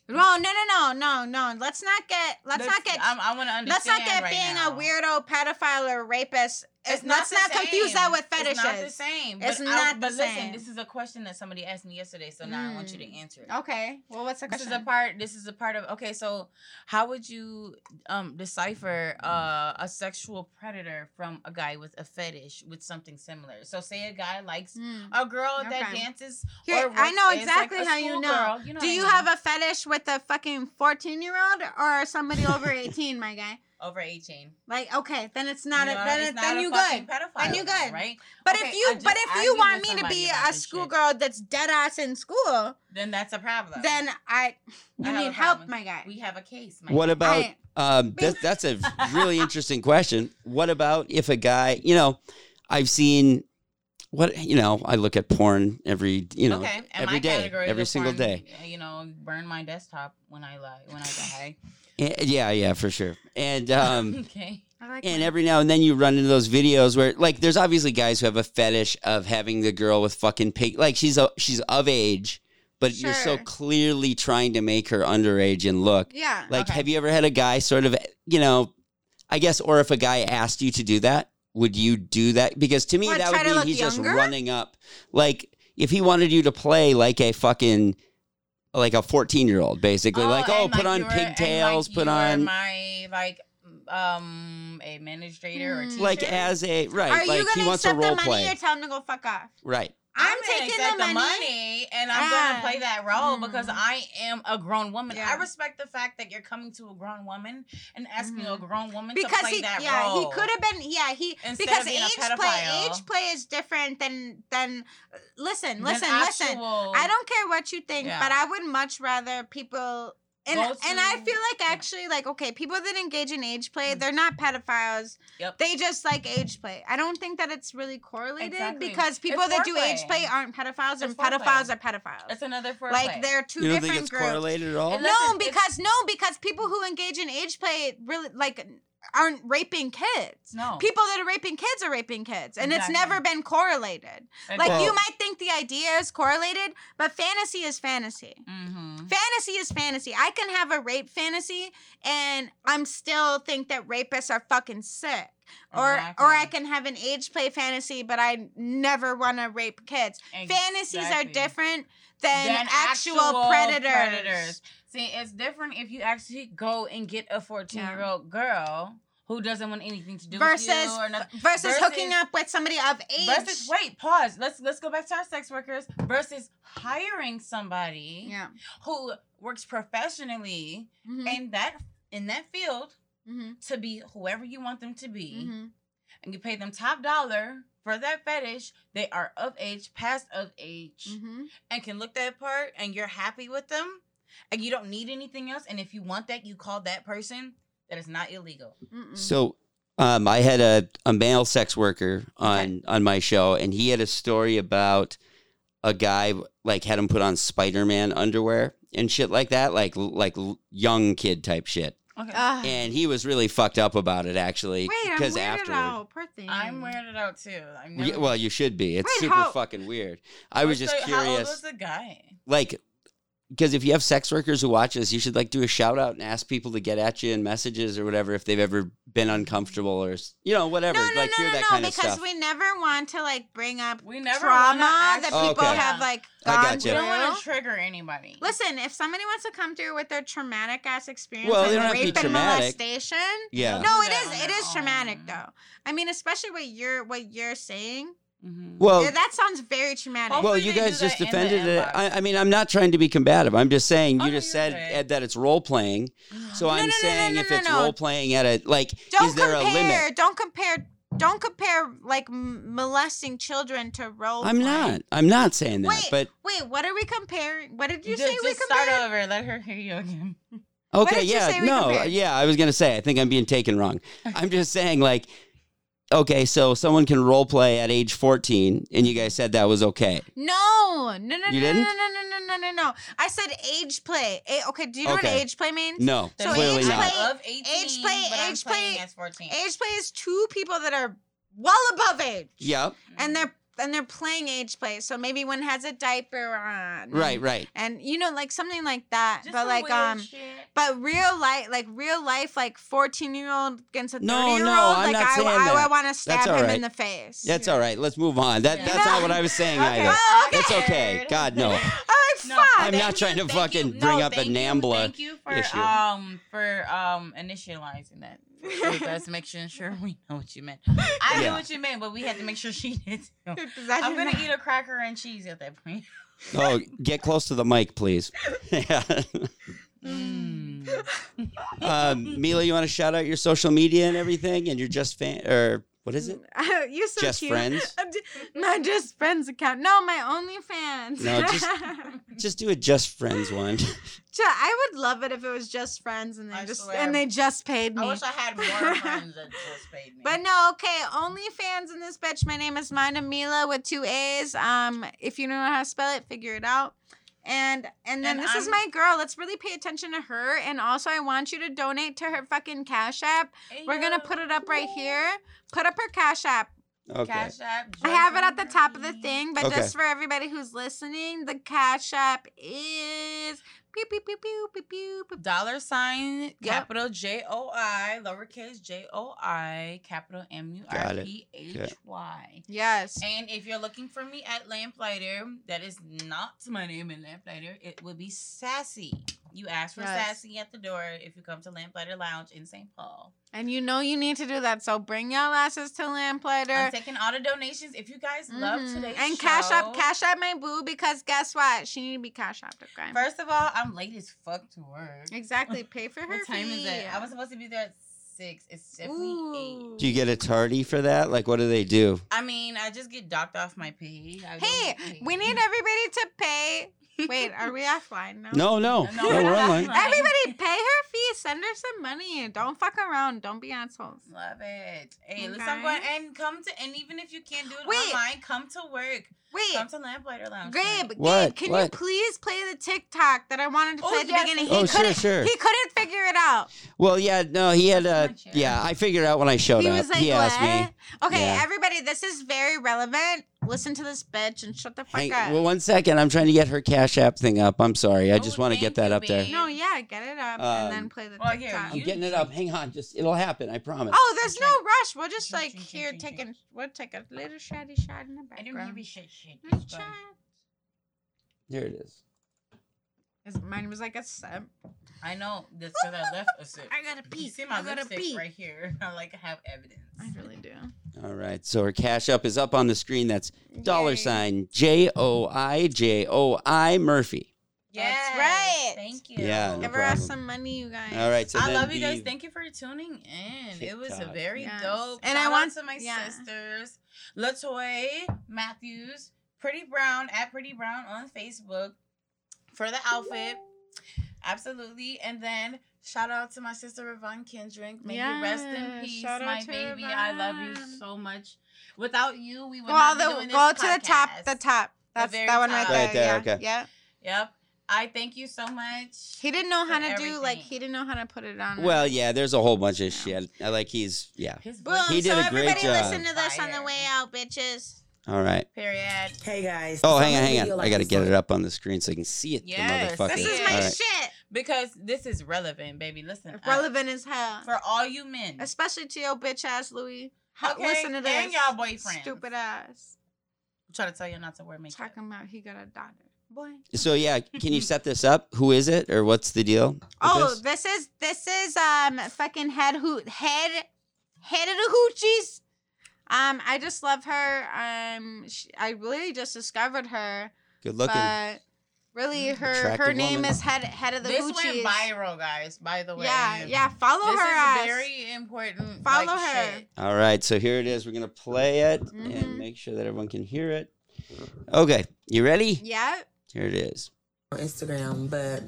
[SPEAKER 1] No, no, no, no, no, no. Let's not get. Let's not get.
[SPEAKER 3] I'm, I want to understand.
[SPEAKER 1] let's not get
[SPEAKER 3] right
[SPEAKER 1] being
[SPEAKER 3] now.
[SPEAKER 1] a weirdo, pedophile, or rapist.
[SPEAKER 3] It's
[SPEAKER 1] let's
[SPEAKER 3] not,
[SPEAKER 1] not
[SPEAKER 3] the
[SPEAKER 1] confuse that with fetishes.
[SPEAKER 3] It's not the same.
[SPEAKER 1] It's
[SPEAKER 3] but
[SPEAKER 1] not
[SPEAKER 3] I, but
[SPEAKER 1] the
[SPEAKER 3] listen,
[SPEAKER 1] same.
[SPEAKER 3] this is a question that somebody asked me yesterday, so now I want you to
[SPEAKER 1] Mm.
[SPEAKER 3] answer it.
[SPEAKER 1] Okay. Well, what's the question?
[SPEAKER 3] This is a part. This is a part of. Okay, so how would you um decipher uh, a sexual predator from a guy with a fetish with something similar? So, say a guy likes
[SPEAKER 1] Hmm.
[SPEAKER 3] a girl that dances.
[SPEAKER 1] Here,
[SPEAKER 3] or
[SPEAKER 1] I know
[SPEAKER 3] is like
[SPEAKER 1] exactly how you know.
[SPEAKER 3] You know
[SPEAKER 1] Do
[SPEAKER 3] what I
[SPEAKER 1] you
[SPEAKER 3] mean?
[SPEAKER 1] have a fetish with a fucking 14 year old or somebody over [laughs] 18, my guy?
[SPEAKER 3] Over eighteen?
[SPEAKER 1] Like, okay, then it's not
[SPEAKER 3] You
[SPEAKER 1] a, then,
[SPEAKER 3] it's
[SPEAKER 1] it,
[SPEAKER 3] not
[SPEAKER 1] then
[SPEAKER 3] a
[SPEAKER 1] you
[SPEAKER 3] fucking
[SPEAKER 1] good.
[SPEAKER 3] pedophile
[SPEAKER 1] Then you good.
[SPEAKER 3] right?
[SPEAKER 1] But
[SPEAKER 3] Okay,
[SPEAKER 1] if you, but if you want me to be a
[SPEAKER 3] this shit.
[SPEAKER 1] schoolgirl that's dead ass in school,
[SPEAKER 3] Then that's a problem.
[SPEAKER 1] then I, you
[SPEAKER 3] I
[SPEAKER 1] need help, my guy.
[SPEAKER 3] we have a case. my
[SPEAKER 5] What
[SPEAKER 3] guy.
[SPEAKER 5] about
[SPEAKER 1] I-
[SPEAKER 5] um that, [laughs] that's a really interesting question. What about if a guy, you know, I've seen what you know, I look at porn every, you know,
[SPEAKER 3] okay, and
[SPEAKER 5] every
[SPEAKER 3] my
[SPEAKER 5] day,
[SPEAKER 3] categories
[SPEAKER 5] every
[SPEAKER 3] are
[SPEAKER 5] single
[SPEAKER 3] porn,
[SPEAKER 5] day.
[SPEAKER 3] You know, burn my desktop when I lie when I die.
[SPEAKER 5] Eh, Yeah, yeah, for sure. And um [laughs]
[SPEAKER 3] okay.
[SPEAKER 1] Like
[SPEAKER 5] and
[SPEAKER 1] my-
[SPEAKER 5] every now and then you run into those videos where like there's obviously guys who have a fetish of having the girl with fucking pig like she's a, she's of age, but you're so clearly trying to make her underage and look.
[SPEAKER 1] yeah.
[SPEAKER 5] Like,
[SPEAKER 3] Okay.
[SPEAKER 5] have you ever had a guy sort of, you know, I guess, or if a guy asked you to do that, would you do that? Because to me,
[SPEAKER 1] What,
[SPEAKER 5] that would
[SPEAKER 1] to
[SPEAKER 5] mean
[SPEAKER 1] look
[SPEAKER 5] he's just running up. Like, if he wanted you to play like a fucking, like a 14 year old, basically, like, oh, put
[SPEAKER 3] like
[SPEAKER 5] on
[SPEAKER 3] were-
[SPEAKER 5] pigtails,
[SPEAKER 3] like
[SPEAKER 5] put on,
[SPEAKER 3] my like um administrator or
[SPEAKER 1] Hmm.
[SPEAKER 3] teacher.
[SPEAKER 5] like, as a, right,
[SPEAKER 1] Are
[SPEAKER 5] like
[SPEAKER 1] you gonna
[SPEAKER 5] wants to
[SPEAKER 1] accept the
[SPEAKER 5] role
[SPEAKER 1] money
[SPEAKER 5] play.
[SPEAKER 1] or tell him to go fuck off?
[SPEAKER 5] Right.
[SPEAKER 1] I'm
[SPEAKER 3] gonna
[SPEAKER 1] taking
[SPEAKER 3] accept
[SPEAKER 1] the
[SPEAKER 3] the
[SPEAKER 1] money.
[SPEAKER 3] money, and I'm
[SPEAKER 1] Ah.
[SPEAKER 3] gonna play that role
[SPEAKER 1] Mm.
[SPEAKER 3] because I am a grown woman.
[SPEAKER 1] Yeah.
[SPEAKER 3] I respect the fact that you're coming to a grown woman and asking a
[SPEAKER 1] Mhm.
[SPEAKER 3] grown woman to
[SPEAKER 1] Because
[SPEAKER 3] play
[SPEAKER 1] he,
[SPEAKER 3] that
[SPEAKER 1] yeah,
[SPEAKER 3] role.
[SPEAKER 1] Yeah, he could have been, yeah, he
[SPEAKER 3] Instead
[SPEAKER 1] because
[SPEAKER 3] of being a
[SPEAKER 1] age play,
[SPEAKER 3] pedophile.
[SPEAKER 1] age play is different than than. Listen,
[SPEAKER 3] Than
[SPEAKER 1] listen, listen.
[SPEAKER 3] actual-
[SPEAKER 1] I don't care what you think,
[SPEAKER 3] Yeah.
[SPEAKER 1] but I would much rather people. And,
[SPEAKER 3] Go
[SPEAKER 1] and I feel like actually like okay people that engage in age play
[SPEAKER 3] Mm.
[SPEAKER 1] they're not pedophiles
[SPEAKER 3] Yep.
[SPEAKER 1] they just like age play I don't think that it's really correlated
[SPEAKER 3] Exactly.
[SPEAKER 1] because people
[SPEAKER 3] It's
[SPEAKER 1] that do age play aren't pedophiles and
[SPEAKER 3] It's foreplay.
[SPEAKER 1] pedophiles are pedophiles
[SPEAKER 3] It's another foreplay.
[SPEAKER 1] like they're two
[SPEAKER 5] You don't
[SPEAKER 1] different
[SPEAKER 5] think it's
[SPEAKER 1] groups
[SPEAKER 5] correlated at all?
[SPEAKER 3] It-
[SPEAKER 1] no, because no, because people who engage in age play really like aren't raping kids.
[SPEAKER 3] no
[SPEAKER 1] People that are raping kids are raping kids, and it's never been correlated. Like
[SPEAKER 5] Well-
[SPEAKER 1] you might think the idea is correlated, but fantasy is fantasy.
[SPEAKER 3] Mm-hmm.
[SPEAKER 1] Fantasy is fantasy. I can have a rape fantasy, and I'm still think that rapists are fucking sick. Or, or I can have an age play fantasy, but I never want to rape kids. Fantasies are different than,
[SPEAKER 3] Than
[SPEAKER 1] actual, predators.
[SPEAKER 3] See, it's different if you actually go and get a 14 year old girl who doesn't want anything to do
[SPEAKER 1] versus
[SPEAKER 3] with you or nothing.
[SPEAKER 1] versus, hooking up with somebody of age.
[SPEAKER 3] Versus, wait, pause. Let's let's go back to our sex workers versus hiring somebody
[SPEAKER 1] Yeah.
[SPEAKER 3] who works professionally
[SPEAKER 1] Mhm.
[SPEAKER 3] in that in that field
[SPEAKER 1] Mhm.
[SPEAKER 3] to be whoever you want them to be,
[SPEAKER 1] Mhm.
[SPEAKER 3] and you pay them top dollar for that fetish. They are of age, past of age,
[SPEAKER 1] Mhm.
[SPEAKER 3] and can look that part, and you're happy with them, and you don't need anything else. And if you want that, you call that person. That is not illegal.
[SPEAKER 1] Mm-mm.
[SPEAKER 5] So um, I had a, a male sex worker on on my show, and he had a story about a guy like had him put on Spider Man underwear and shit like that, like like young kid type shit.
[SPEAKER 3] Okay.
[SPEAKER 1] Ugh.
[SPEAKER 5] And he was really fucked up about it actually.
[SPEAKER 1] Wait, I'm
[SPEAKER 5] because
[SPEAKER 1] weirded
[SPEAKER 5] afterward,
[SPEAKER 1] out. Poor thing.
[SPEAKER 3] I'm weirded out too. I'm
[SPEAKER 5] Yeah, well, you should be. It's
[SPEAKER 1] Wait,
[SPEAKER 5] super
[SPEAKER 1] how-
[SPEAKER 5] fucking weird. I was just curious.
[SPEAKER 3] How old
[SPEAKER 5] curious.
[SPEAKER 3] was the guy?
[SPEAKER 5] like because if you have sex workers who watch us, you should like do a shout out and ask people to get at you in messages or whatever if they've ever been uncomfortable or you know whatever.
[SPEAKER 1] No, no,
[SPEAKER 5] like
[SPEAKER 1] no,
[SPEAKER 5] hear
[SPEAKER 1] no,
[SPEAKER 5] that
[SPEAKER 1] no,
[SPEAKER 5] kind
[SPEAKER 1] because we never want to like bring up
[SPEAKER 3] We never
[SPEAKER 1] trauma that
[SPEAKER 3] actually-
[SPEAKER 1] people
[SPEAKER 5] Okay.
[SPEAKER 1] have like
[SPEAKER 5] I
[SPEAKER 1] gone
[SPEAKER 5] gotcha.
[SPEAKER 3] We don't want to trigger anybody.
[SPEAKER 1] Listen, if somebody wants to come through with their traumatic ass experience,
[SPEAKER 5] Well,
[SPEAKER 1] like
[SPEAKER 5] they don't have to be
[SPEAKER 1] rape and
[SPEAKER 5] traumatic.
[SPEAKER 1] molestation,
[SPEAKER 5] yeah.
[SPEAKER 1] no,
[SPEAKER 3] do
[SPEAKER 1] it
[SPEAKER 3] that
[SPEAKER 1] is
[SPEAKER 3] on
[SPEAKER 1] it
[SPEAKER 3] their
[SPEAKER 1] traumatic though. I mean, especially what you're what you're saying.
[SPEAKER 3] Mhm.
[SPEAKER 5] Well,
[SPEAKER 1] Yeah, that sounds very traumatic.
[SPEAKER 3] Hopefully
[SPEAKER 5] well, you guys just
[SPEAKER 3] that in the
[SPEAKER 5] defended it. I, I mean, I'm not trying to be combative. I'm just saying
[SPEAKER 3] Oh,
[SPEAKER 5] you
[SPEAKER 3] no,
[SPEAKER 5] just said
[SPEAKER 3] good.
[SPEAKER 5] Ed, that it's role playing. [gasps] So
[SPEAKER 1] No,
[SPEAKER 5] I'm
[SPEAKER 1] no, no, no,
[SPEAKER 5] saying
[SPEAKER 1] no,
[SPEAKER 5] if
[SPEAKER 1] no,
[SPEAKER 5] it's
[SPEAKER 1] no.
[SPEAKER 5] role playing at a like,
[SPEAKER 1] don't
[SPEAKER 5] is there
[SPEAKER 1] compare.
[SPEAKER 5] a limit?
[SPEAKER 1] Don't compare. Don't compare like molesting children to role.
[SPEAKER 5] I'm
[SPEAKER 1] play.
[SPEAKER 5] not. I'm not saying that.
[SPEAKER 1] Wait,
[SPEAKER 5] but
[SPEAKER 1] wait. What are we comparing? What did you
[SPEAKER 3] just,
[SPEAKER 1] say we
[SPEAKER 3] just start over. Let her hear you again.
[SPEAKER 5] Okay,
[SPEAKER 1] did you
[SPEAKER 5] yeah,
[SPEAKER 1] say we
[SPEAKER 5] no,
[SPEAKER 1] compared?
[SPEAKER 5] yeah, I was gonna say I think I'm being taken wrong. [laughs] I'm just saying like, okay, so someone can role play at age 14, and you guys said that was okay.
[SPEAKER 1] No, no, no, no,
[SPEAKER 5] You
[SPEAKER 1] no,
[SPEAKER 5] didn't?
[SPEAKER 1] no, no, no, no, no, no, no. I said age play. A- okay, do you know
[SPEAKER 5] Okay.
[SPEAKER 1] what age play means?
[SPEAKER 5] No,
[SPEAKER 1] So
[SPEAKER 5] clearly
[SPEAKER 1] age
[SPEAKER 5] not.
[SPEAKER 1] play-
[SPEAKER 3] of 18,
[SPEAKER 1] age play-
[SPEAKER 3] but I'm
[SPEAKER 1] age play-
[SPEAKER 3] as 14.
[SPEAKER 1] Age play is two people that are well above age.
[SPEAKER 5] Yep,
[SPEAKER 1] And they're and they're playing age play. So maybe one has a diaper on.
[SPEAKER 5] right, right.
[SPEAKER 1] And you know, like something like that.
[SPEAKER 3] Just
[SPEAKER 1] but like um
[SPEAKER 3] shit.
[SPEAKER 1] but real life like real life like 14 year old against a 30
[SPEAKER 5] No,
[SPEAKER 1] year
[SPEAKER 5] no,
[SPEAKER 1] old
[SPEAKER 5] I'm
[SPEAKER 1] like
[SPEAKER 5] not
[SPEAKER 1] I,
[SPEAKER 5] saying
[SPEAKER 1] I,
[SPEAKER 5] that.
[SPEAKER 1] want to stab
[SPEAKER 5] all
[SPEAKER 1] him in the face.
[SPEAKER 5] That's all right. Let's move on. That
[SPEAKER 3] Yeah.
[SPEAKER 5] that's not what I was saying
[SPEAKER 3] Okay.
[SPEAKER 5] either.
[SPEAKER 1] Oh,
[SPEAKER 5] That's
[SPEAKER 1] okay.
[SPEAKER 5] okay. God no. [laughs]
[SPEAKER 1] I'm like,
[SPEAKER 3] No,
[SPEAKER 1] fuck.
[SPEAKER 5] I'm
[SPEAKER 3] thank
[SPEAKER 5] not trying to fucking
[SPEAKER 3] you.
[SPEAKER 5] bring
[SPEAKER 3] No,
[SPEAKER 5] up a
[SPEAKER 3] thank you, Thank you for
[SPEAKER 5] issue.
[SPEAKER 3] um for um initializing that. Let's make sure, sure we know what you meant. I knew what you meant, but we had to make sure she did. Too. [laughs]
[SPEAKER 1] Does
[SPEAKER 3] I'm gonna eat a cracker and cheese at that point. [laughs]
[SPEAKER 5] Oh, get close to the mic, please. [laughs] yeah.
[SPEAKER 3] Mm.
[SPEAKER 5] um, Mila, you want to shout out your social media and everything, and your just fan or what is it? [laughs]
[SPEAKER 1] You're so
[SPEAKER 5] Just
[SPEAKER 1] cute.
[SPEAKER 5] friends? [laughs]
[SPEAKER 1] I'm My just friends account. No, my OnlyFans.
[SPEAKER 5] No, just- [laughs] Just do a just friends one.
[SPEAKER 1] I would love it if it was just friends and they
[SPEAKER 3] I
[SPEAKER 1] just
[SPEAKER 3] swear.
[SPEAKER 1] and they just paid me.
[SPEAKER 3] I wish I had more friends that just paid me.
[SPEAKER 1] But no, okay, OnlyFans in this bitch. My name is Mina Mila with two A's. Um, if you don't know how to spell it, figure it out. And and then
[SPEAKER 3] And
[SPEAKER 1] this is
[SPEAKER 3] I'm-
[SPEAKER 1] my girl. Let's really pay attention to her. And also, I want you to donate to her fucking Cash App. We're gonna put it up right here. Put up her Cash App.
[SPEAKER 5] Okay.
[SPEAKER 3] Cash App.
[SPEAKER 1] I have it at the top of the
[SPEAKER 3] Murphy.
[SPEAKER 1] thing, but
[SPEAKER 5] Okay.
[SPEAKER 1] just for everybody who's listening, the Cash App is pew pew pew pew pew pew. pew.
[SPEAKER 3] Dollar sign, capital J O I, lowercase J O I, capital M U R P H Y.
[SPEAKER 1] Yes.
[SPEAKER 3] And if you're looking for me at Lamplighter, that is not my name in Lamplighter. It would be Sassy. You ask for
[SPEAKER 1] Yes.
[SPEAKER 3] Sassy at the door if you come to Lamplighter Lounge in St. Paul.
[SPEAKER 1] And you know you need to do that. So bring your asses to Lamplighter.
[SPEAKER 3] I'm taking all the donations. If you guys love
[SPEAKER 1] Mhm.
[SPEAKER 3] today's
[SPEAKER 1] and
[SPEAKER 3] show,
[SPEAKER 1] cash up, cash up my boo because guess what? She need to be cash up. Okay.
[SPEAKER 3] First of all, I'm late as fuck to work.
[SPEAKER 1] exactly. [laughs] Pay for her.
[SPEAKER 3] What time is it? I was supposed to be there at six. It's definitely eight.
[SPEAKER 5] Do you get a tardy for that? Like, what do they do?
[SPEAKER 3] I mean, I just get docked off my pay. I
[SPEAKER 1] Hey,
[SPEAKER 3] get paid.
[SPEAKER 1] we need everybody to pay. Wait, are we offline now?
[SPEAKER 5] No, no,
[SPEAKER 3] No,
[SPEAKER 5] no,
[SPEAKER 3] we're
[SPEAKER 5] we're online.
[SPEAKER 1] Everybody pay her fee. Send her some money. Don't fuck around. Don't be assholes.
[SPEAKER 3] Love it. Hey, listen, I'm
[SPEAKER 1] Okay.
[SPEAKER 3] going and come to and even if you can't do it
[SPEAKER 1] Wait.
[SPEAKER 3] online, come to work.
[SPEAKER 1] Wait,
[SPEAKER 3] Come to Lamplighter Lounge.
[SPEAKER 1] Gabe,
[SPEAKER 5] What?
[SPEAKER 1] Gabe, can you please play the TikTok that I wanted to
[SPEAKER 3] Oh,
[SPEAKER 1] play at the
[SPEAKER 3] yes,
[SPEAKER 1] beginning?
[SPEAKER 3] I
[SPEAKER 1] He
[SPEAKER 5] Oh, sure,
[SPEAKER 1] couldn't.
[SPEAKER 5] sure.
[SPEAKER 1] He couldn't figure it out.
[SPEAKER 5] Well, yeah, no, he had
[SPEAKER 3] That's
[SPEAKER 5] a.
[SPEAKER 3] my chair.
[SPEAKER 5] Yeah, I figured out when I showed
[SPEAKER 1] he
[SPEAKER 5] up.
[SPEAKER 1] was like,
[SPEAKER 5] he
[SPEAKER 1] "What?"
[SPEAKER 5] asked me.
[SPEAKER 1] Okay,
[SPEAKER 5] Yeah.
[SPEAKER 1] everybody, this is very relevant. Listen to this bitch and shut the fuck
[SPEAKER 5] Hang,
[SPEAKER 1] up.
[SPEAKER 5] well, one second. I'm trying to get her Cash App thing up. I'm sorry. I
[SPEAKER 3] Oh,
[SPEAKER 5] just want to get
[SPEAKER 3] thank
[SPEAKER 5] that
[SPEAKER 3] you,
[SPEAKER 5] up there.
[SPEAKER 3] babe.
[SPEAKER 1] no, yeah, get it up and then
[SPEAKER 5] Um,
[SPEAKER 1] play the
[SPEAKER 3] oh, here,
[SPEAKER 1] TikTok.
[SPEAKER 5] I'm
[SPEAKER 3] you-
[SPEAKER 5] getting it up. Hang on. Just it'll happen. I promise.
[SPEAKER 1] Oh, there's no rush. We'll just
[SPEAKER 3] Drink,
[SPEAKER 1] like
[SPEAKER 3] drink,
[SPEAKER 1] here
[SPEAKER 3] drink, drink,
[SPEAKER 1] take a we'll take a little shotty shot in the
[SPEAKER 3] I don't
[SPEAKER 1] background.
[SPEAKER 3] give a shit shit.
[SPEAKER 1] Little
[SPEAKER 3] It's fine.
[SPEAKER 5] There it is.
[SPEAKER 1] His- Mine was like a sip.
[SPEAKER 3] I know that's because I left a sip. [laughs]
[SPEAKER 1] I gotta
[SPEAKER 3] You see my
[SPEAKER 1] I gotta
[SPEAKER 3] lipstick
[SPEAKER 1] pee.
[SPEAKER 3] right here. [laughs] I like have evidence.
[SPEAKER 1] I really do.
[SPEAKER 5] All right. So her Cash App is up on the screen. That's dollar
[SPEAKER 1] Yay.
[SPEAKER 5] sign J O I J O I Murphy.
[SPEAKER 3] Yes,
[SPEAKER 1] That's right.
[SPEAKER 3] Thank you.
[SPEAKER 5] Yeah, no
[SPEAKER 1] Give her us some money, you guys.
[SPEAKER 5] All right. So
[SPEAKER 3] I
[SPEAKER 5] then
[SPEAKER 3] love you guys. Thank you for tuning in. It was a very
[SPEAKER 1] Yes.
[SPEAKER 3] dope.
[SPEAKER 1] And I
[SPEAKER 3] Shout out
[SPEAKER 1] want-
[SPEAKER 3] to my
[SPEAKER 1] yeah.
[SPEAKER 3] sisters, Latoy Matthews, Pretty Brown at Pretty Brown on Facebook for the outfit. Absolutely. And then shout out to my sister Ravon Kendrick. May you rest in peace,
[SPEAKER 1] shout
[SPEAKER 3] my
[SPEAKER 1] to
[SPEAKER 3] baby. I love you so much. Without you, we would
[SPEAKER 1] Go,
[SPEAKER 3] not
[SPEAKER 1] all
[SPEAKER 3] be
[SPEAKER 1] the,
[SPEAKER 3] doing
[SPEAKER 1] go
[SPEAKER 3] this
[SPEAKER 1] to the top. The top. That's
[SPEAKER 3] very
[SPEAKER 1] that one right there.
[SPEAKER 5] Right there,
[SPEAKER 1] yeah.
[SPEAKER 5] okay.
[SPEAKER 1] Yeah.
[SPEAKER 3] Yep. I thank you so much.
[SPEAKER 1] He didn't know how
[SPEAKER 3] For
[SPEAKER 1] to do like he didn't know how to put it on.
[SPEAKER 5] Well, yeah. There's a whole bunch of shit. Like he's yeah.
[SPEAKER 3] His
[SPEAKER 1] Boom.
[SPEAKER 3] voice
[SPEAKER 5] He did
[SPEAKER 1] so
[SPEAKER 5] a great
[SPEAKER 1] everybody
[SPEAKER 5] job.
[SPEAKER 1] listen to this on the way out, bitches.
[SPEAKER 5] All right.
[SPEAKER 3] Period.
[SPEAKER 4] Hey
[SPEAKER 7] guys.
[SPEAKER 5] Oh, hang on, hang on. I got to get it up on the screen so you can see it.
[SPEAKER 3] Yes,
[SPEAKER 5] the motherfucker.
[SPEAKER 1] This is my
[SPEAKER 5] All right.
[SPEAKER 1] shit.
[SPEAKER 3] because this is relevant, baby. Listen,
[SPEAKER 1] Relevant as hell.
[SPEAKER 3] for all you men.
[SPEAKER 1] Especially to your bitch ass Louis.
[SPEAKER 3] Okay,
[SPEAKER 1] Listen to this.
[SPEAKER 3] and y'all boyfriends.
[SPEAKER 1] Stupid ass.
[SPEAKER 3] I'm trying to tell you not to wear makeup.
[SPEAKER 1] Talking about he got a daughter. Boy.
[SPEAKER 5] So yeah, can you set this up? Who is it, or what's the deal?
[SPEAKER 1] Oh,
[SPEAKER 5] this?
[SPEAKER 1] this is this is um fucking head hoot head head of the hoochies. Um, I just love her. Um, she, I really just discovered her,
[SPEAKER 5] good looking.
[SPEAKER 1] but really her her name
[SPEAKER 5] woman.
[SPEAKER 1] is head head of the
[SPEAKER 3] This
[SPEAKER 1] hoochies.
[SPEAKER 3] went viral, guys. By the way,
[SPEAKER 1] yeah, yeah. Follow
[SPEAKER 3] This
[SPEAKER 1] her
[SPEAKER 3] is
[SPEAKER 1] ass.
[SPEAKER 3] very important.
[SPEAKER 1] Follow
[SPEAKER 3] like,
[SPEAKER 1] her.
[SPEAKER 3] shit.
[SPEAKER 5] All right, so here it is. We're gonna play it
[SPEAKER 1] Mhm.
[SPEAKER 5] and make sure that everyone can hear it. Okay, you ready?
[SPEAKER 1] yeah.
[SPEAKER 5] Here it is.
[SPEAKER 7] on Instagram, but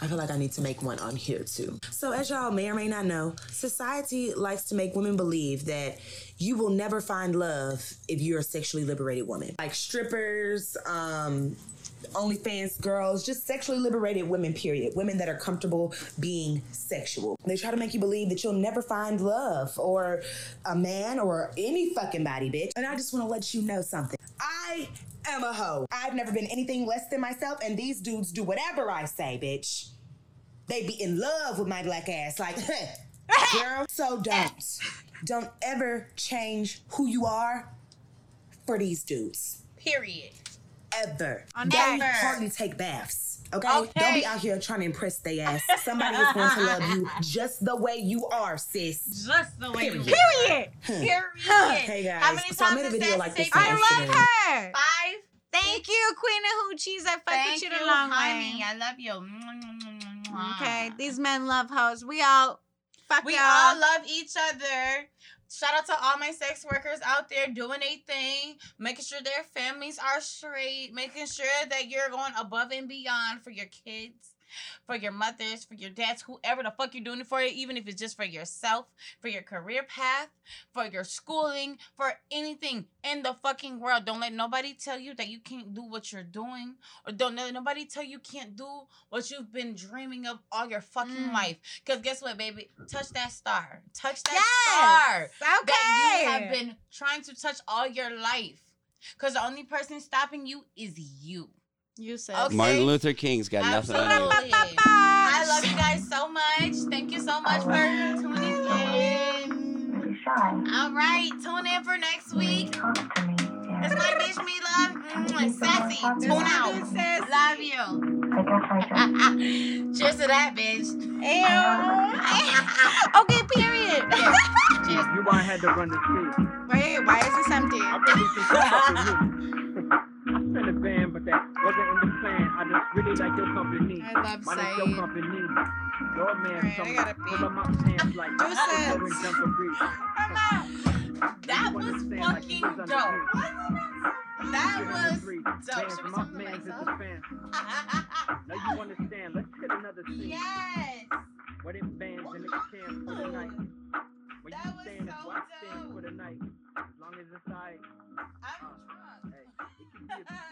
[SPEAKER 7] I feel like I need to make one on here too. So, as y'all may or may not know, society likes to make women believe that you will never find love if you're a sexually liberated woman. Like strippers, um, OnlyFans girls, just sexually liberated women, period. Women that are comfortable being sexual. They try to make you believe that you'll never find love or a man or any fucking body, bitch. And I just want to let you know something. I am a hoe. I've never been anything less than myself, and these dudes do whatever I say, bitch. They be in love with my black ass. Like, [laughs] girl, so don't. Don't ever change who you are for these dudes.
[SPEAKER 3] Period.
[SPEAKER 7] Ever.
[SPEAKER 1] On
[SPEAKER 7] They
[SPEAKER 1] that.
[SPEAKER 7] hardly take baths. Okay?
[SPEAKER 3] Okay.
[SPEAKER 7] Don't be out here trying to impress they ass. Somebody is going to love you [laughs] just the way you are, sis.
[SPEAKER 3] Just the way you
[SPEAKER 7] Period.
[SPEAKER 3] Period. Period.
[SPEAKER 7] Hey guys,
[SPEAKER 3] How many
[SPEAKER 7] so I
[SPEAKER 3] times
[SPEAKER 7] made a video like this
[SPEAKER 3] say
[SPEAKER 1] I
[SPEAKER 3] five?
[SPEAKER 7] Instagram.
[SPEAKER 1] love her.
[SPEAKER 3] Five.
[SPEAKER 1] Thank you, Queen of Hoochies. I fuck
[SPEAKER 3] Thank
[SPEAKER 1] with you
[SPEAKER 3] you,
[SPEAKER 1] the long
[SPEAKER 3] honey.
[SPEAKER 1] way.
[SPEAKER 3] I love you.
[SPEAKER 1] Okay, these men love hoes. We all fuck
[SPEAKER 3] We
[SPEAKER 1] y'all.
[SPEAKER 3] all love each other. Shout out to all my sex workers out there doing a thing, making sure their families are straight, making sure that you're going above and beyond for your kids, for your mothers, for your dads, whoever the fuck you're doing it for, even if it's just for yourself, for your career path, for your schooling, for anything in the fucking world. Don't let nobody tell you that you can't do what you're doing, or don't let nobody tell you can't do what you've been dreaming of all your fucking
[SPEAKER 1] Mm.
[SPEAKER 3] life. Because guess what, baby? Touch that star. Touch that
[SPEAKER 1] Yes.
[SPEAKER 3] star
[SPEAKER 1] Okay.
[SPEAKER 3] that you have been trying to touch all your life. Because the only person stopping you is you.
[SPEAKER 1] You said.
[SPEAKER 3] Okay.
[SPEAKER 5] Martin Luther King's got nothing on you.
[SPEAKER 3] Absolutely. I love you guys so much. Thank you so much for tuning in. All right, tune in for next week. It's my bitch, me love. Mm, sassy. Tune out. Love you. [laughs] Cheers to that, bitch.
[SPEAKER 1] okay, period.
[SPEAKER 3] Cheers. [laughs]
[SPEAKER 4] You why I had to run the street.
[SPEAKER 1] Wait, why is this empty? [laughs]
[SPEAKER 4] sent a band, but that wasn't in the plan. I just really like your company.
[SPEAKER 1] I love
[SPEAKER 4] Mine your company. Your man,
[SPEAKER 1] right, I gotta
[SPEAKER 4] pull up my pants like
[SPEAKER 1] Two cents. [laughs]
[SPEAKER 4] That was fucking dope.
[SPEAKER 3] That was
[SPEAKER 4] dope. Should
[SPEAKER 3] we talk to myself? [laughs]
[SPEAKER 4] Now you understand.
[SPEAKER 3] Let's
[SPEAKER 4] hit
[SPEAKER 3] another
[SPEAKER 4] scene.
[SPEAKER 3] Yes.
[SPEAKER 4] What
[SPEAKER 3] it
[SPEAKER 4] bands
[SPEAKER 3] and the
[SPEAKER 4] can
[SPEAKER 3] for
[SPEAKER 4] the
[SPEAKER 3] night.
[SPEAKER 4] When that
[SPEAKER 3] you
[SPEAKER 4] stand, so dope. for the night. As long as
[SPEAKER 3] it's like. I'm uh, drunk. Hey. Mm-hmm.